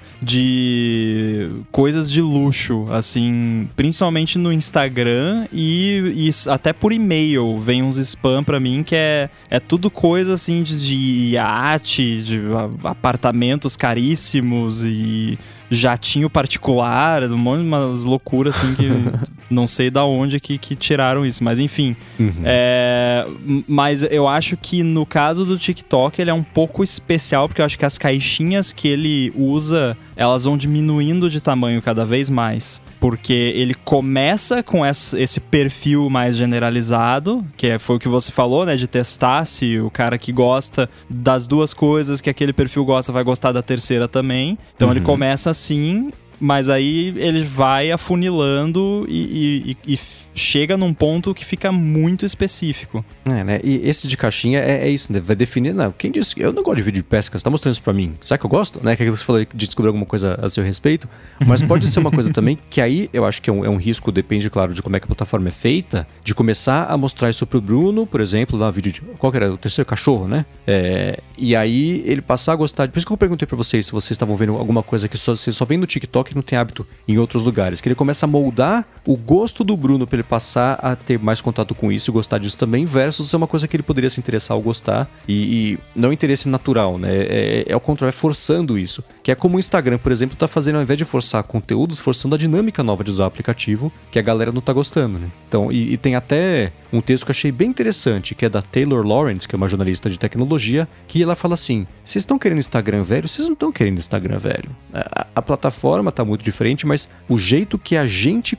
de coisas de luxo, assim, principalmente no Instagram e, e até por e-mail vem uns spam pra mim que é, é tudo coisa assim de, de iate, de a- apartamentos caríssimos e jatinho particular, um monte de umas loucuras assim que não sei da onde que, que tiraram isso, mas enfim. Uhum. É, mas eu acho que no caso do TikTok ele é um pouco especial, porque eu acho que as caixinhas que ele usa, elas vão diminuindo de tamanho cada vez mais. Porque ele começa com esse perfil mais generalizado, que é- foi o que você falou, né? De testar se o cara que gosta das duas coisas que aquele perfil gosta vai gostar da terceira também. Então ele Uhum. começa assim, mas aí ele vai afunilando e, e- e- e chega num ponto que fica muito específico. É, né? E esse de caixinha é, é isso, né? Vai definir. Não, quem disse que eu não gosto de vídeo de pesca? Você tá mostrando isso pra mim? Será que eu gosto? Né? Que você falou de descobrir alguma coisa a seu respeito. Mas pode ser uma coisa também que aí eu acho que é um, é um, risco, depende, claro, de como é que a plataforma é feita, de começar a mostrar isso pro Bruno, por exemplo, lá vídeo de. Qual que era? O terceiro cachorro, né? É, e aí ele passar a gostar. Por isso que eu perguntei pra vocês se vocês estavam vendo alguma coisa que só, você só vê no TikTok e não tem hábito em outros lugares. Que ele começa a moldar o gosto do Bruno pra ele passar a ter mais contato com isso e gostar disso também, versus ser uma coisa que ele poderia se interessar ou gostar e, e não interesse natural, né? É, é, é o contrário, é forçando isso. Que é como o Instagram, por exemplo, tá fazendo, ao invés de forçar conteúdos, forçando a dinâmica nova de usar o aplicativo, que a galera não tá gostando, né? Então, e, e tem até um texto que eu achei bem interessante, que é da Taylor Lawrence, que é uma jornalista de tecnologia, que ela fala assim: vocês estão querendo Instagram velho? Vocês não estão querendo Instagram velho. A, a plataforma tá muito diferente, mas o jeito que a gente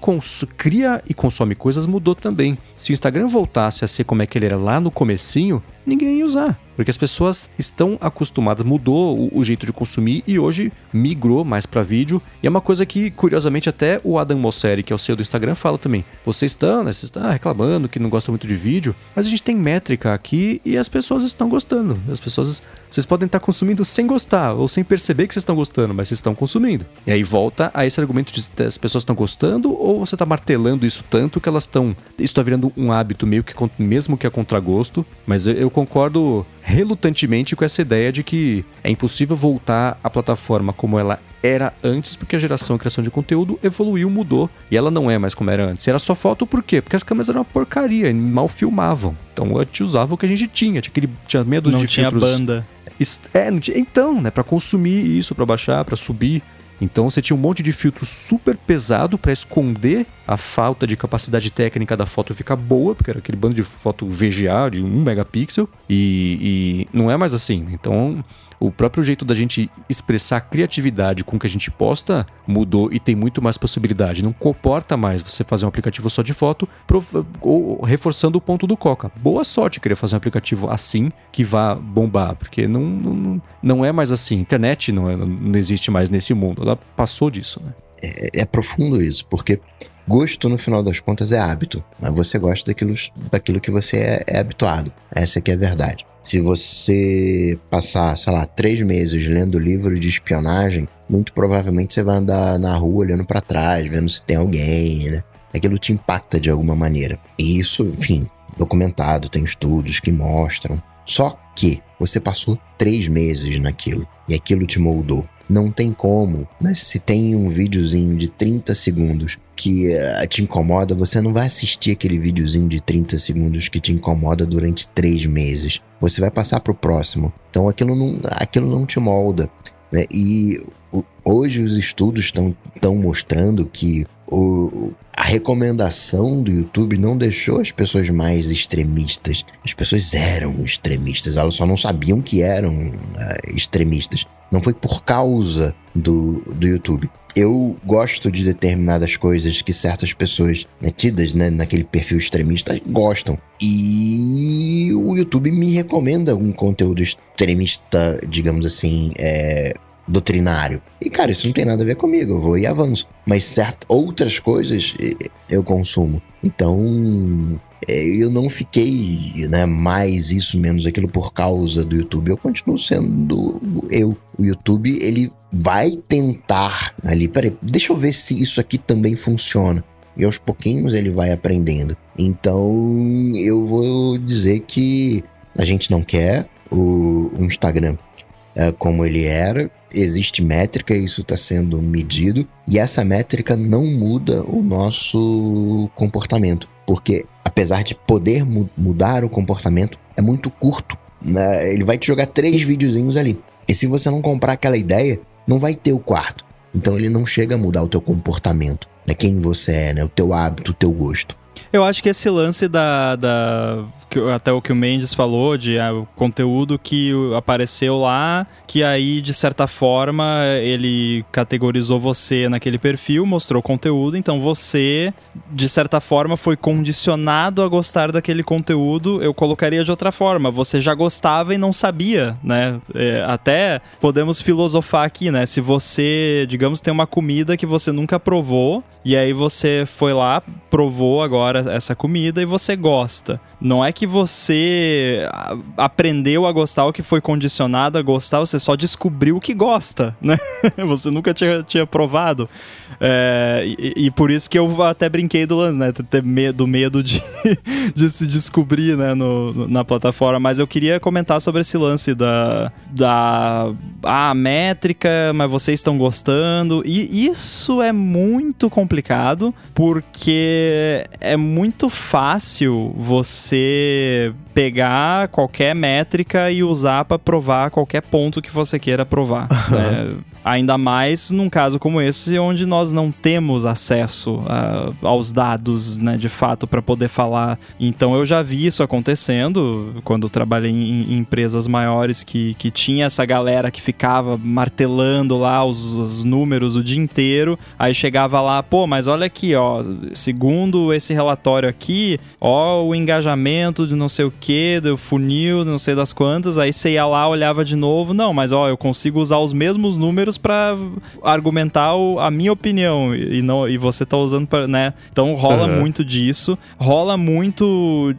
cria e consome coisas mudou também. Se o Instagram voltasse a ser como é que ele era lá no comecinho, ninguém ia usar. Porque as pessoas estão acostumadas, mudou o, o jeito de consumir e hoje migrou mais para vídeo. E é uma coisa que, curiosamente, até o Adam Mosseri, que é o CEO do Instagram, fala também. Vocês estão, né? Vocês estão reclamando que não gostam muito de vídeo, mas a gente tem métrica aqui e as pessoas estão gostando. As pessoas. Vocês podem estar consumindo sem gostar ou sem perceber que vocês estão gostando, mas vocês estão consumindo. E aí volta a esse argumento de as pessoas estão gostando ou você está martelando isso tanto que elas estão. Isso está virando um hábito meio que mesmo que a contragosto, mas eu, eu concordo relutantemente com essa ideia de que é impossível voltar à plataforma como ela era antes, porque a geração e criação de conteúdo evoluiu, mudou, e ela não é mais como era antes. Era só foto por quê? Porque as câmeras eram uma porcaria, e mal filmavam. Então a gente usava o que a gente tinha, tinha, aquele, tinha medo não de tinha filtros. banda. É, então, né, para consumir isso, para baixar, para subir. Então você tinha um monte de filtro super pesado para esconder a falta de capacidade técnica da foto ficar boa, porque era aquele bando de foto VGA de 1 megapixel, e, e não é mais assim. Então o próprio jeito da gente expressar criatividade com que a gente posta mudou e tem muito mais possibilidade. Não comporta mais você fazer um aplicativo só de foto, ou reforçando o ponto do Coca. Boa sorte querer fazer um aplicativo assim que vá bombar, porque não, não, não é mais assim. Internet não, é, não existe mais nesse mundo, ela passou disso, né? É, é profundo isso, porque Gosto, no final das contas, é hábito. Você gosta daquilo, daquilo que você é, é habituado. Essa aqui é a verdade. Se você passar, sei lá, três meses lendo livro de espionagem, muito provavelmente você vai andar na rua olhando para trás, vendo se tem alguém, né? Aquilo te impacta de alguma maneira. E isso, enfim, documentado, tem estudos que mostram. Só que você passou três meses naquilo e aquilo te moldou. Não tem como, né? Se tem um videozinho de 30 segundos que uh, te incomoda, você não vai assistir aquele videozinho de 30 segundos que te incomoda durante três meses. Você vai passar para o próximo. Então aquilo não, aquilo não te molda. Né? E hoje os estudos estão mostrando que o, a recomendação do YouTube não deixou as pessoas mais extremistas. As pessoas eram extremistas, elas só não sabiam que eram uh, extremistas. Não foi por causa do, do YouTube. Eu gosto de determinadas coisas que certas pessoas metidas né, naquele perfil extremista gostam. E o YouTube me recomenda um conteúdo extremista, digamos assim, é, doutrinário. E, cara, isso não tem nada a ver comigo, eu vou e avanço. Mas certas outras coisas eu consumo. Então, eu não fiquei, né, mais isso, menos aquilo por causa do YouTube. Eu continuo sendo eu. O YouTube, ele vai tentar ali, peraí, deixa eu ver se isso aqui também funciona. E aos pouquinhos ele vai aprendendo. Então, eu vou dizer que a gente não quer o, o Instagram é, como ele era. Existe métrica, isso está sendo medido, e essa métrica não muda o nosso comportamento, porque apesar de poder mu mudar o comportamento, é muito curto. Né? Ele vai te jogar três videozinhos ali. E se você não comprar aquela ideia, não vai ter o quarto. Então ele não chega a mudar o teu comportamento, né? quem você é, né? o teu hábito, o teu gosto. Eu acho que esse lance da, da que, até o que o Mendes falou, de ah, o conteúdo que apareceu lá, que aí, de certa forma, ele categorizou você naquele perfil, mostrou conteúdo, então você, de certa forma, foi condicionado a gostar daquele conteúdo. Eu colocaria de outra forma, você já gostava e não sabia, né? É, até podemos filosofar aqui, né? Se você, digamos, tem uma comida que você nunca provou, e aí você foi lá, provou agora essa comida e você gosta. Não é que você aprendeu a gostar ou que foi condicionado a gostar, você só descobriu que gosta, né? você nunca tinha, tinha provado. É, e, e, por isso que eu até brinquei do lance, né? Ter medo, medo de, de se descobrir né, no, na plataforma. Mas eu queria comentar sobre esse lance da, da ah, métrica, mas vocês estão gostando. E isso é muito complicado porque é muito fácil você pegar qualquer métrica e usar para provar qualquer ponto que você queira provar. né? Ainda mais num caso como esse, onde nós não temos acesso uh, aos dados, né, de fato, para poder falar. Então eu já vi isso acontecendo quando trabalhei em, em, empresas maiores que, que tinha essa galera que ficava martelando lá os, os, números o dia inteiro. Aí chegava lá, pô, mas olha aqui, ó, segundo esse relatório aqui, ó, o engajamento de não sei o que, do funil, não sei das quantas. Aí você ia lá, olhava de novo, não, mas ó, eu consigo usar os mesmos números para argumentar o, a minha opinião e não e você tá usando para, né? Então rola uhum. muito disso, rola muito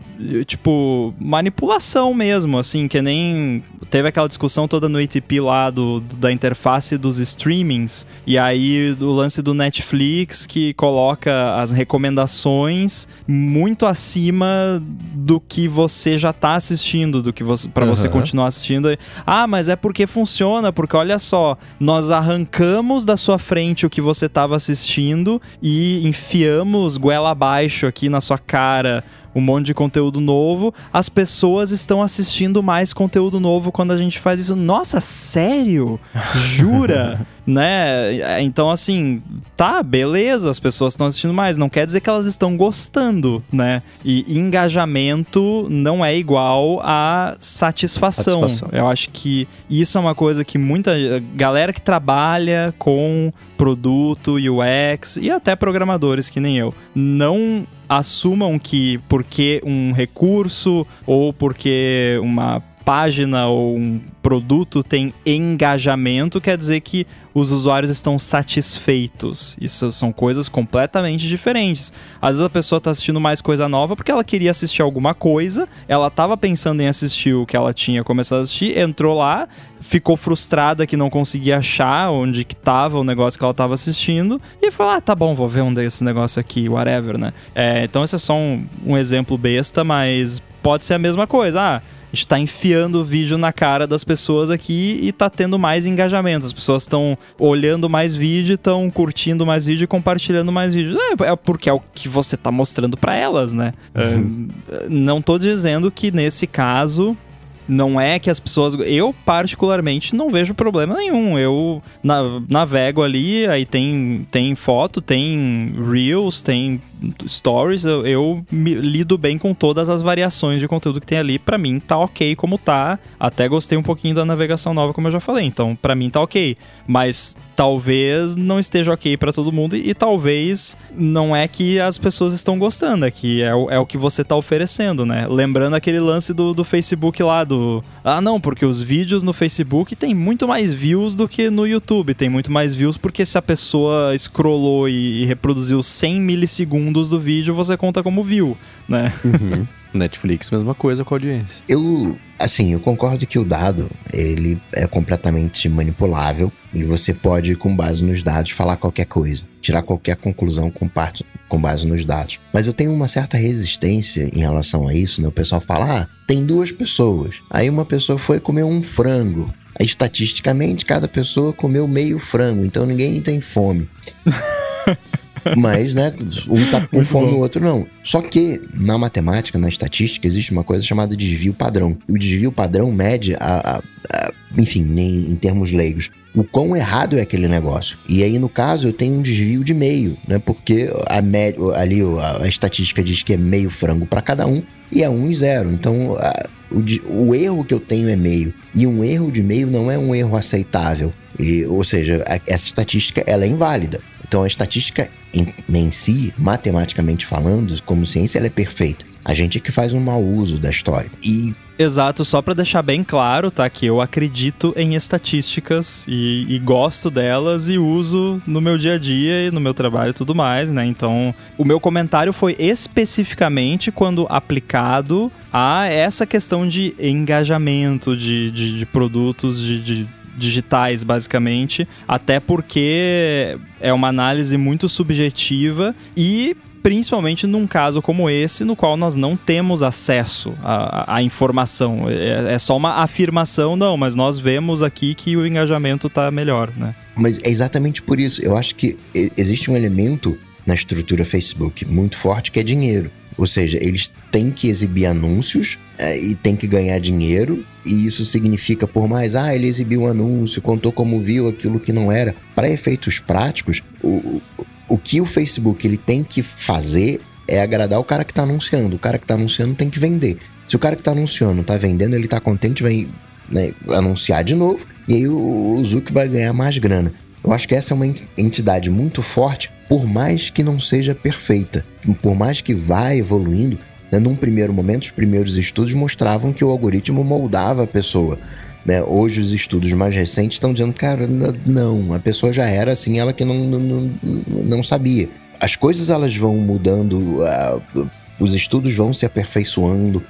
tipo manipulação mesmo, assim, que nem teve aquela discussão toda no ATP lá do, da interface dos streamings e aí o lance do Netflix que coloca as recomendações muito acima do que você já tá assistindo, do que você para uhum. você continuar assistindo. Ah, mas é porque funciona, porque olha só, nós arrancamos da sua frente o que você estava assistindo e enfiamos goela abaixo aqui na sua cara um monte de conteúdo novo, as pessoas estão assistindo mais conteúdo novo quando a gente faz isso. Nossa, sério? Jura? Né? Então, assim, tá, beleza, as pessoas estão assistindo mais. Não quer dizer que elas estão gostando, né? E engajamento não é igual a satisfação. satisfação. Eu acho que isso é uma coisa que muita galera que trabalha com produto, UX e até programadores que nem eu, não assumam que porque um recurso ou porque uma página ou um produto tem engajamento, quer dizer que os usuários estão satisfeitos. Isso são coisas completamente diferentes. Às vezes a pessoa está assistindo mais coisa nova porque ela queria assistir alguma coisa, ela estava pensando em assistir o que ela tinha começado a assistir, entrou lá, ficou frustrada que não conseguia achar onde que tava o negócio que ela estava assistindo e falou: ah, tá bom, vou ver um desse negócio aqui, whatever, né? É, então esse é só um, um exemplo besta, mas pode ser a mesma coisa. Ah, a gente tá enfiando o vídeo na cara das pessoas aqui e tá tendo mais engajamento. As pessoas estão olhando mais vídeo, estão curtindo mais vídeo e compartilhando mais vídeo. É, é, porque é o que você tá mostrando para elas, né? Uhum. Uh, não tô dizendo que nesse caso não é que as pessoas. Eu, particularmente, não vejo problema nenhum. Eu navego ali, aí tem, tem foto, tem Reels, tem Stories. Eu, eu lido bem com todas as variações de conteúdo que tem ali. para mim, tá ok como tá. Até gostei um pouquinho da navegação nova, como eu já falei. Então, para mim, tá ok. Mas talvez não esteja ok para todo mundo e, e, talvez não é que as pessoas estão gostando, é que é o, é o que você tá oferecendo, né? Lembrando aquele lance do, do Facebook lá, do. Ah, não, porque os vídeos no Facebook tem muito mais views do que no YouTube. Tem muito mais views porque se a pessoa scrollou e, e reproduziu 100 milissegundos do vídeo, você conta como view, né? Uhum. Netflix, mesma coisa com a audiência. Eu, assim, eu concordo que o dado, ele é completamente manipulável e você pode, com base nos dados, falar qualquer coisa, tirar qualquer conclusão com, parte, com base nos dados. Mas eu tenho uma certa resistência em relação a isso, né? O pessoal fala, ah, tem duas pessoas. Aí uma pessoa foi comer um frango. Aí, estatisticamente, cada pessoa comeu meio frango, então ninguém tem fome. Mas, né, um tá com fome, o outro não. Só que na matemática, na estatística, existe uma coisa chamada desvio padrão. O desvio padrão mede a, a, a enfim, em, em termos leigos, o quão errado é aquele negócio. E aí, no caso, eu tenho um desvio de meio, né? Porque a média, ali a, a, estatística diz que é meio frango para cada um e é um e zero. Então, a, o, o, erro que eu tenho é meio. E um erro de meio não é um erro aceitável. E, ou seja, a, essa estatística ela é inválida. Então, a estatística em, em si, matematicamente falando, como ciência, ela é perfeita. A gente é que faz um mau uso da história. E Exato, só para deixar bem claro, tá? Que eu acredito em estatísticas e, e, gosto delas e uso no meu dia a dia e no meu trabalho e tudo mais, né? Então, o meu comentário foi especificamente quando aplicado a essa questão de engajamento de, de, de produtos, de, de digitais, basicamente, até porque é uma análise muito subjetiva e principalmente num caso como esse, no qual nós não temos acesso à, à informação. É, é, só uma afirmação, não, mas nós vemos aqui que o engajamento está melhor, né? Mas é exatamente por isso. Eu acho que existe um elemento na estrutura Facebook muito forte que é dinheiro. Ou seja, eles têm que exibir anúncios é, e têm que ganhar dinheiro, e isso significa, por mais, ah, ele exibiu um anúncio, contou como viu aquilo que não era. Para efeitos práticos, o, o que o Facebook ele tem que fazer é agradar o cara que está anunciando. O cara que está anunciando tem que vender. Se o cara que está anunciando está vendendo, ele está contente, vai né, anunciar de novo, e aí o, o vai ganhar mais grana. Eu acho que essa é uma entidade muito forte, por mais que não seja perfeita, por mais que vá evoluindo. Né, num primeiro momento, os primeiros estudos mostravam que o algoritmo moldava a pessoa. Né? Hoje os estudos mais recentes estão dizendo, cara, não, a pessoa já era assim, ela que não, não, não sabia. As coisas elas vão mudando, uh, os estudos vão se aperfeiçoando,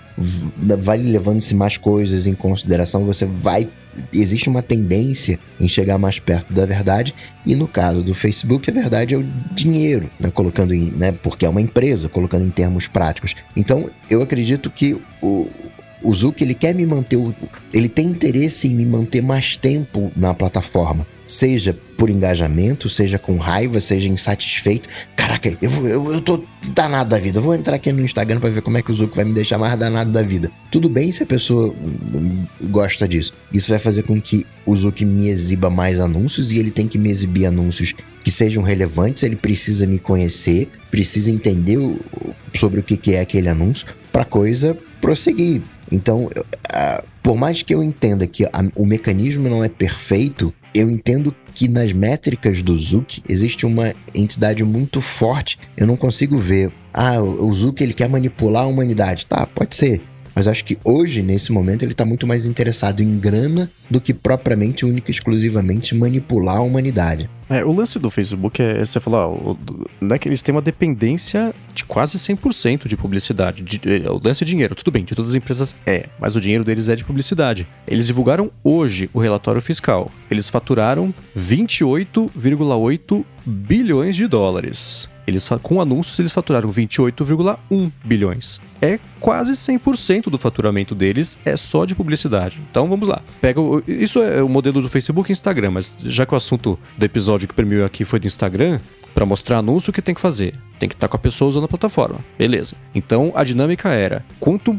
vai levando-se mais coisas em consideração, você vai. Existe uma tendência em chegar mais perto da verdade, e no caso do Facebook, a verdade é o dinheiro, né? colocando em. Né? Porque é uma empresa, colocando em termos práticos. Então, eu acredito que o, o Zuck, ele quer me manter, ele tem interesse em me manter mais tempo na plataforma. Seja por engajamento, seja com raiva, seja insatisfeito. Caraca, eu, eu, eu tô danado da vida. Eu vou entrar aqui no Instagram para ver como é que o Zuck vai me deixar mais danado da vida. Tudo bem se a pessoa hum, gosta disso. Isso vai fazer com que o Zuck me exiba mais anúncios e ele tem que me exibir anúncios que sejam relevantes. Ele precisa me conhecer, precisa entender sobre o que é aquele anúncio para coisa prosseguir. Então, uh, por mais que eu entenda que a, o mecanismo não é perfeito, eu entendo que nas métricas do Zuck existe uma entidade muito forte. Eu não consigo ver, ah, o Zuck ele quer manipular a humanidade. Tá, pode ser. Mas acho que hoje, nesse momento, ele está muito mais interessado em grana do que propriamente, única e exclusivamente manipular a humanidade. É, o lance do Facebook é, você falar, né, que eles têm uma dependência de quase 100% de publicidade. De, de, o lance é dinheiro, tudo bem, de todas as empresas é, mas o dinheiro deles é de publicidade. Eles divulgaram hoje o relatório fiscal. Eles faturaram 28,8 bilhões de dólares. Eles, com anúncios, eles faturaram 28,1 bilhões. É quase 100% do faturamento deles é só de publicidade. Então vamos lá. Pega o, isso é o modelo do Facebook e Instagram, mas já que o assunto do episódio que premiou aqui foi do Instagram, para mostrar anúncio, o que tem que fazer? Tem que estar tá com a pessoa usando a plataforma. Beleza. Então a dinâmica era: quanto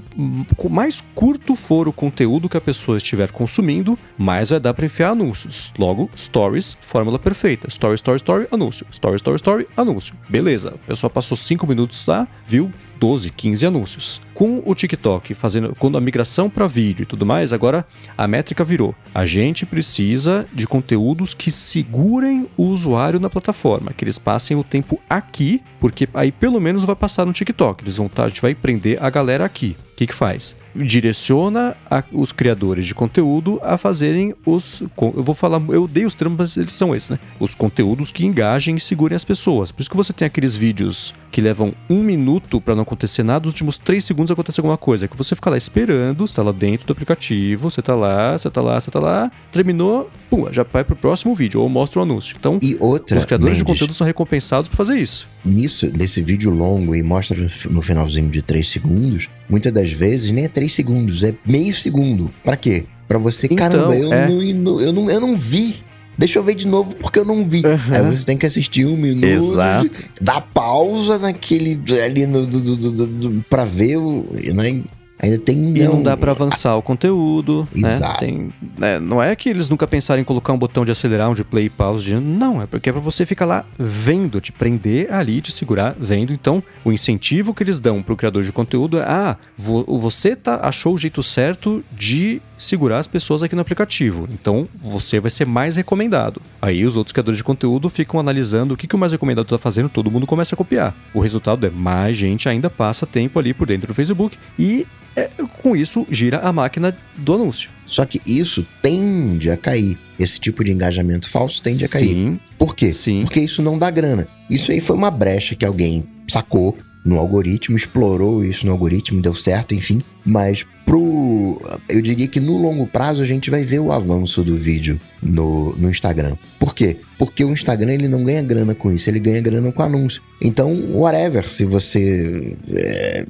mais curto for o conteúdo que a pessoa estiver consumindo, mais vai dar para enfiar anúncios. Logo, stories, fórmula perfeita. Story, story, story, anúncio. Story, story, story, anúncio. Beleza. A pessoa passou 5 minutos lá, viu 12, 15 anúncios. Com o TikTok fazendo quando a migração para vídeo e tudo mais, agora a métrica virou. A gente precisa de conteúdos que segurem o usuário na plataforma, que eles passem o tempo aqui, porque aí pelo menos vai passar no TikTok. Eles vão tá, a gente vai prender a galera aqui. O que, que faz? Direciona a, os criadores de conteúdo a fazerem os. Eu vou falar, eu odeio os termos, mas eles são esses, né? Os conteúdos que engajem e segurem as pessoas. Por isso que você tem aqueles vídeos que levam um minuto para não acontecer nada, nos últimos três segundos acontece alguma coisa. Que você fica lá esperando, está lá dentro do aplicativo, você está lá, você está lá, você está lá, terminou, pum, já vai pro próximo vídeo, ou mostra o anúncio. Então, e outra, os criadores Mendes, de conteúdo são recompensados por fazer isso. Nisso, nesse vídeo longo e mostra no finalzinho de três segundos, muitas das vezes nem é três segundos, é meio segundo. Para quê? Para você, então, caramba, eu, é. não, eu, não, eu não vi deixa eu ver de novo porque eu não vi. Aí você tem que assistir um minuto, Exato. dar pausa naquele ali no, do, do, do, do- pra ver o. Né? Ainda tem. E não dá pra avançar o conteúdo, né? Exato. Tem, né, Não é que eles nunca pensaram em colocar um botão de acelerar, um de play e pause. De... Não, é porque é pra você ficar lá vendo, te prender ali, te segurar vendo. Então, o incentivo que eles dão pro criador de conteúdo é: ah, vo- você tá, achou o jeito certo de segurar as pessoas aqui no aplicativo. Então, você vai ser mais recomendado. Aí, os outros criadores de conteúdo ficam analisando o que, que o mais recomendado tá fazendo, todo mundo começa a copiar. O resultado é mais gente ainda passa tempo ali por dentro do Facebook e é, com isso gira a máquina do anúncio. Só que isso tende a cair. Esse tipo de engajamento falso tende a cair. Sim, Por quê? Sim. Porque isso não dá grana. Isso aí foi uma brecha que alguém sacou no algoritmo, explorou isso no algoritmo, deu certo, enfim. Mas pro. Eu diria que no longo prazo a gente vai ver o avanço do vídeo no, no Instagram. Por quê? Porque o Instagram ele não ganha grana com isso, ele ganha grana com anúncio. Então, whatever, se você. é,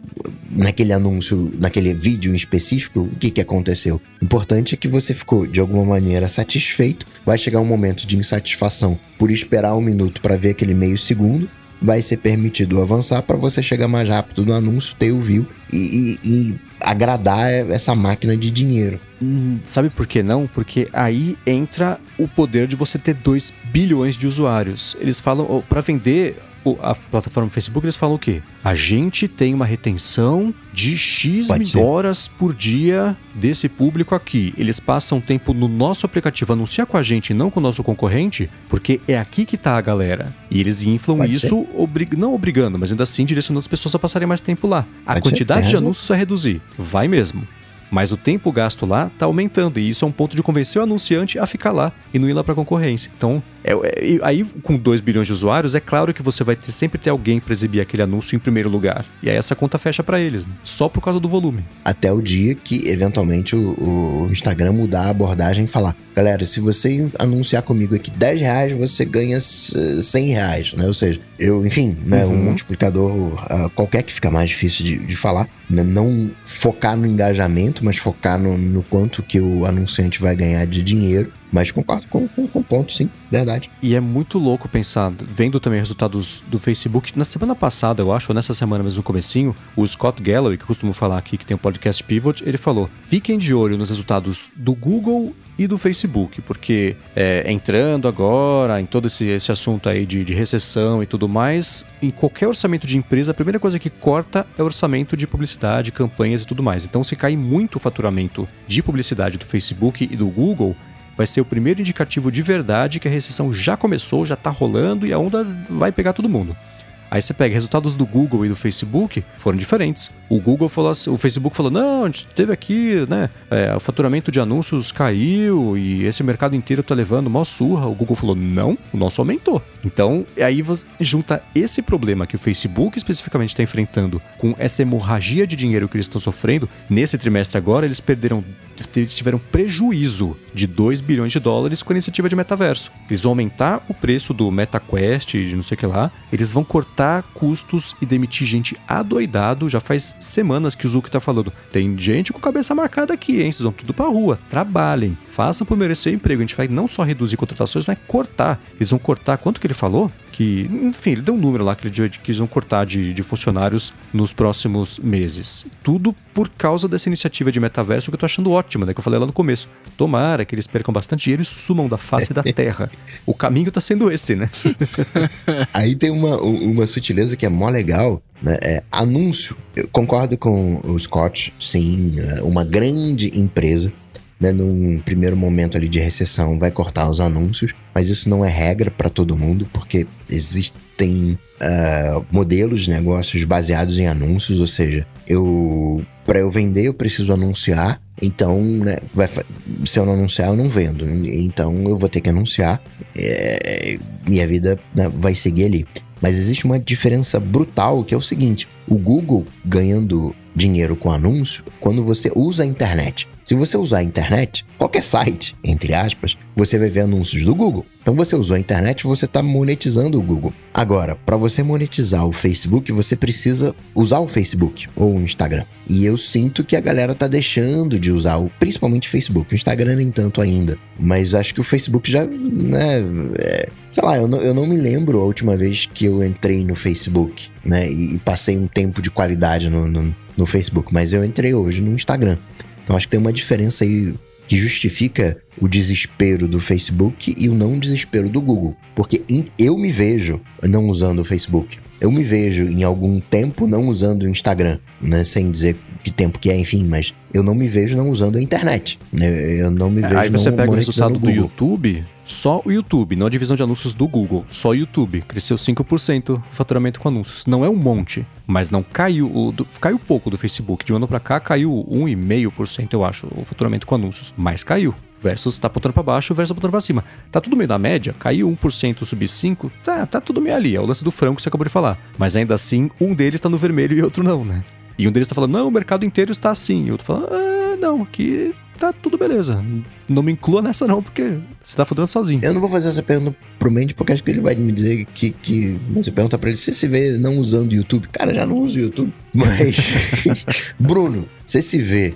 naquele anúncio, naquele vídeo em específico, o que, que aconteceu? O importante é que você ficou de alguma maneira satisfeito. Vai chegar um momento de insatisfação por esperar um minuto para ver aquele meio segundo. Vai ser permitido avançar para você chegar mais rápido no anúncio, ter o view e, e- e agradar essa máquina de dinheiro. Hum, Sabe por que não? Porque aí entra o poder de você ter 2 bilhões de usuários. Eles falam, oh, para vender a plataforma Facebook, eles falam o quê? A gente tem uma retenção de X Pode mil horas por dia desse público aqui. Eles passam tempo no nosso aplicativo, anunciar com a gente, não com o nosso concorrente, porque é aqui que tá a galera. E eles inflam Pode isso, obri- não obrigando, mas ainda assim direcionando as pessoas a passarem mais tempo lá. A Pode quantidade de anúncios vai reduzir. Vai mesmo. Mas o tempo gasto lá tá aumentando e isso é um ponto de convencer o anunciante a ficar lá e não ir lá para concorrência. Então, é- é- aí com 2 bilhões de usuários, é claro que você vai ter, sempre ter alguém para exibir aquele anúncio em primeiro lugar. E aí essa conta fecha para eles, né? só por causa do volume. Até o dia que, eventualmente, o, o Instagram mudar a abordagem e falar: galera, se você anunciar comigo aqui 10 reais, você ganha eh, 100 reais, né? Ou seja, eu, enfim, né, um Uhum. multiplicador ah, qualquer que fica mais difícil de, de falar, né? não focar no engajamento, mas focar no, no quanto que o anunciante vai ganhar de dinheiro. Mas concordo com, com, com ponto, sim, verdade. E é muito louco pensar, vendo também resultados do Facebook. Na semana passada, eu acho, ou nessa semana mesmo no comecinho, o Scott Galloway, que eu costumo falar aqui, que tem o podcast Pivot, ele falou: fiquem de olho nos resultados do Google e do Facebook, porque é, entrando agora em todo esse, esse assunto aí de, de recessão e tudo mais, em qualquer orçamento de empresa, a primeira coisa que corta é o orçamento de publicidade, campanhas e tudo mais. Então, se cair muito o faturamento de publicidade do Facebook e do Google, vai ser o primeiro indicativo de verdade que a recessão já começou, já tá rolando e a onda vai pegar todo mundo. Aí você pega resultados do Google e do Facebook foram diferentes. O Google falou assim, o Facebook falou: não, a gente teve aqui, né? é, o faturamento de anúncios caiu e esse mercado inteiro tá levando mó surra. O Google falou: não, o nosso aumentou. Então, aí você junta esse problema que o Facebook especificamente está enfrentando com essa hemorragia de dinheiro que eles estão sofrendo. Nesse trimestre agora, eles perderam tiveram prejuízo de 2 bilhões de dólares com a iniciativa de metaverso. Eles vão aumentar o preço do MetaQuest, de não sei o que lá. Eles vão cortar custos e demitir gente adoidado. Já faz semanas que o Zuck tá falando. Tem gente com cabeça marcada aqui, hein? Vocês vão tudo pra rua. Trabalhem. Façam por merecer emprego. A gente vai não só reduzir contratações, mas cortar. Eles vão cortar. Quanto que ele falou? Que, enfim, ele deu um número lá que, ele, que eles vão cortar de, de funcionários nos próximos meses. Tudo por causa dessa iniciativa de metaverso que eu tô achando ótima, né? Que eu falei lá no começo. Tomara que eles percam bastante dinheiro e sumam da face da terra. O caminho tá sendo esse, né? Aí tem uma, uma sutileza que é mó legal, né? É anúncio. Eu concordo com o Scott, sim, é uma grande empresa, né? Num primeiro momento ali de recessão vai cortar os anúncios, mas isso não é regra para todo mundo, porque existem ah, modelos de negócios baseados em anúncios, ou seja, eu para eu vender eu preciso anunciar, então né, vai se eu não anunciar eu não vendo, então eu vou ter que anunciar, é, minha vida né, vai seguir ali. Mas existe uma diferença brutal que é o seguinte: o Google ganhando dinheiro com anúncio quando você usa a internet. Se você usar a internet, qualquer site, entre aspas, você vai ver anúncios do Google. Então você usou a internet, você está monetizando o Google. Agora, para você monetizar o Facebook, você precisa usar o Facebook ou o Instagram. E eu sinto que a galera tá deixando de usar o, principalmente o Facebook. O Instagram nem tanto ainda. Mas acho que o Facebook já, né, é, sei lá, eu não, eu não me lembro a última vez que eu entrei no Facebook, né, e, e passei um tempo de qualidade no, no, no Facebook. Mas eu entrei hoje no Instagram. Então acho que tem uma diferença aí que justifica o desespero do Facebook e o não desespero do Google. Porque eu me vejo não usando o Facebook. Eu me vejo em algum tempo não usando o Instagram, né? Sem dizer que tempo que é, enfim, mas eu não me vejo não usando a internet. Né? Eu não me vejo Aí você não pega o resultado do. YouTube, só o YouTube, não a divisão de anúncios do Google, só o YouTube. Cresceu 5% o faturamento com anúncios. Não é um monte, mas não caiu. O do- caiu pouco do Facebook. De um ano pra cá caiu 1,5%, eu acho, o faturamento com anúncios. Mas caiu. Versus tá apontando pra baixo versus apontando pra cima. Tá tudo meio da média, caiu 1%, subir 5%, tá, tá tudo meio ali. É o lance do frango que você acabou de falar. Mas ainda assim, um deles tá no vermelho e outro não, né? E um deles tá falando, não, o mercado inteiro está assim. E outro falando, ah, não, aqui tá tudo beleza. Não me inclua nessa não, porque você tá fudendo sozinho. Eu não vou fazer essa pergunta pro Mandy porque acho que ele vai me dizer que. que você pergunta pra ele se se vê não usando o YouTube. Cara, já não uso o YouTube. Mas. Bruno, você se vê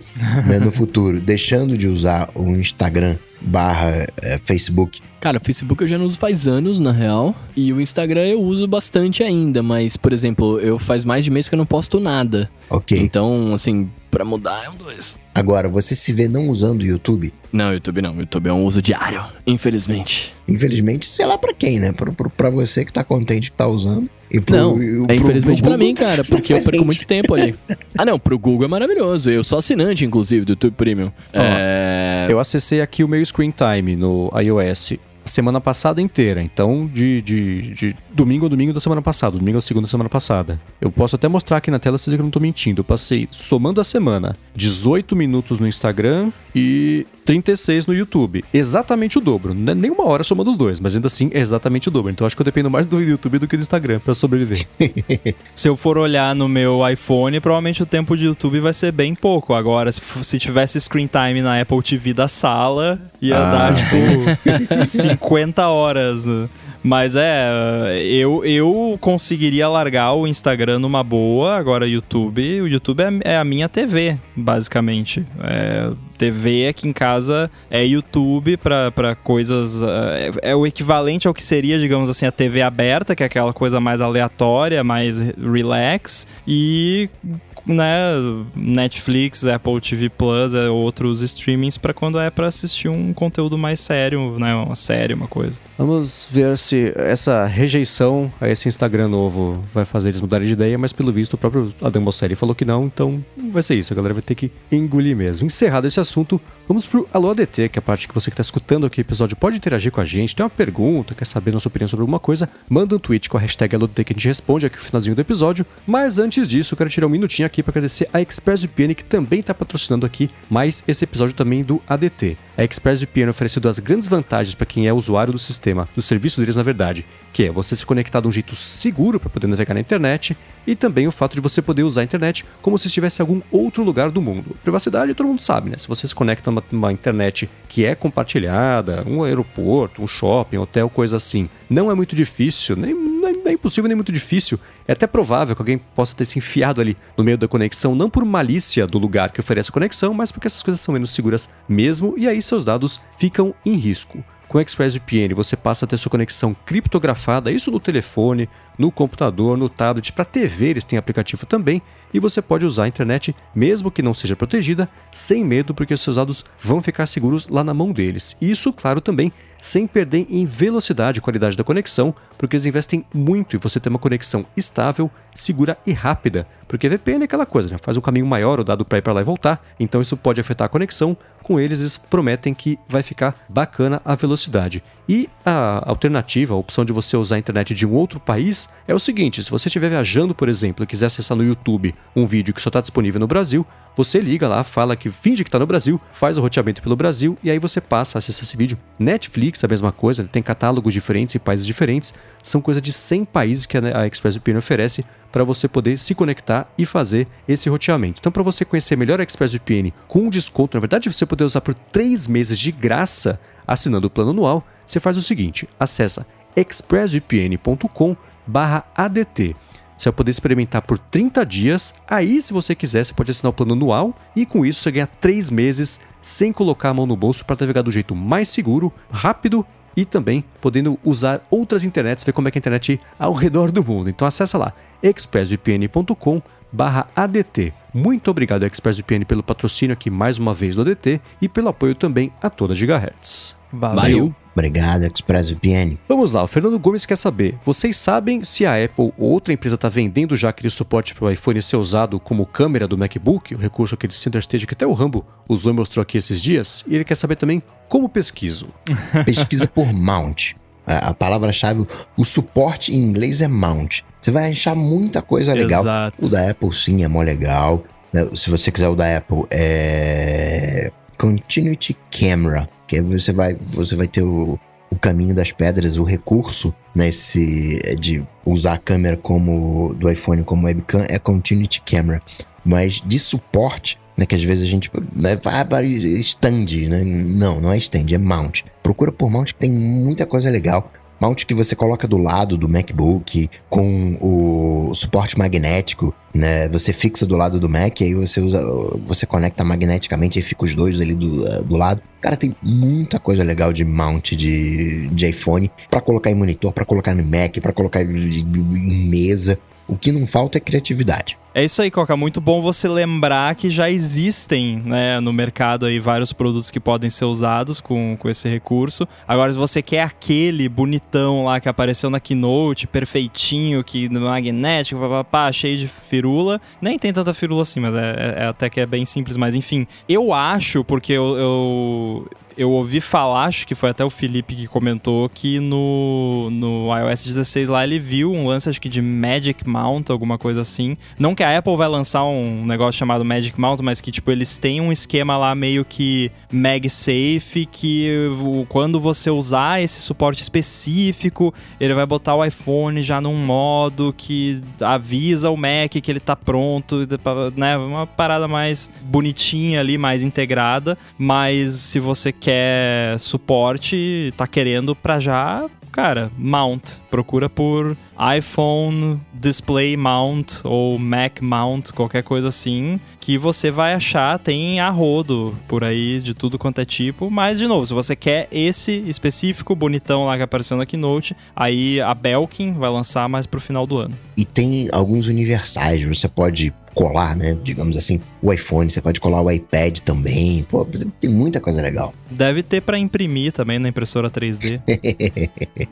né, no futuro deixando de usar o Instagram barra eh, Facebook. Cara, o Facebook eu já não uso faz anos, na real. E o Instagram eu uso bastante ainda, mas, por exemplo, eu faz mais de mês que eu não posto nada. Ok. Então, assim, pra mudar é um dois. Agora, você se vê não usando o YouTube. Não, YouTube não. YouTube é um uso diário, infelizmente. Infelizmente, sei lá pra quem, né? Pra, pra, pra você que tá contente que tá usando. E pro, Não, e é pro- infelizmente pro pra mim, cara, porque eu perco muito tempo ali. Ah, não, pro Google é maravilhoso. Eu sou assinante, inclusive, do YouTube Premium. é... Eu acessei aqui o meu screen time no iOS semana passada inteira. Então, de, de, de domingo a domingo da semana passada, domingo a segunda da semana passada. Eu posso até mostrar aqui na tela, vocês que eu não tô mentindo. Eu passei, somando a semana, 18 minutos no Instagram e 36 no YouTube. Exatamente o dobro. Não é nem uma hora somando os dois, mas ainda assim é exatamente o dobro. Então acho que eu dependo mais do YouTube do que do Instagram pra sobreviver. Se eu for olhar no meu iPhone, provavelmente o tempo de YouTube vai ser bem pouco. Agora, se, se tivesse screen time na Apple TV da sala, ia Ah. dar, tipo, 50 horas. né? Mas é, eu, eu conseguiria largar o Instagram numa boa. Agora, o YouTube, o YouTube é, é a minha TV, basicamente. É, TV aqui em casa é YouTube pra coisas. é, é o equivalente ao que seria, digamos assim, a TV aberta, que é aquela coisa mais aleatória, mais relax. E né, Netflix, Apple TV Plus, é outros streamings pra quando é pra assistir um conteúdo mais sério, né, uma série, uma coisa. Vamos ver se essa rejeição a esse Instagram novo vai fazer eles mudarem de ideia, mas pelo visto o próprio Adam Mosseri falou que não, então vai ser isso, a galera vai ter que engolir mesmo. Encerrado esse assunto, vamos pro Alô ADT, que é a parte que você que está escutando aqui o episódio pode interagir com a gente, tem uma pergunta, quer saber nossa opinião sobre alguma coisa, manda um tweet com a hashtag AlôADT que a gente responde aqui no finalzinho do episódio, mas antes disso eu quero tirar um minutinho aqui para agradecer a ExpressVPN que também está patrocinando aqui mais esse episódio também do ADT. A ExpressVPN oferece duas grandes vantagens para quem é usuário do sistema, do serviço deles na verdade, que é você se conectar de um jeito seguro para poder navegar na internet e também o fato de você poder usar a internet como se estivesse em algum outro lugar do mundo. Privacidade todo mundo sabe, né? Se você se conecta numa, numa internet que é compartilhada, um aeroporto, um shopping, hotel, coisa assim, não é muito difícil, nem, nem, nem impossível nem muito difícil. É até provável que alguém possa ter se enfiado ali no meio da conexão, não por malícia do lugar que oferece a conexão, mas porque essas coisas são menos seguras mesmo e aí seus dados ficam em risco. Com o ExpressVPN você passa a ter sua conexão criptografada, isso no telefone, no computador, no tablet, para TV eles têm aplicativo também, e você pode usar a internet mesmo que não seja protegida, sem medo, porque seus dados vão ficar seguros lá na mão deles. Isso, claro, também sem perder em velocidade e qualidade da conexão, porque eles investem muito em você ter uma conexão estável, segura e rápida. Porque VPN é aquela coisa, né? faz um caminho maior o dado para ir para lá e voltar, então isso pode afetar a conexão. Com eles, eles prometem que vai ficar bacana a velocidade. E a alternativa, a opção de você usar a internet de um outro país, é o seguinte: se você estiver viajando, por exemplo, e quiser acessar no YouTube um vídeo que só está disponível no Brasil, você liga lá, fala que finge que está no Brasil, faz o roteamento pelo Brasil e aí você passa a acessar esse vídeo Netflix a mesma coisa, tem catálogos diferentes em países diferentes. São coisa de 100 países que a ExpressVPN oferece para você poder se conectar e fazer esse roteamento. Então, para você conhecer melhor a ExpressVPN com desconto, na verdade, você poder usar por 3 meses de graça assinando o plano anual, você faz o seguinte: acessa expressvpn.com/adt. Você vai poder experimentar por 30 dias. Aí, se você quiser, você pode assinar o plano anual e com isso você ganha 3 meses sem colocar a mão no bolso para navegar do jeito mais seguro, rápido e também podendo usar outras internets, ver como é que é a internet ao redor do mundo. Então acessa lá expressvpn.com ADT. Muito obrigado ExpressVPN pelo patrocínio aqui mais uma vez do ADT e pelo apoio também a toda Gigahertz. Valeu. Valeu. Obrigado, ExpressVPN. Vamos lá, o Fernando Gomes quer saber: vocês sabem se a Apple ou outra empresa está vendendo já aquele suporte para o iPhone ser usado como câmera do MacBook, o recurso aquele Center Stage que até o Rambo usou e mostrou aqui esses dias? E ele quer saber também como pesquiso. Pesquisa por mount. A, a palavra-chave, o suporte em inglês é mount. Você vai achar muita coisa legal. Exato. O da Apple sim é mó legal. Se você quiser o da Apple, é Continuity Camera que aí você vai, você vai ter o, o caminho das pedras, o recurso nesse né, de usar a câmera como do iPhone como webcam é Continuity Camera, mas de suporte, né, que às vezes a gente né, vai para stand, né? Não, não é stand, é mount. Procura por mount que tem muita coisa legal mount que você coloca do lado do MacBook com o suporte magnético, né? Você fixa do lado do Mac, aí você usa, você conecta magneticamente e fica os dois ali do, eh, do lado. Cara, tem muita coisa legal de mount de, de iPhone para colocar em monitor, para colocar no Mac, para colocar em mesa. O que não falta é criatividade. É isso aí, Coca. Muito bom você lembrar que já existem né, no mercado aí vários produtos que podem ser usados com, com esse recurso. Agora, se você quer aquele bonitão lá que apareceu na Keynote, perfeitinho, que magnético, papapá, cheio de firula, nem tem tanta firula assim, mas é, é, é até que é bem simples. Mas enfim, eu acho, porque eu, eu eu ouvi falar, acho que foi até o Felipe que comentou, que no, no iOS 16 lá ele viu um lance, acho que de Magic Mount, alguma coisa assim. Não que Apple vai lançar um negócio chamado Magic Mount, mas que, tipo, eles têm um esquema lá meio que MagSafe, que quando você usar esse suporte específico, ele vai botar o iPhone já num modo que avisa o Mac que ele tá pronto, né? Uma parada mais bonitinha ali, mais integrada. Mas se você quer suporte, tá querendo pra já, cara, mount. Procura por iPhone Display Mount ou Mac Mount, qualquer coisa assim, que você vai achar, tem a rodo por aí de tudo quanto é tipo. Mas, de novo, se você quer esse específico, bonitão lá que apareceu na Keynote, aí a Belkin vai lançar mais pro final do ano. E tem alguns universais, você pode colar, né? Digamos assim, o iPhone, você pode colar o iPad também. Pô, tem muita coisa legal. Deve ter para imprimir também na impressora 3D.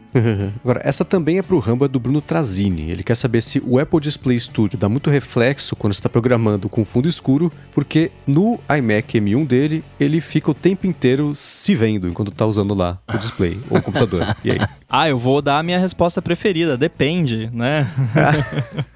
Agora, essa também é pro Rambo, é do Bruno Trazini. Ele quer saber se o Apple Display Studio dá muito reflexo quando está programando com fundo escuro, porque no iMac M1 dele, ele fica o tempo inteiro se vendo enquanto tá usando lá o display ou o computador. E aí? Ah, eu vou dar a minha resposta preferida. Depende, né?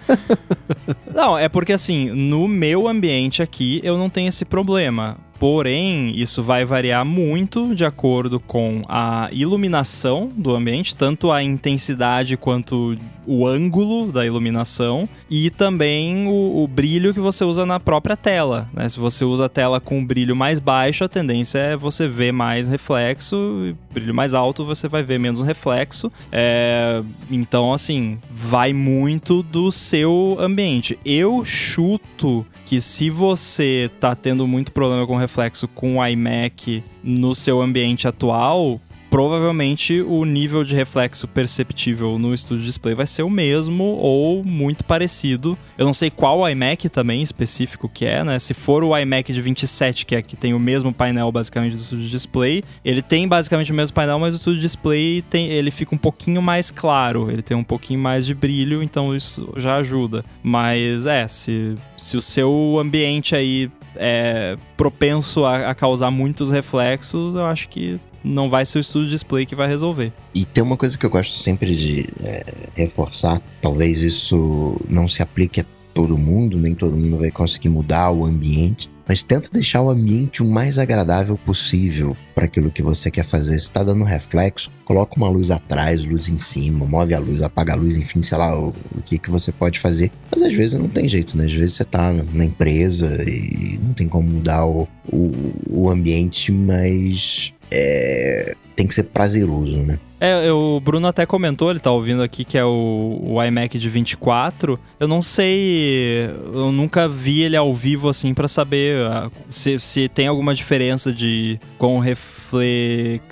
não, é porque assim, no meu ambiente aqui eu não tenho esse problema. Porém, isso vai variar muito de acordo com a iluminação do ambiente, tanto a intensidade quanto o ângulo da iluminação e também o, o brilho que você usa na própria tela. Né? Se você usa a tela com brilho mais baixo, a tendência é você ver mais reflexo, brilho mais alto você vai ver menos reflexo. É... Então, assim, vai muito do seu ambiente. Eu chuto que se você tá tendo muito problema com reflexo com o iMac no seu ambiente atual, provavelmente o nível de reflexo perceptível no Studio Display vai ser o mesmo ou muito parecido. Eu não sei qual iMac também específico que é, né? Se for o iMac de 27, que é que tem o mesmo painel basicamente do Studio Display, ele tem basicamente o mesmo painel, mas o Studio Display tem, ele fica um pouquinho mais claro, ele tem um pouquinho mais de brilho, então isso já ajuda. Mas é, se, se o seu ambiente aí é propenso a, a causar muitos reflexos, eu acho que não vai ser o estudo display que vai resolver. E tem uma coisa que eu gosto sempre de é, reforçar, talvez isso não se aplique a todo mundo, nem todo mundo vai conseguir mudar o ambiente, mas tenta deixar o ambiente o mais agradável possível para aquilo que você quer fazer. Se está dando reflexo, coloca uma luz atrás, luz em cima, move a luz, apaga a luz, enfim, sei lá o, o que, que você pode fazer. Mas às vezes não tem jeito, né? Às vezes você tá na empresa e não tem como mudar o, o, o ambiente, mas é, tem que ser prazeroso, né? É, o Bruno até comentou, ele tá ouvindo aqui, que é o, o, iMac de 24. Eu não sei, eu nunca vi ele ao vivo assim para saber uh, se, se tem alguma diferença de com reflexiva,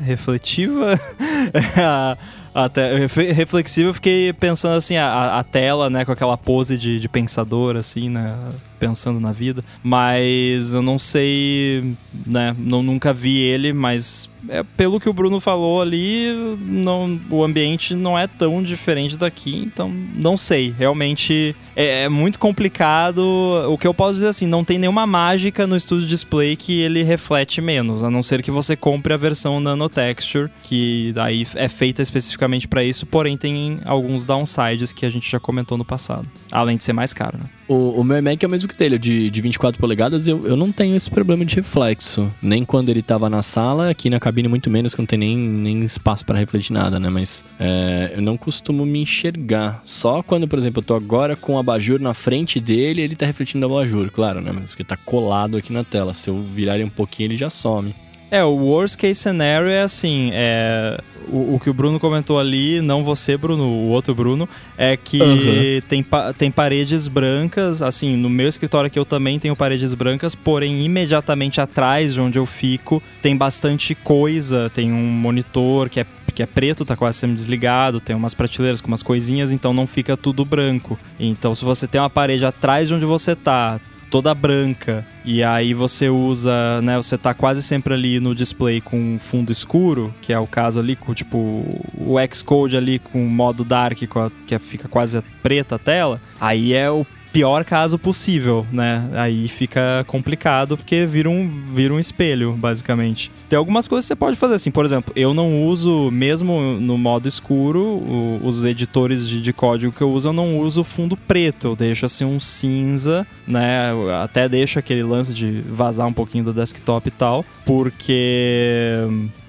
refletiva. até reflexiva, eu fiquei pensando assim, a, a, tela, né, com aquela pose de, de pensador, assim, né, pensando na vida. Mas eu não sei, né, não, nunca vi ele, mas é, pelo que o Bruno falou ali, não, o ambiente não é tão diferente daqui, então não sei. Realmente é, é, muito complicado. O que eu posso dizer assim, não tem nenhuma mágica no Studio Display que ele reflete menos, a não ser que você compre a versão Nano Texture, que daí é feita especificamente para isso, porém tem alguns downsides que a gente já comentou no passado, além de ser mais caro, né? O, o meu iMac é o mesmo que dele, de, de 24 polegadas, eu, eu não tenho esse problema de reflexo. Nem quando ele tava na sala, aqui na cabine muito menos, que não tem nem, nem espaço para refletir nada, né? Mas é, eu não costumo me enxergar. Só quando, por exemplo, eu tô agora com o abajur na frente dele, ele tá refletindo o abajur, claro, né? Mas porque tá colado aqui na tela. Se eu virar ele um pouquinho, ele já some. É, o worst case scenario é assim, é, o, o, que o Bruno comentou ali, não você, Bruno, o outro Bruno, é que uhum. tem, tem paredes brancas, assim, no meu escritório aqui eu também tenho paredes brancas, porém imediatamente atrás de onde eu fico tem bastante coisa, tem um monitor que é que é preto, tá quase sendo desligado, tem umas prateleiras com umas coisinhas, então não fica tudo branco. Então, se você tem uma parede atrás de onde você tá, toda branca. E aí você usa, né? Você tá quase sempre ali no display com fundo escuro, que é o caso ali com tipo o Xcode ali com modo dark, que fica quase preta a tela. Aí é o pior caso possível, né? Aí fica complicado porque vira um, vira um espelho, basicamente. Tem algumas coisas que você pode fazer assim, por exemplo, eu não uso, mesmo no modo escuro, o, os editores de, de, código que eu uso, eu não uso fundo preto, eu deixo assim um cinza, né? Até deixo aquele lance de vazar um pouquinho do desktop e tal, porque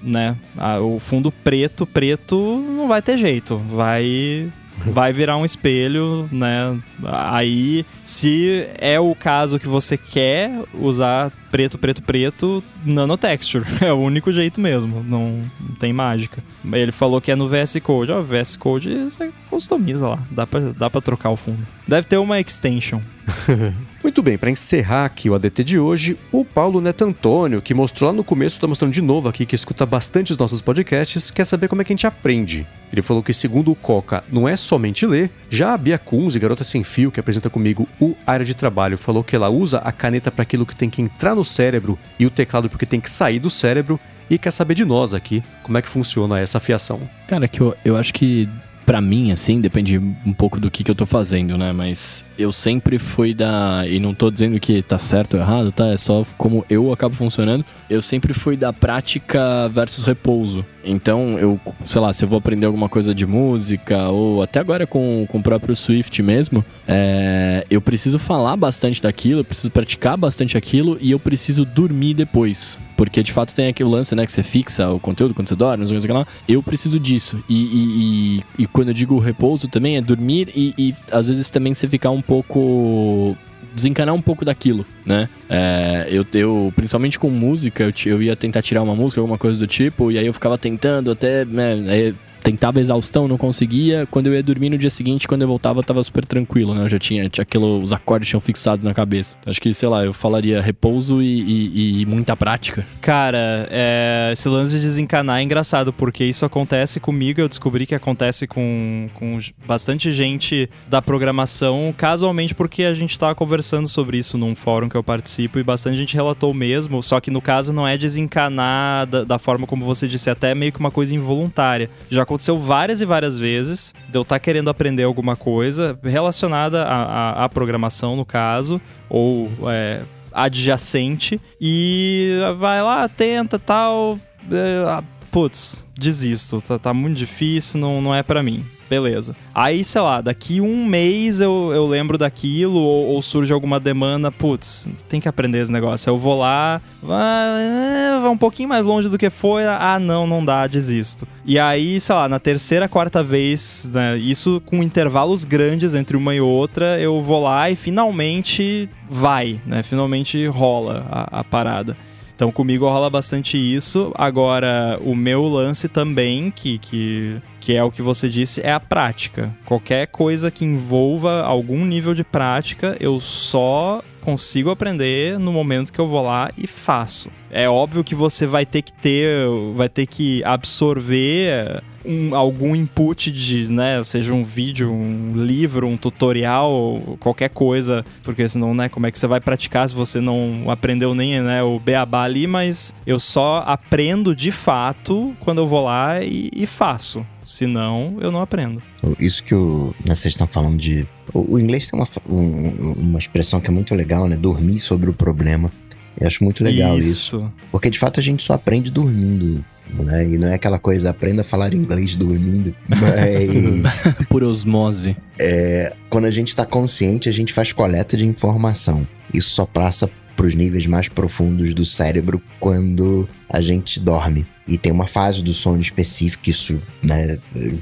né, o fundo preto, preto não vai ter jeito, vai vai virar um espelho, né? Aí, se é o caso que você quer usar preto, preto, preto, nanotexture. É o único jeito mesmo, não, tem mágica. Ele falou que é no VS Code. Ó, VS Code você customiza lá, dá pra, dá pra trocar o fundo. Deve ter uma extension. Muito bem, para encerrar aqui o ADT de hoje, o Paulo Neto Antônio, que mostrou lá no começo, está mostrando de novo aqui, que escuta bastante os nossos podcasts, quer saber como é que a gente aprende. Ele falou que, segundo o Coca, não é somente ler. Já a Bia Kunze, garota sem fio, que apresenta comigo o área de trabalho, falou que ela usa a caneta para aquilo que tem que entrar no cérebro e o teclado porque tem que sair do cérebro. E quer saber de nós aqui, como é que funciona essa afiação. Cara, que eu, eu acho que para mim, assim, depende um pouco do que, que eu tô fazendo, né? Mas eu sempre fui da. E não tô dizendo que tá certo ou errado, tá? É só como eu acabo funcionando. Eu sempre fui da prática versus repouso. Então, eu, sei lá, se eu vou aprender alguma coisa de música, ou até agora com, com o próprio Swift mesmo, é, eu preciso falar bastante daquilo, eu preciso praticar bastante aquilo e eu preciso dormir depois. Porque de fato tem aquele lance, né, que você fixa o conteúdo quando você dorme, não sei o que lá. Eu preciso disso. E, e, e, e quando eu digo repouso também é dormir e, e às vezes também você ficar um pouco desencanar um pouco daquilo, né? É, eu, eu, principalmente com música, eu, eu ia tentar tirar uma música, alguma coisa do tipo, e aí eu ficava tentando até, né, tentava exaustão, não conseguia. Quando eu ia dormir no dia seguinte, quando eu voltava, eu tava super tranquilo, né? Eu já tinha, tinha aquilo, os acordes tinham fixados na cabeça. Acho que, sei lá, eu falaria repouso e, e, e muita prática. Cara, é, esse lance de desencanar é engraçado, porque isso acontece comigo, eu descobri que acontece com, com bastante gente da programação, casualmente porque a gente tava conversando sobre isso num fórum que eu participo e bastante gente relatou mesmo, só que no caso não é desencanar da, da forma como você disse, é até meio que uma coisa involuntária. Já aconteceu várias e várias vezes de eu estar tá querendo aprender alguma coisa relacionada à, à, programação, no caso, ou é, adjacente, e vai lá, tenta tal. É, putz, desisto, tá, tá muito difícil, não, não é para mim beleza. Aí, sei lá, daqui um mês eu, eu lembro daquilo, ou, ou surge alguma demanda, putz, tem que aprender esse negócio. Eu vou lá, vai, vai um pouquinho mais longe do que foi, ah, não, não dá, desisto. E aí, sei lá, na terceira, quarta vez, né, isso com intervalos grandes entre uma e outra, eu vou lá e finalmente vai, né? Finalmente rola a, a parada. Então comigo rola bastante isso. Agora, o meu lance também, que, que, que é o que você disse, é a prática. Qualquer coisa que envolva algum nível de prática, eu só consigo aprender no momento que eu vou lá e faço. É óbvio que você vai ter que ter, vai ter que absorver um, algum input de, né, seja um vídeo, um livro, um tutorial, qualquer coisa, porque senão, né, como é que você vai praticar se você não aprendeu nem, né, o beabá ali, mas eu só aprendo de fato quando eu vou lá e, e faço. Senão, eu não aprendo. Isso que o, né, vocês estão falando de. O, o inglês tem uma, um, uma expressão que é muito legal, né? Dormir sobre o problema. Eu acho muito legal isso. isso. Porque de fato a gente só aprende dormindo. Né? E não é aquela coisa, aprenda a falar inglês dormindo. Mas. Por osmose. É, quando a gente está consciente, a gente faz coleta de informação. Isso só passa para os níveis mais profundos do cérebro quando a gente dorme. E tem uma fase do sono específica, isso né,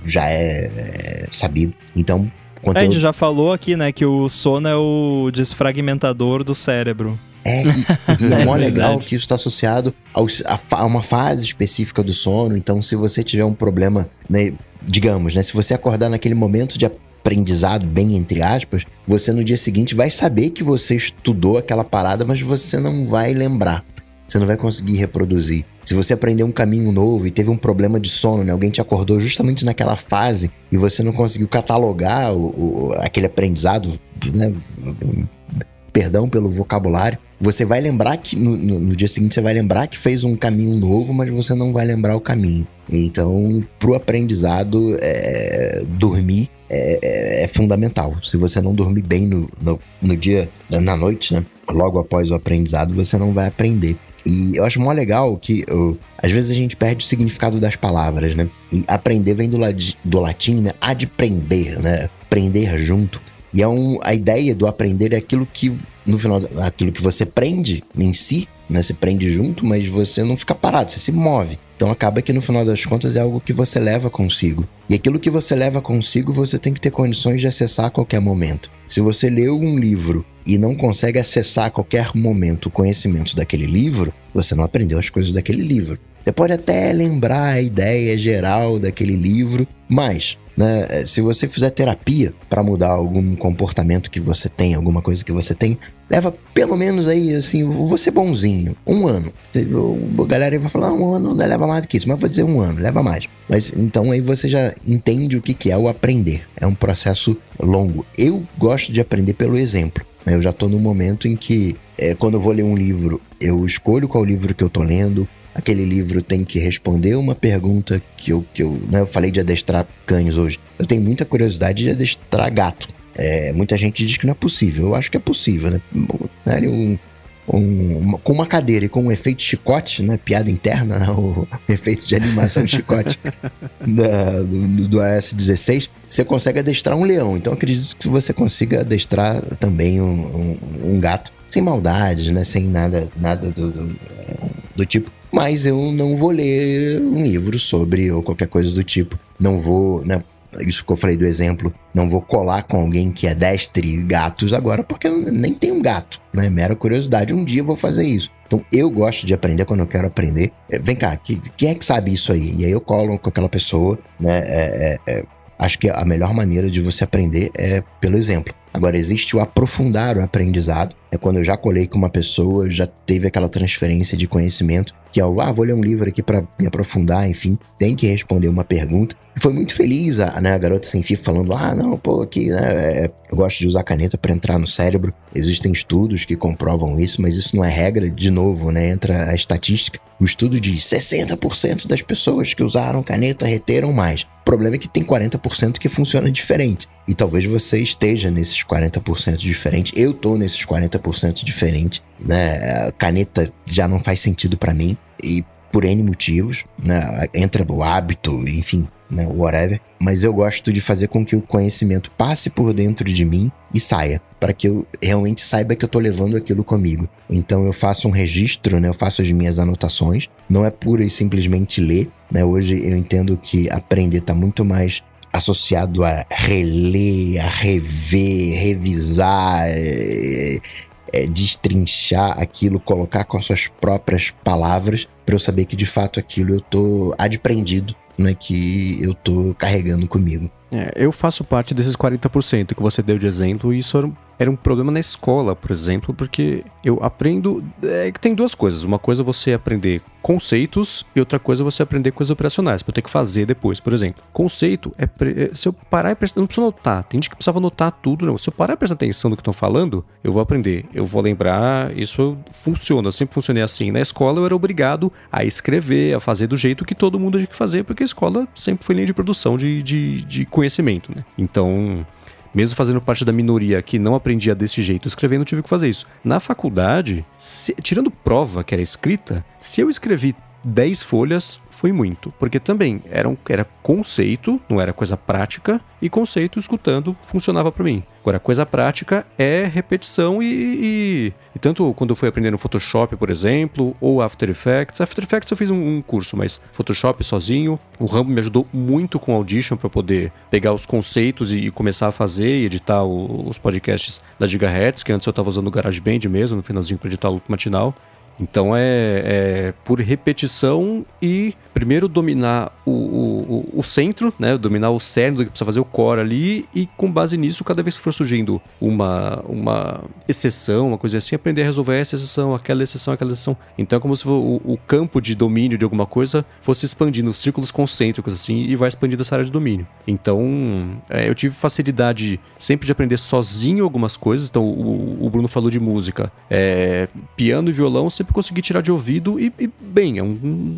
já é, é sabido. Então, é, a gente já falou aqui, né, que o sono é o desfragmentador do cérebro. É, e, e é, é mó legal que isso está associado a, a, uma fase específica do sono. Então, se você tiver um problema, né, digamos, né, se você acordar naquele momento de aprendizado, bem entre aspas, você no dia seguinte vai saber que você estudou aquela parada, mas você não vai lembrar. Você não vai conseguir reproduzir. Se você aprendeu um caminho novo e teve um problema de sono, né? Alguém te acordou justamente naquela fase e você não conseguiu catalogar o, o aquele aprendizado, né? Perdão pelo vocabulário. Você vai lembrar que no, no, no, dia seguinte você vai lembrar que fez um caminho novo, mas você não vai lembrar o caminho. Então, pro aprendizado, é, dormir é, é, é, fundamental. Se você não dormir bem no, no, no dia, na noite, né? Logo após o aprendizado, você não vai aprender. E eu acho mó legal que uh, às vezes a gente perde o significado das palavras, né? E aprender vem do, do latim, né? Adprender, né? Aprender junto. E é um, a ideia do aprender é aquilo que, no final, aquilo que você prende em si, né? Você prende junto, mas você não fica parado, você se move. Então acaba que no final das contas é algo que você leva consigo. E aquilo que você leva consigo, você tem que ter condições de acessar a qualquer momento. Se você leu um livro e não consegue acessar a qualquer momento o conhecimento daquele livro, você não aprendeu as coisas daquele livro. Você pode até lembrar a ideia geral daquele livro, mas né, se você fizer terapia para mudar algum comportamento que você tem, alguma coisa que você tem, leva pelo menos aí, assim, vou ser bonzinho, um ano. A galera vai falar, um ano leva mais do que isso, mas vou dizer um ano, leva mais. Mas então aí você já entende o que, que é o aprender. É um processo longo. Eu gosto de aprender pelo exemplo. Né? Eu já estou no momento em que, é, quando eu vou ler um livro, eu escolho qual livro que eu estou lendo, aquele livro tem que responder uma pergunta que eu, que eu, né, eu falei de adestrar cães hoje. Eu tenho muita curiosidade de adestrar gato. É, muita gente diz que não é possível. Eu acho que é possível, né? Um, um, com uma cadeira e com um efeito chicote, né? Piada interna, né? o, efeito de animação de chicote da, do, do AS 16, você consegue adestrar um leão. Então acredito que você consiga adestrar também um, um, um gato sem maldades, né? Sem nada, nada do, do, do tipo mas eu não vou ler um livro sobre ou qualquer coisa do tipo. Não vou, né? Isso que eu falei do exemplo, não vou colar com alguém que é destre gatos agora, porque eu nem tenho um gato, né? Mera curiosidade. Um dia eu vou fazer isso. Então eu gosto de aprender quando eu quero aprender. É, vem cá, que, quem é que sabe isso aí? E aí eu colo com aquela pessoa, né? É, é, é acho que a melhor maneira de você aprender é pelo exemplo. Agora, existe o aprofundar o aprendizado. É quando eu já colei com uma pessoa, já teve aquela transferência de conhecimento, que é o, ah, vou ler um livro aqui para me aprofundar, enfim, tem que responder uma pergunta. E foi muito feliz a, né, a garota sem fio falando, ah, não, pô, aqui, né, é, eu gosto de usar caneta para entrar no cérebro. Existem estudos que comprovam isso, mas isso não é regra. De novo, né, entra a estatística. O estudo diz 60% das pessoas que usaram caneta reteram mais. O problema é que tem 40% que funciona diferente. E talvez você esteja nesses 40% diferente. Eu tô nesses 40% diferente, né? Caneta já não faz sentido para mim e por N motivos, né? Entra o hábito, enfim, né, whatever, mas eu gosto de fazer com que o conhecimento passe por dentro de mim e saia, para que eu realmente saiba que eu tô levando aquilo comigo. Então eu faço um registro, né, eu faço as minhas anotações, não é pura e simplesmente ler, né? Hoje eu entendo que aprender está muito mais associado a reler, a rever, revisar, é, destrinchar aquilo, colocar com as suas próprias palavras, para eu saber que de fato aquilo eu tô adprendido, né, que eu tô carregando comigo. É, eu faço parte desses 40% que você deu de exemplo, e isso era um, problema na escola, por exemplo, porque eu aprendo. É que tem duas coisas. Uma coisa é você aprender conceitos e outra coisa é você aprender coisas operacionais, para eu ter que fazer depois, por exemplo. Conceito é. É, se eu parar e prestar. Não precisa notar. Tem gente que precisava notar tudo, não. Se eu parar e prestar atenção no que estão falando, eu vou aprender. Eu vou lembrar. Isso funciona. Eu sempre funcionei assim. Na escola eu era obrigado a escrever, a fazer do jeito que todo mundo tinha que fazer, porque a escola sempre foi linha de produção de, de, de conhecimento, né? Então, mesmo fazendo parte da minoria que não aprendia desse jeito escrevendo, tive que fazer isso. Na faculdade, se, tirando prova que era escrita, se eu escrevi 10 folhas foi muito, porque também era, um, era conceito, não era coisa prática, e conceito escutando funcionava para mim. Agora, coisa prática é repetição e, e, e, tanto quando eu fui aprender no Photoshop, por exemplo, ou After Effects. After Effects eu fiz um, um curso, mas Photoshop sozinho. O Rambo me ajudou muito com Audition para poder pegar os conceitos e, e, começar a fazer e editar o, os podcasts da Gigahertz, que antes eu estava usando o GarageBand mesmo, no finalzinho para editar o matinal. Então é, é, por repetição e primeiro dominar o, o, o, centro, né? Dominar o cerne do que precisa fazer o core ali e com base nisso, cada vez que for surgindo uma, uma exceção, uma coisa assim, aprender a resolver essa exceção, aquela exceção, aquela exceção. Então é como se o, o campo de domínio de alguma coisa fosse expandindo, os círculos concêntricos assim, e vai expandindo essa área de domínio. Então é, eu tive facilidade sempre de aprender sozinho algumas coisas. Então o, Bruno falou de música. É, piano e violão sempre consegui tirar de ouvido e, e bem, é um,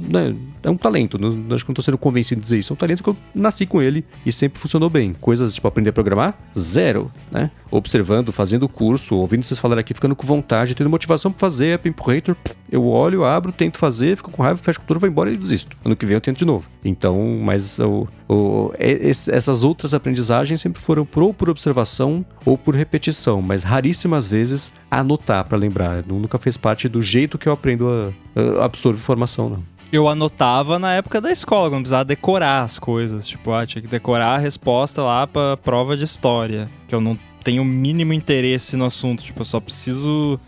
né, é um talento. Não, acho que não tô sendo convencido de dizer isso. É um talento que eu nasci com ele e sempre funcionou bem. Coisas tipo aprender a programar, zero, né? Observando, fazendo curso, ouvindo vocês falarem aqui, ficando com vontade, tendo motivação pra fazer, é Pimprator, eu olho, abro, tento fazer, fico com raiva, fecho com tudo, vou embora e desisto. Ano que vem eu tento de novo. Então, mas o, o, essas outras aprendizagens sempre foram ou por observação ou por repetição, mas raríssimas vezes anotar para lembrar. Nunca fez parte do jeito que eu aprendo a, a absorver informação, não eu anotava na época da escola, quando precisava decorar as coisas. Tipo, ah, tinha que decorar a resposta lá pra prova de história. Que eu não tenho o mínimo interesse no assunto. Tipo, eu só preciso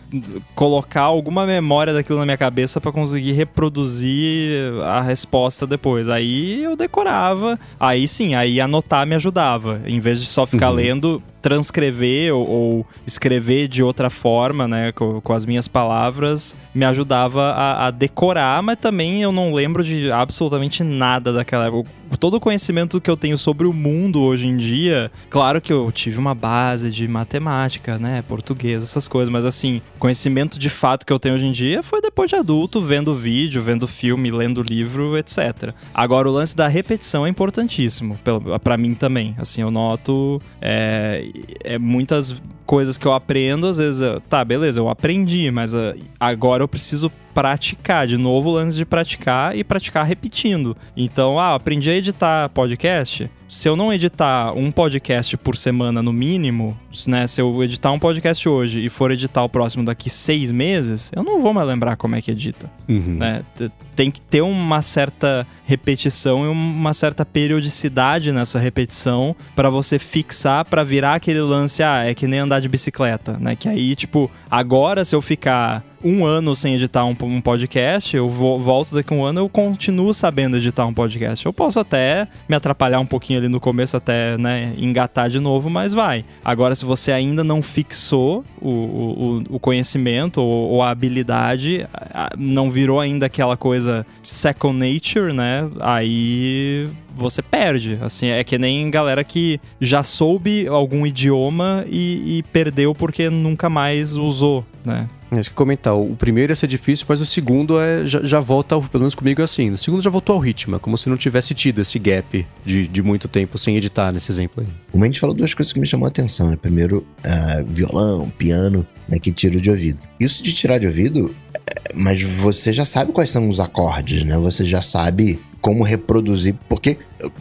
colocar alguma memória daquilo na minha cabeça para conseguir reproduzir a resposta depois. Aí eu decorava. Aí sim, aí anotar me ajudava. Em vez de só ficar uhum. lendo, transcrever ou, ou, escrever de outra forma, né, com, com as minhas palavras, me ajudava a, a, decorar, mas também eu não lembro de absolutamente nada daquela época. Todo o conhecimento que eu tenho sobre o mundo hoje em dia, claro que eu tive uma base de matemática, né, português, essas coisas, mas assim, conhecimento de fato que eu tenho hoje em dia foi depois de adulto, vendo vídeo, vendo filme, lendo livro, etc. Agora, o lance da repetição é importantíssimo, para mim também. Assim, eu noto é, é muitas coisas que eu aprendo, às vezes, eu, tá, beleza, eu aprendi, mas uh, agora eu preciso praticar, de novo o lance de praticar e praticar repetindo. Então, ah, aprendi a editar podcast. Se eu não editar um podcast por semana no mínimo, né? Se eu editar um podcast hoje e for editar o próximo daqui seis meses, eu não vou mais lembrar como é que edita. Uhum. Né? Tem que ter uma certa repetição e uma certa periodicidade nessa repetição para você fixar, para virar aquele lance, ah, é que nem andar de bicicleta, né? Que aí, tipo, agora se eu ficar um ano sem editar um, um podcast, eu volto daqui a um ano, eu continuo sabendo editar um podcast. Eu posso até me atrapalhar um pouquinho ali no começo, até, né, engatar de novo, mas vai. Agora, se você ainda não fixou o, o, o conhecimento ou, ou, a habilidade, não virou ainda aquela coisa second nature, né, aí você perde. Assim, é que nem galera que já soube algum idioma e, e perdeu porque nunca mais usou, né? Acho que comentar, o primeiro ia ser difícil, mas o segundo é, já, já volta, pelo menos comigo é assim. O segundo já voltou ao ritmo, é como se não tivesse tido esse gap de, de muito tempo sem editar nesse exemplo aí. O Mendes falou duas coisas que me chamou a atenção, né? Primeiro, uh, violão, piano, né, que tira de ouvido. Isso de tirar de ouvido, é, mas você já sabe quais são os acordes, né? Você já sabe como reproduzir. Porque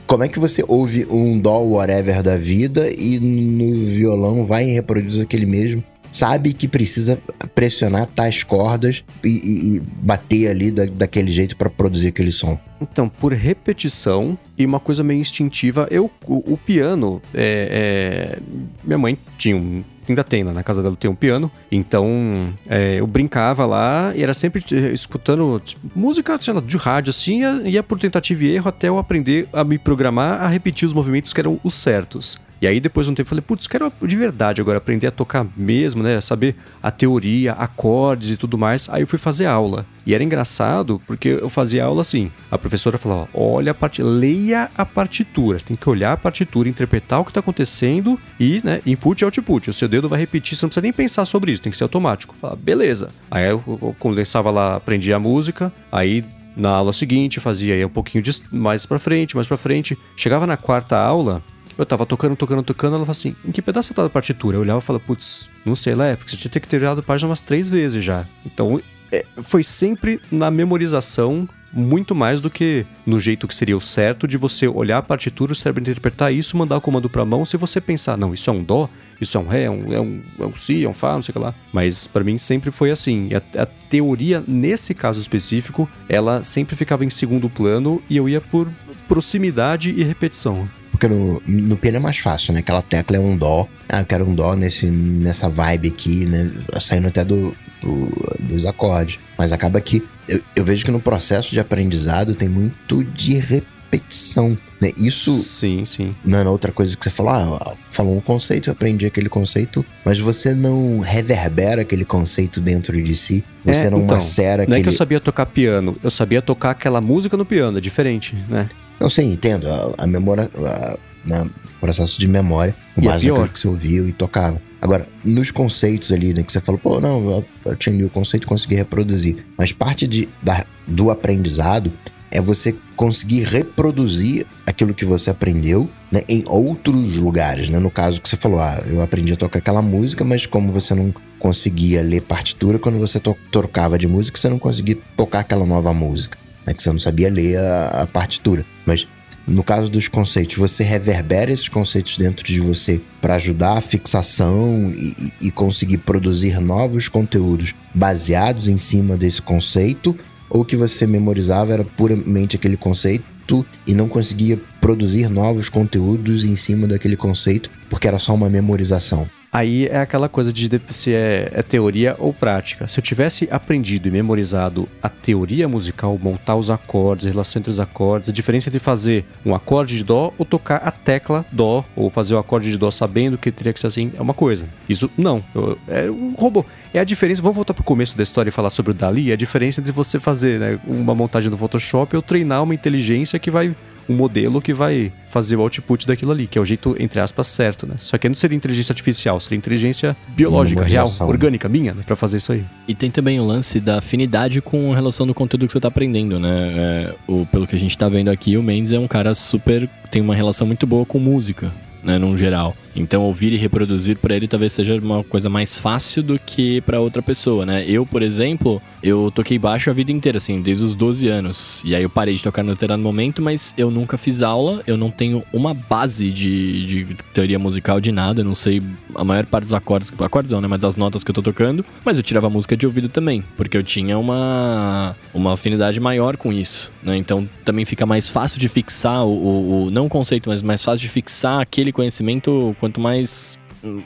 como é que você ouve um dó whatever da vida e no violão vai e reproduz aquele mesmo? Sabe que precisa pressionar tais cordas e, e, e bater ali da, daquele jeito para produzir aquele som. Então, por repetição e uma coisa meio instintiva, eu o, o piano é, é, minha mãe tinha um ainda tem, lá na casa dela tem um piano. Então, é, eu brincava lá e era sempre eh, escutando tipo, música lá, de rádio, assim, ia, ia por tentativa e erro até eu aprender a me programar a repetir os movimentos que eram os certos. E aí, depois de um tempo, eu falei, putz, quero de verdade agora aprender a tocar mesmo, né? Saber a teoria, acordes e tudo mais. Aí eu fui fazer aula. E era engraçado, porque eu fazia aula assim. A professora falava, olha a part... leia a partitura. Você tem que olhar a partitura, interpretar o que está acontecendo e, né, input e output. O seu dedo vai repetir, você não precisa nem pensar sobre isso, tem que ser automático. Falava, beleza. Aí eu, eu condensava lá, aprendia a música, aí na aula seguinte fazia aí um pouquinho de mais para frente, mais para frente. Chegava na quarta aula, eu tava tocando, tocando, tocando, ela falou assim: em que pedaço você tá da partitura? Eu olhava e falava, putz, não sei lá, é porque você tinha que ter virado a página umas três vezes já. Então, é, foi sempre na memorização muito mais do que no jeito que seria o certo de você olhar a partitura, o cérebro interpretar isso, mandar o comando pra mão. Se você pensar, não, isso é um dó, isso é um ré, é um, é um, é um si, é um fá, não sei o que lá. Mas para mim sempre foi assim. A, a, teoria, nesse caso específico, ela sempre ficava em segundo plano e eu ia por proximidade e repetição. Porque no, no piano é mais fácil, né? Aquela tecla é um dó. Ah, eu quero um dó nesse, nessa vibe aqui, né? Saindo até do, do dos acordes. Mas acaba que eu, eu, vejo que no processo de aprendizado tem muito de repetição. Né? Isso. Sim, sim. Não é outra coisa que você falou. Ah, falou um conceito, eu aprendi aquele conceito, mas você não reverbera aquele conceito dentro de si. Você é, não então, macera aquele. Não é que eu sabia tocar piano, eu sabia tocar aquela música no piano, é diferente, né? Não sei, entendo. A, a memória. A, né, processo de memória, o E é mais pior. daquilo que você ouviu e tocava. Agora, nos conceitos ali, né, que você falou, pô, não, eu, eu tinha ali o conceito e consegui reproduzir. Mas parte de, da, do aprendizado é você conseguir reproduzir aquilo que você aprendeu né, em outros lugares. Né? No caso que você falou, ah, eu aprendi a tocar aquela música, mas como você não conseguia ler partitura, quando você to trocava de música, você não conseguia tocar aquela nova música. Né, que você não sabia ler a, a partitura. Mas no caso dos conceitos, você reverbera esses conceitos dentro de você para ajudar a fixação e, e, conseguir produzir novos conteúdos baseados em cima desse conceito, ou que você memorizava era puramente aquele conceito e não conseguia produzir novos conteúdos em cima daquele conceito porque era só uma memorização. Aí é aquela coisa de se é, é, teoria ou prática. Se eu tivesse aprendido e memorizado a teoria musical, montar os acordes, a relação entre os acordes, a diferença de fazer um acorde de dó ou tocar a tecla dó, ou fazer o acorde de dó sabendo que teria que ser assim, é uma coisa. Isso não. Eu, é um robô. É a diferença. Vamos voltar pro começo da história e falar sobre o Dali. É a diferença de você fazer né, uma montagem no Photoshop ou treinar uma inteligência que vai um modelo que vai fazer o output daquilo ali, que é o jeito, entre aspas, certo, né? Só que não seria inteligência artificial, seria inteligência biológica, real, orgânica, minha, né? Pra fazer isso aí. E tem também o lance da afinidade com relação do conteúdo que você tá aprendendo, né? É, o, pelo que a gente tá vendo aqui, o Mendes é um cara super. tem uma relação muito boa com música. Né, num geral. Então, ouvir e reproduzir para ele talvez seja uma coisa mais fácil do que para outra pessoa, né? Eu, por exemplo, eu toquei baixo a vida inteira, assim, desde os 12 anos. E aí eu parei de tocar no determinado momento, mas eu nunca fiz aula, eu não tenho uma base de, de teoria musical de nada, eu não sei a maior parte dos acordes, acordes não, né? Mas das notas que eu tô tocando, mas eu tirava música de ouvido também, porque eu tinha uma, uma afinidade maior com isso, né? Então também fica mais fácil de fixar o, o, o não o conceito, mas mais fácil de fixar aquele conhecimento quanto mais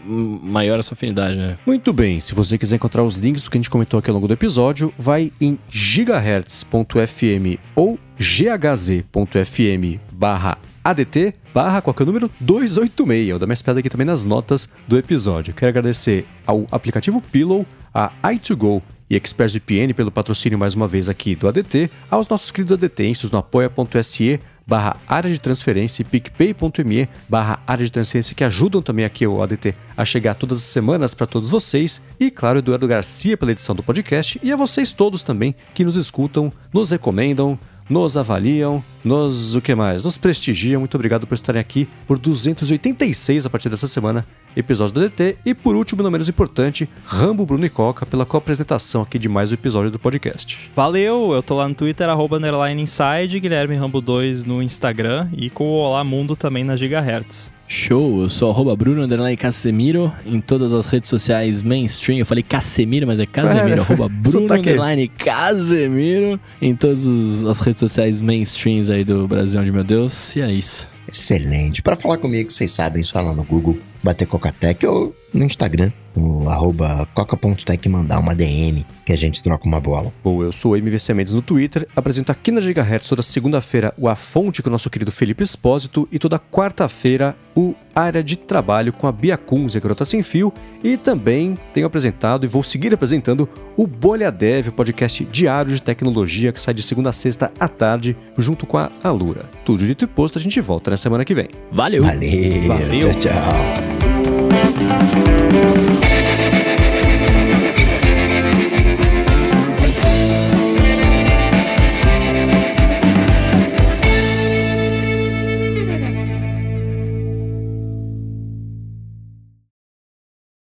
maior a sua afinidade, né? Muito bem, se você quiser encontrar os links do que a gente comentou aqui ao longo do episódio, vai em gigahertz.fm ou ghz.fm barra ADT barra qualquer número 286. Eu dou minha espiada aqui também nas notas do episódio. Quero agradecer ao aplicativo Pillow, a i2Go e ExpressVPN pelo patrocínio mais uma vez aqui do ADT, aos nossos queridos ADTenses no apoia.se barra área de transferência e picpay.me barra área de transferência que ajudam também aqui o ADT a chegar todas as semanas para todos vocês e claro Eduardo Garcia pela edição do podcast e a vocês todos também que nos escutam, nos recomendam nos avaliam, nos o que mais? Nos prestigiam. Muito obrigado por estarem aqui por 286 a partir dessa semana, episódio do DT. E por último, não menos importante, Rambo, Bruno e Coca pela co-apresentação aqui de mais um episódio do podcast. Valeu, eu tô lá no Twitter, arroba underline inside, Guilherme Rambo 2 no Instagram e com o Olá Mundo também na Gigahertz. Show, eu sou arroba Bruno Underline Casemiro em todas as redes sociais mainstream. Eu falei Casemiro, mas é Casemiro. É, arroba Bruno é. Underline Casemiro em todas as redes sociais mainstreams aí do Brasil, onde meu Deus. E é isso. Excelente. Para falar comigo, vocês sabem, só lá no Google, bater Cocatec no Instagram, no arroba coca.tech mandar uma DM que a gente troca uma bola. Bom, eu sou o MVC Mendes no Twitter, apresento aqui na Gigahertz toda segunda-feira o A Fonte com o nosso querido Felipe Espósito e toda quarta-feira o Área de Trabalho com a Bia Kunz e a Garota Sem Fio e também tenho apresentado e vou seguir apresentando o Bolha Dev, o podcast diário de tecnologia que sai de segunda a sexta à tarde junto com a Alura. Tudo dito e posto, a gente volta na semana que vem. Valeu! Valeu. Valeu. Tchau, tchau. Música